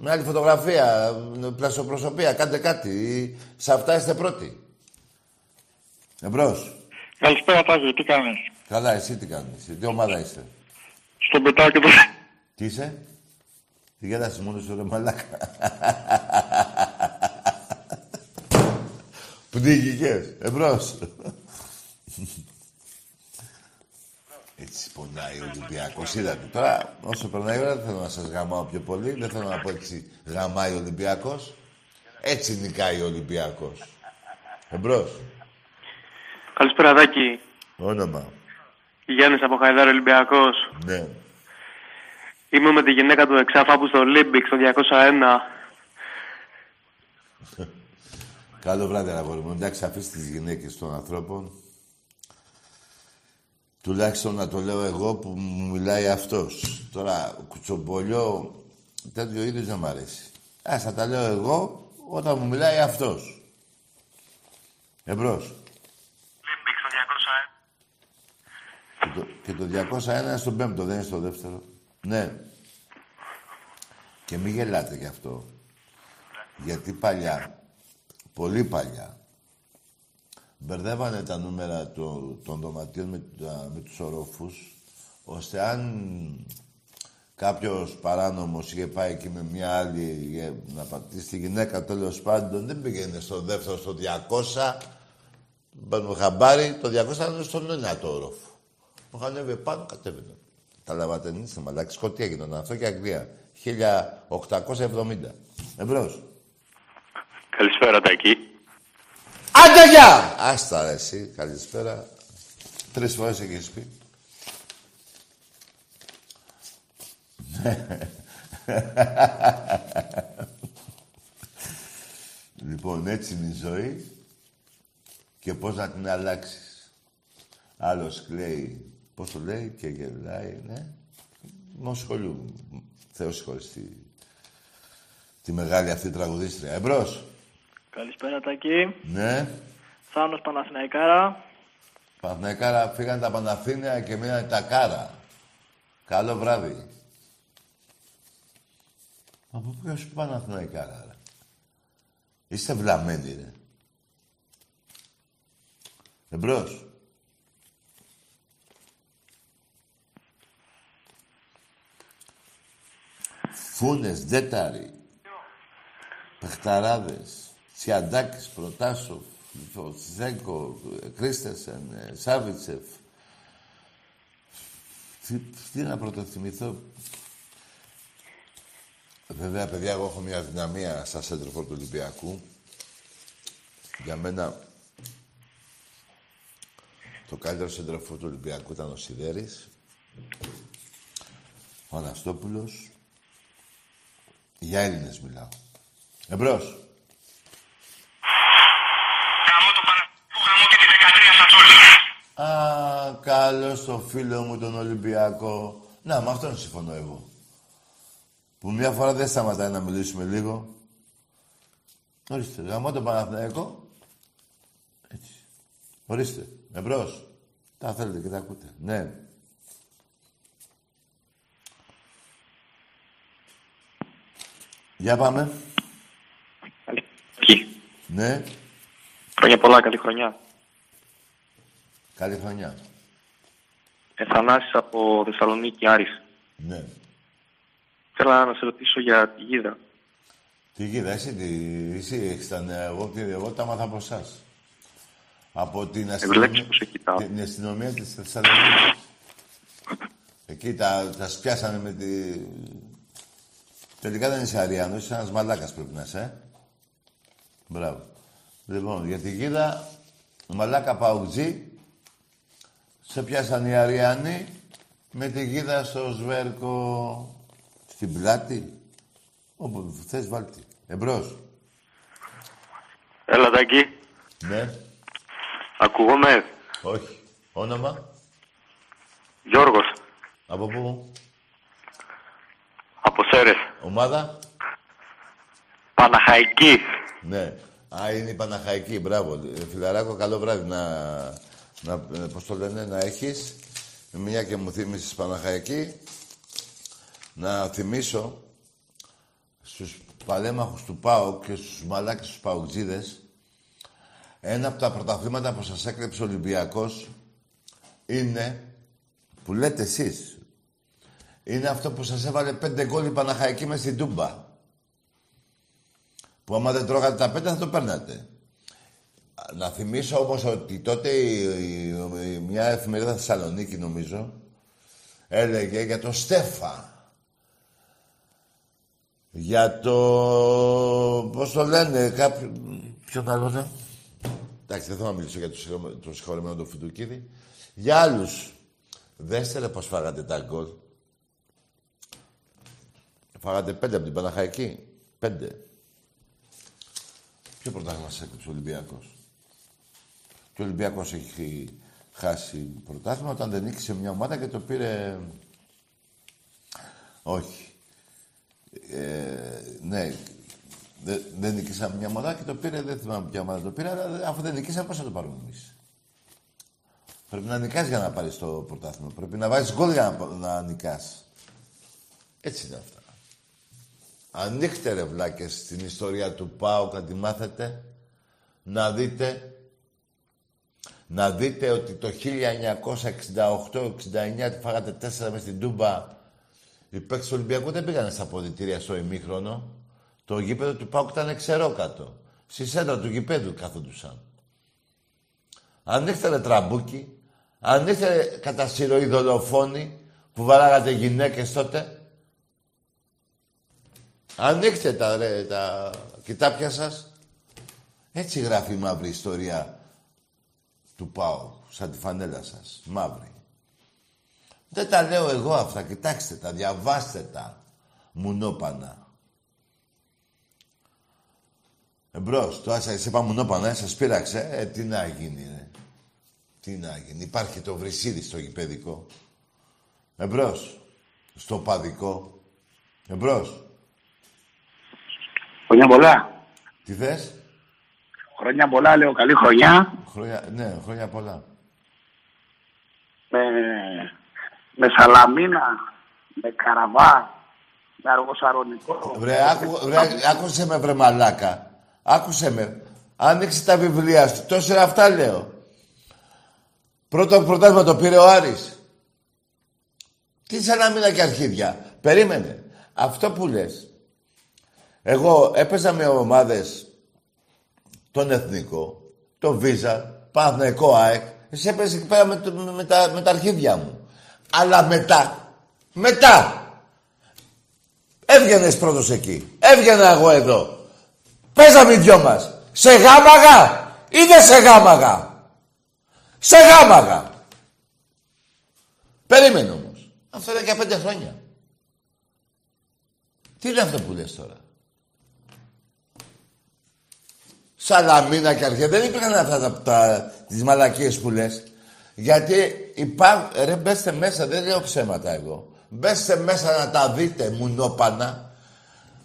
Μια άλλη φωτογραφία, πλασοπροσωπία, κάντε κάτι. Ή Σε αυτά είστε πρώτοι. Εμπρός. Καλησπέρα, Τάκη, τι κάνεις; Καλά, εσύ τι κάνεις. Τι ομάδα είστε. Στον πετάκι του. Τι είσαι; Τι γέλασες μόνος σου, ρε μαλάκα. Πνίγηκες. Εμπρός. Έτσι πονάει ο Ολυμπιακός. Είδατε τώρα, όσο περνάει η ώρα, δεν θέλω να σας γαμάω πιο πολύ. Δεν θέλω να πω έτσι γαμάει ο Ολυμπιακός. Έτσι νικάει ο Ολυμπιακός. Εμπρός. Καλησπέρα, Δάκη. Όνομα. Γιάννης από Χαϊδάρο Ολυμπιακός. Ναι. Είμαι με τη γυναίκα του εξάφαπου στο Olympic στο 201. Καλό βράδυ, αγόρι μου. Εντάξει, αφήστε τις γυναίκες των ανθρώπων. Τουλάχιστον να το λέω εγώ που μου μιλάει αυτός. Τώρα, κουτσομπολιό, τέτοιο είδους δεν μ' αρέσει. Ας θα τα λέω εγώ όταν μου μιλάει αυτός. Εμπρός. Και το, και το 201 είναι στον πέμπτο, δεν είναι στο δεύτερο. Ναι. Και μην γελάτε γι' αυτό. Γιατί παλιά, πολύ παλιά, μπερδεύανε τα νούμερα του- των δωματίων με, τα- με τους ορόφους, ώστε αν κάποιος παράνομος είχε πάει εκεί με μια άλλη για να πατήσει τη γυναίκα, τέλος πάντων, δεν πήγαινε στο δεύτερο, στο 200, παίρνουμε χαμπάρι, το 200 ήταν στον ένα το όροφο. Μου είχαν ανέβει πάνω, κατέβαινε. Τα λαβατενίστε, μαλάκι. Σκοτία γινόταν αυτό και Αγγλία. 1870. Εμπρός. Καλησπέρα, Τάκη. Άντε γεια! Άστα ρε εσύ, καλησπέρα. Τρεις φορές έχεις πει. λοιπόν, έτσι είναι η ζωή και πώς να την αλλάξεις. Άλλος κλαίει, πώς το λέει και γελάει, ναι. Μο σχολείου. Θεός συγχωρήσει τη μεγάλη αυτή τραγουδίστρια. Εμπρός. Καλησπέρα Τάκη. Ναι. Θάνος Παναθηναϊκάρα. Παναθηναϊκάρα φύγανε τα Παναθήνια και μείνανε τα Κάρα. Καλό βράδυ. Από πού σου Παναθηναϊκάρα, ρε; Είστε βλαμμένοι, ρε. Εμπρός. Φούνες, Δέταροι, Πεχταράδες, Τσιαντάκης, Προτάσοφ, Ζέγκο, Κρίστεσεν, ε, Σάβιτσεφ. Τι, τι να πρωτοθυμηθώ. Βέβαια, παιδιά, εγώ έχω μια δυναμία στα σέντροφορ του Ολυμπιακού. Για μένα, το καλύτερο σέντροφορ του Ολυμπιακού ήταν ο Σιδέρης, ο Αναστόπουλος. Για Έλληνες μιλάω. Εμπρός. Α, καλό το φίλο μου τον Ολυμπιακό. Να, με αυτόν συμφωνώ εγώ. Που μια φορά δεν σταματάει να μιλήσουμε λίγο. Ορίστε, γαμώ τον Παναθηναϊκό. Έτσι. Ορίστε, εμπρός. Τα θέλετε και τα ακούτε. Ναι. Για πάμε. Ναι. Χρόνια πολλά, καλή χρονιά. Καλή χρονιά. Εθανάσης από Θεσσαλονίκη Άρης. Ναι. Θέλω να σε ρωτήσω για τη γίδα. Τι γίδα, εσύ, τι, εσύ έχεις τα νέα. Εγώ, τι, εγώ τα μάθα από εσάς. Από την αστυνομία, την αστυνομία της Θεσσαλονίκης. Εκεί τα, τα σπιάσανε με τη... Τελικά δεν είσαι Αριάνος, είσαι ένας μαλάκας πρέπει να είσαι, ε. Μπράβο. Λοιπόν, για τη γίδα, μαλάκα παουτζή, σε πιάσαν οι Αριανοί με τη γίδα στο σβέρκο στην πλάτη. Όπου θες βάλτε. Εμπρός. Έλα, Τάκη. Ναι. Ακούγομαι. Όχι. Όνομα. Γιώργος. Από πού; Από Σέρες. Ομάδα. Παναχαϊκή. Ναι. Α, είναι η Παναχαϊκή. Μπράβο. Ε, Φιλαράκο, καλό βράδυ να... να ε, πώς το λένε, να έχεις. Μια και μου θύμισες Παναχαϊκή. Να θυμίσω στους παλέμαχους του ΠΑΟΚ και στους μαλάκες τους ΠΑΟΚτζίδες ένα από τα πρωταθλήματα που σας έκλεψε ο Ολυμπιακός είναι, που λέτε εσείς, είναι αυτό που σας έβαλε πέντε γκολ η Παναχαϊκή μες στην Τούμπα. Που άμα δεν τρώγατε τα πέντε θα το παίρνατε. Να θυμίσω όμως ότι τότε η, η- η- μια εφημερίδα Θεσσαλονίκη νομίζω έλεγε για το Στέφα. Για το... Πώς το λένε, κάποιο... Ποιον άλλο είναι. Εντάξει, δεν θέλω να μιλήσω για το, συγχωρε- το συγχωρεμένο του Φουντουκίδη. Για άλλους. Δέστε ρε πώς φάγατε τα γκολ. Φάγατε πέντε από την Παναχαϊκή. Πέντε. Ποιο πρωτάθλημα σας έκλειψε ο Ολυμπιακός; Και ο Ολυμπιακός έχει χάσει πρωτάθλημα όταν δεν νίκησε μια ομάδα και το πήρε... Όχι. Ε, ναι, δεν, δεν νικήσαμε μια ομάδα και το πήρε, δεν θυμάμαι ποια ομάδα το πήρε, αλλά δε- αφού δεν νικήσαμε, πώς θα το πάρουμε εμείς; Πρέπει να νικάς για να πάρεις το πρωτάθλημα. Πρέπει να βάζεις γκολ για να, πα- να νικάς. Έτσι είναι αυτά. Ανοίχτε ρε βλάκες την ιστορία του ΠΑΟ να τη μάθετε. Να δείτε να δείτε ότι το 1968-69 τη φάγατε τέσσερα μες στην Τούμπα. Οι παίκτες του Ολυμπιακού δεν πήγανε στα ποδητήρια στο ημίχρονο. Το γήπεδο του ΠΑΟΚ ήταν ξερόκατο. Στη σέντρα του γηπέδου κάθοντουσαν. Ανοίχτε ρε τραμπούκι. Ανοίχτε ρε κατά σειροή δολοφόνοι που βαράγατε γυναίκες τότε. Ανοίξτε τα, ρε, τα κοιτάπια σας. Έτσι γράφει η μαύρη ιστορία του ΠΑΟ, σαν τη φανέλα σας. Μαύρη. Δεν τα λέω εγώ αυτά. Κοιτάξτε τα, διαβάστε τα. Μουνόπανα. Εμπρός, το άσα, σε είπα μουνόπανα, ε, σας πείραξε. Ε, τι να γίνει, ρε. Τι να γίνει. Υπάρχει το βρυσίδι στο γηπαιδικό. Εμπρός. Στο παδικό. Εμπρός. Χρόνια πολλά. Τι θες; Χρόνια πολλά, λέω. Καλή χρονιά. Χρόνια, ναι, χρόνια πολλά. Με, με Σαλαμίνα, με Καραβά, με Αργοσαρονικό. Βρε, άκου, βρε, άκουσε με βρε μαλάκα. Άκουσε με. Άνοιξε τα βιβλία σου. Τόσο αυτά λέω. Πρώτο πρωτάθλημα το πήρε ο Άρης. Τι σαν να μήνα και αρχίδια. Περίμενε. Αυτό που λες. Εγώ έπαιζα με ομάδες τον Εθνικό, τον Βίζα, Παναθηναϊκό ΑΕΚ. Εσύ έπαιζες εκεί πέρα με, το- με τα, με τα αρχίδια μου. Αλλά μετά, μετά, έβγαινες πρώτος εκεί. Έβγαινα εγώ εδώ. Παίζαμε οι δυο μας. Σε γάμαγα ή δεν σε γάμαγα; Σε γάμαγα. Περίμενε όμως. Αυτό είναι για πέντε χρόνια. Τι είναι αυτό που λες τώρα; Σαλαμίνα και αρχαία. Δεν υπήρχαν αυτά τα, τα, τις μαλακίες που λες. Γιατί υπάρχουν... Ρε μπέστε μέσα, δεν λέω ψέματα εγώ. Μπέστε μέσα να τα δείτε, μουνόπανα.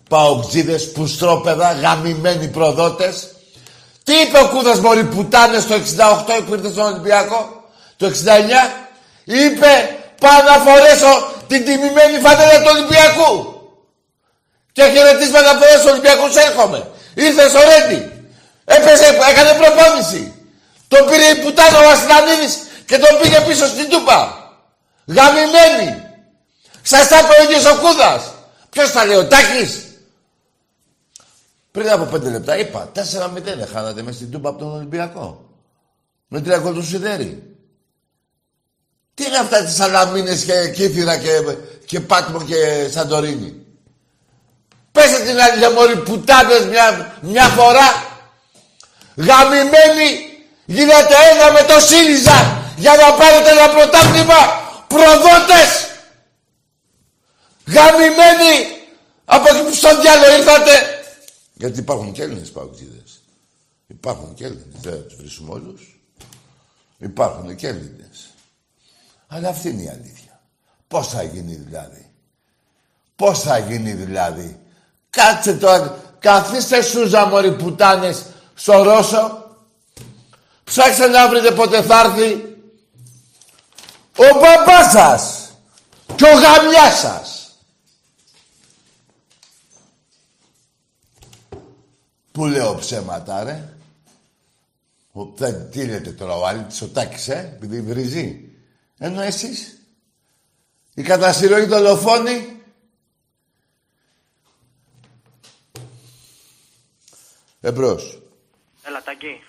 Παοξίδες, πουστρόπεδα, γαμημένοι προδότες. Τι είπε ο Κούδας μωρή πουτάνες το 68 που ήρθε στον Ολυμπιακό; Το 69. Είπε πάω να φορέσω την τιμημένη φανέλα του Ολυμπιακού. Και χαιρετίσματα από τους Ολυμπιακούς έρχομαι. Ήρθες στο Ρέντι. Έπαιζε, έκανε προπόνηση. Τον πήρε η πουτάνα ο Αστρανίδης και τον πήγε πίσω στην Τούπα. Γαμημένη. Σας τα είπε ο ίδιος ο Κούδας. Ποιος τα λέει, ο Τάκης. Πριν από πέντε λεπτά είπα, 4-0 χάνατε μέσα στην Τούπα από τον Ολυμπιακό. Με τρία γκολ του Σιδέρη. Τι είναι αυτά τις Σαλαμίνες και Κύθυρα και, και Πάτμο και Σαντορίνη; Πέστε την άλλη μόλι πουτάνες μια, μια φορά. Γαμημένοι γίνατε ένα με το ΣΥΡΙΖΑ για να πάρετε ένα πρωτάθλημα προδότες. Γαμημένοι Από εκεί που στον διάλογο ήρθατε. Γιατί υπάρχουν και Έλληνες παουτζίδες. Υπάρχουν και Έλληνες. Δεν τους βρίσκουμε όλους. Υπάρχουν και Έλληνες. Αλλά αυτή είναι η αλήθεια. Πώς θα γίνει δηλαδή; Πώς θα γίνει δηλαδή; Κάτσε τώρα. Καθίστε σούζα μωρή πουτάνες στο Ρώσο. Ψάξτε να βρείτε πότε θα έρθει ο μπαμπάς σας και ο γαμιάς σας. Πού λέω ψέματα, ρε; Ο, δεν, τι λέτε τώρα, ο Αλήτης ο Τάκης, ε, επειδή βρίζει. Ενώ εσείς, η κατασυρωή δολοφόνη, Εμπρός. Έλα, Τάκη.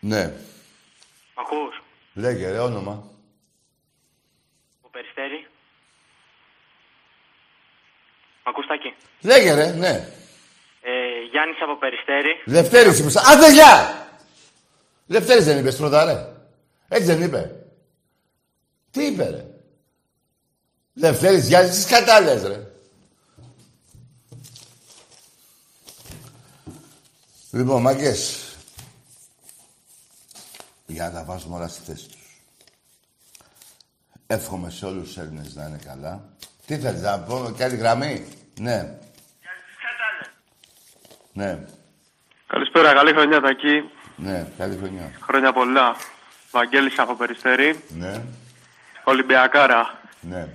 Ναι. Μ' ακούς; Λέγε ρε, όνομα. Ο Περιστέρη. Μ' ακούς, Τάκη; Λέγε ρε, ναι. Ε, Γιάννης από Περιστέρη. Λευτέρης είπες. Άντε, γεια! Λευτέρης δεν είπες πρώτα, ρε. Έτσι δεν είπε. Τι είπε, ρε. Λευτέρης Γιάννης, τις κατάλες, ρε. Λοιπόν, μαγκές. Για να τα βάζουμε όλα στη θέση τους. Εύχομαι σε όλους τους Έλληνες να είναι καλά. Τι θέλεις να πω, και άλλη γραμμή; Ναι. Ναι. Καλησπέρα, καλή χρονιά Τακί. Ναι, καλή χρονιά. Χρόνια πολλά. Βαγγέλης από Περιστέρη. Ναι. Ολυμπιακάρα. Ναι.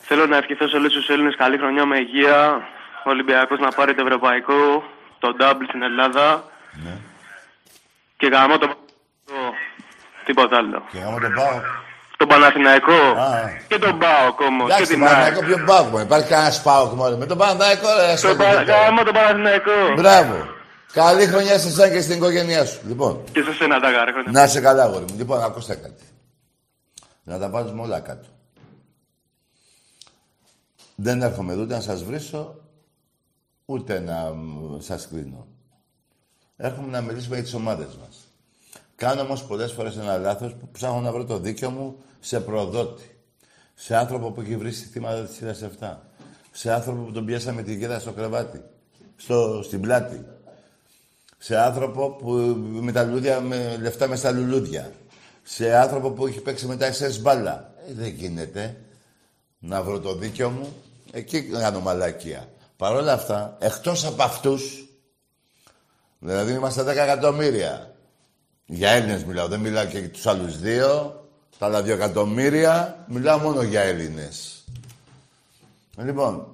Θέλω να ευχηθώ σε όλους τους Έλληνες καλή χρονιά με υγεία. Ο Ολυμπιακός να πάρει το ευρωπαϊκό, το double στην Ελλάδα. Ναι. Και γαμώ το... το... Τίποτα άλλο. Και γάμω τον πάω. Τον Παναθηναϊκό. Α. Και τον Πάοκ όμως. Και Εντάξει, την τον ΑΕΚ. Παναθηναϊκό ποιο πάω μου. Υπάρχει κανένας πάω μόνο. Με τον Παναθηναϊκό, ρε. Το ασχολείται Πα- τώρα. Γαμώ τον Παναθηναϊκό. Μπράβο. Καλή χρονιά σε εσένα και στην οικογένειά σου. Λοιπόν, Και σε σένα τα γάρε. να είσαι καλά, αγόρι μου. Λοιπόν, ακούστε κάτι. Να τα βάζουμε όλα κάτω. Δεν έρχομαι εδώ ούτε να σας βρίσω, ούτε να μ, σας κρίνω. Έρχομαι να μιλήσουμε για τις ομάδες μας. Κάνω όμως πολλές φορές ένα λάθος που ψάχνω να βρω το δίκιο μου σε προδότη. Σε άνθρωπο που έχει βρει θύματα της σειράς 7. Σε άνθρωπο που τον πιάσαμε τη γέδα στο κρεβάτι. Στο, στην πλάτη. Σε άνθρωπο που με τα λουλούδια, με λεφτά με στα λουλούδια. Σε άνθρωπο που έχει παίξει μετά εσές μπάλα. Ε, δεν γίνεται να βρω το δίκιο μου. Εκεί κάνω μαλακία. Παρ' όλα αυτά, εκτός από αυτούς, δηλαδή είμαστε 10 εκατομμύρια. Για Έλληνες μιλάω, δεν μιλάω και για τους άλλους δύο. Τα άλλα δύο εκατομμύρια, μιλάω μόνο για Έλληνες. Λοιπόν,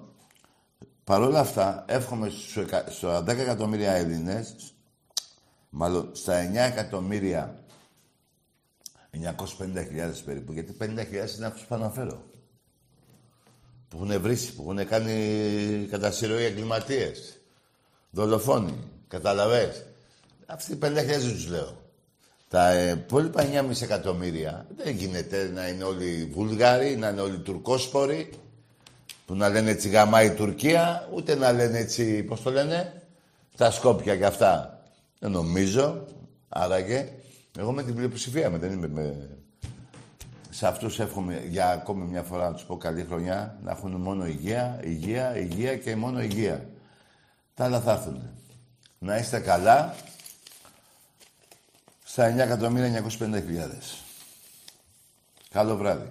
παρ' όλα αυτά, εύχομαι στους εκα- στα 10 εκατομμύρια Έλληνες, μάλλον στα 9 εκατομμύρια 950.000 περίπου, γιατί 50.000 είναι αυτούς που αναφέρω. Που έχουν βρήσει, που έχουν κάνει κατά συρροή εγκληματίες. Δολοφόνοι, καταλαβες. Αυτοί οι 50.000 δεν τους λέω. Τα ε, υπόλοιπα 9,5 εκατομμύρια δεν γίνεται να είναι όλοι Βούλγαροι, να είναι όλοι Τουρκόσποροι, που να λένε έτσι γαμάει η Τουρκία, ούτε να λένε έτσι, πώς το λένε, τα Σκόπια και αυτά. Δεν νομίζω, άραγε. Εγώ με την πλειοψηφία με, δεν είμαι με... Σε αυτούς εύχομαι για ακόμη μια φορά να τους πω καλή χρονιά, να έχουν μόνο υγεία, υγεία, υγεία και μόνο υγεία. Τα άλλα θα έρθουν. Να είστε καλά στα 9.950.000. Καλό βράδυ.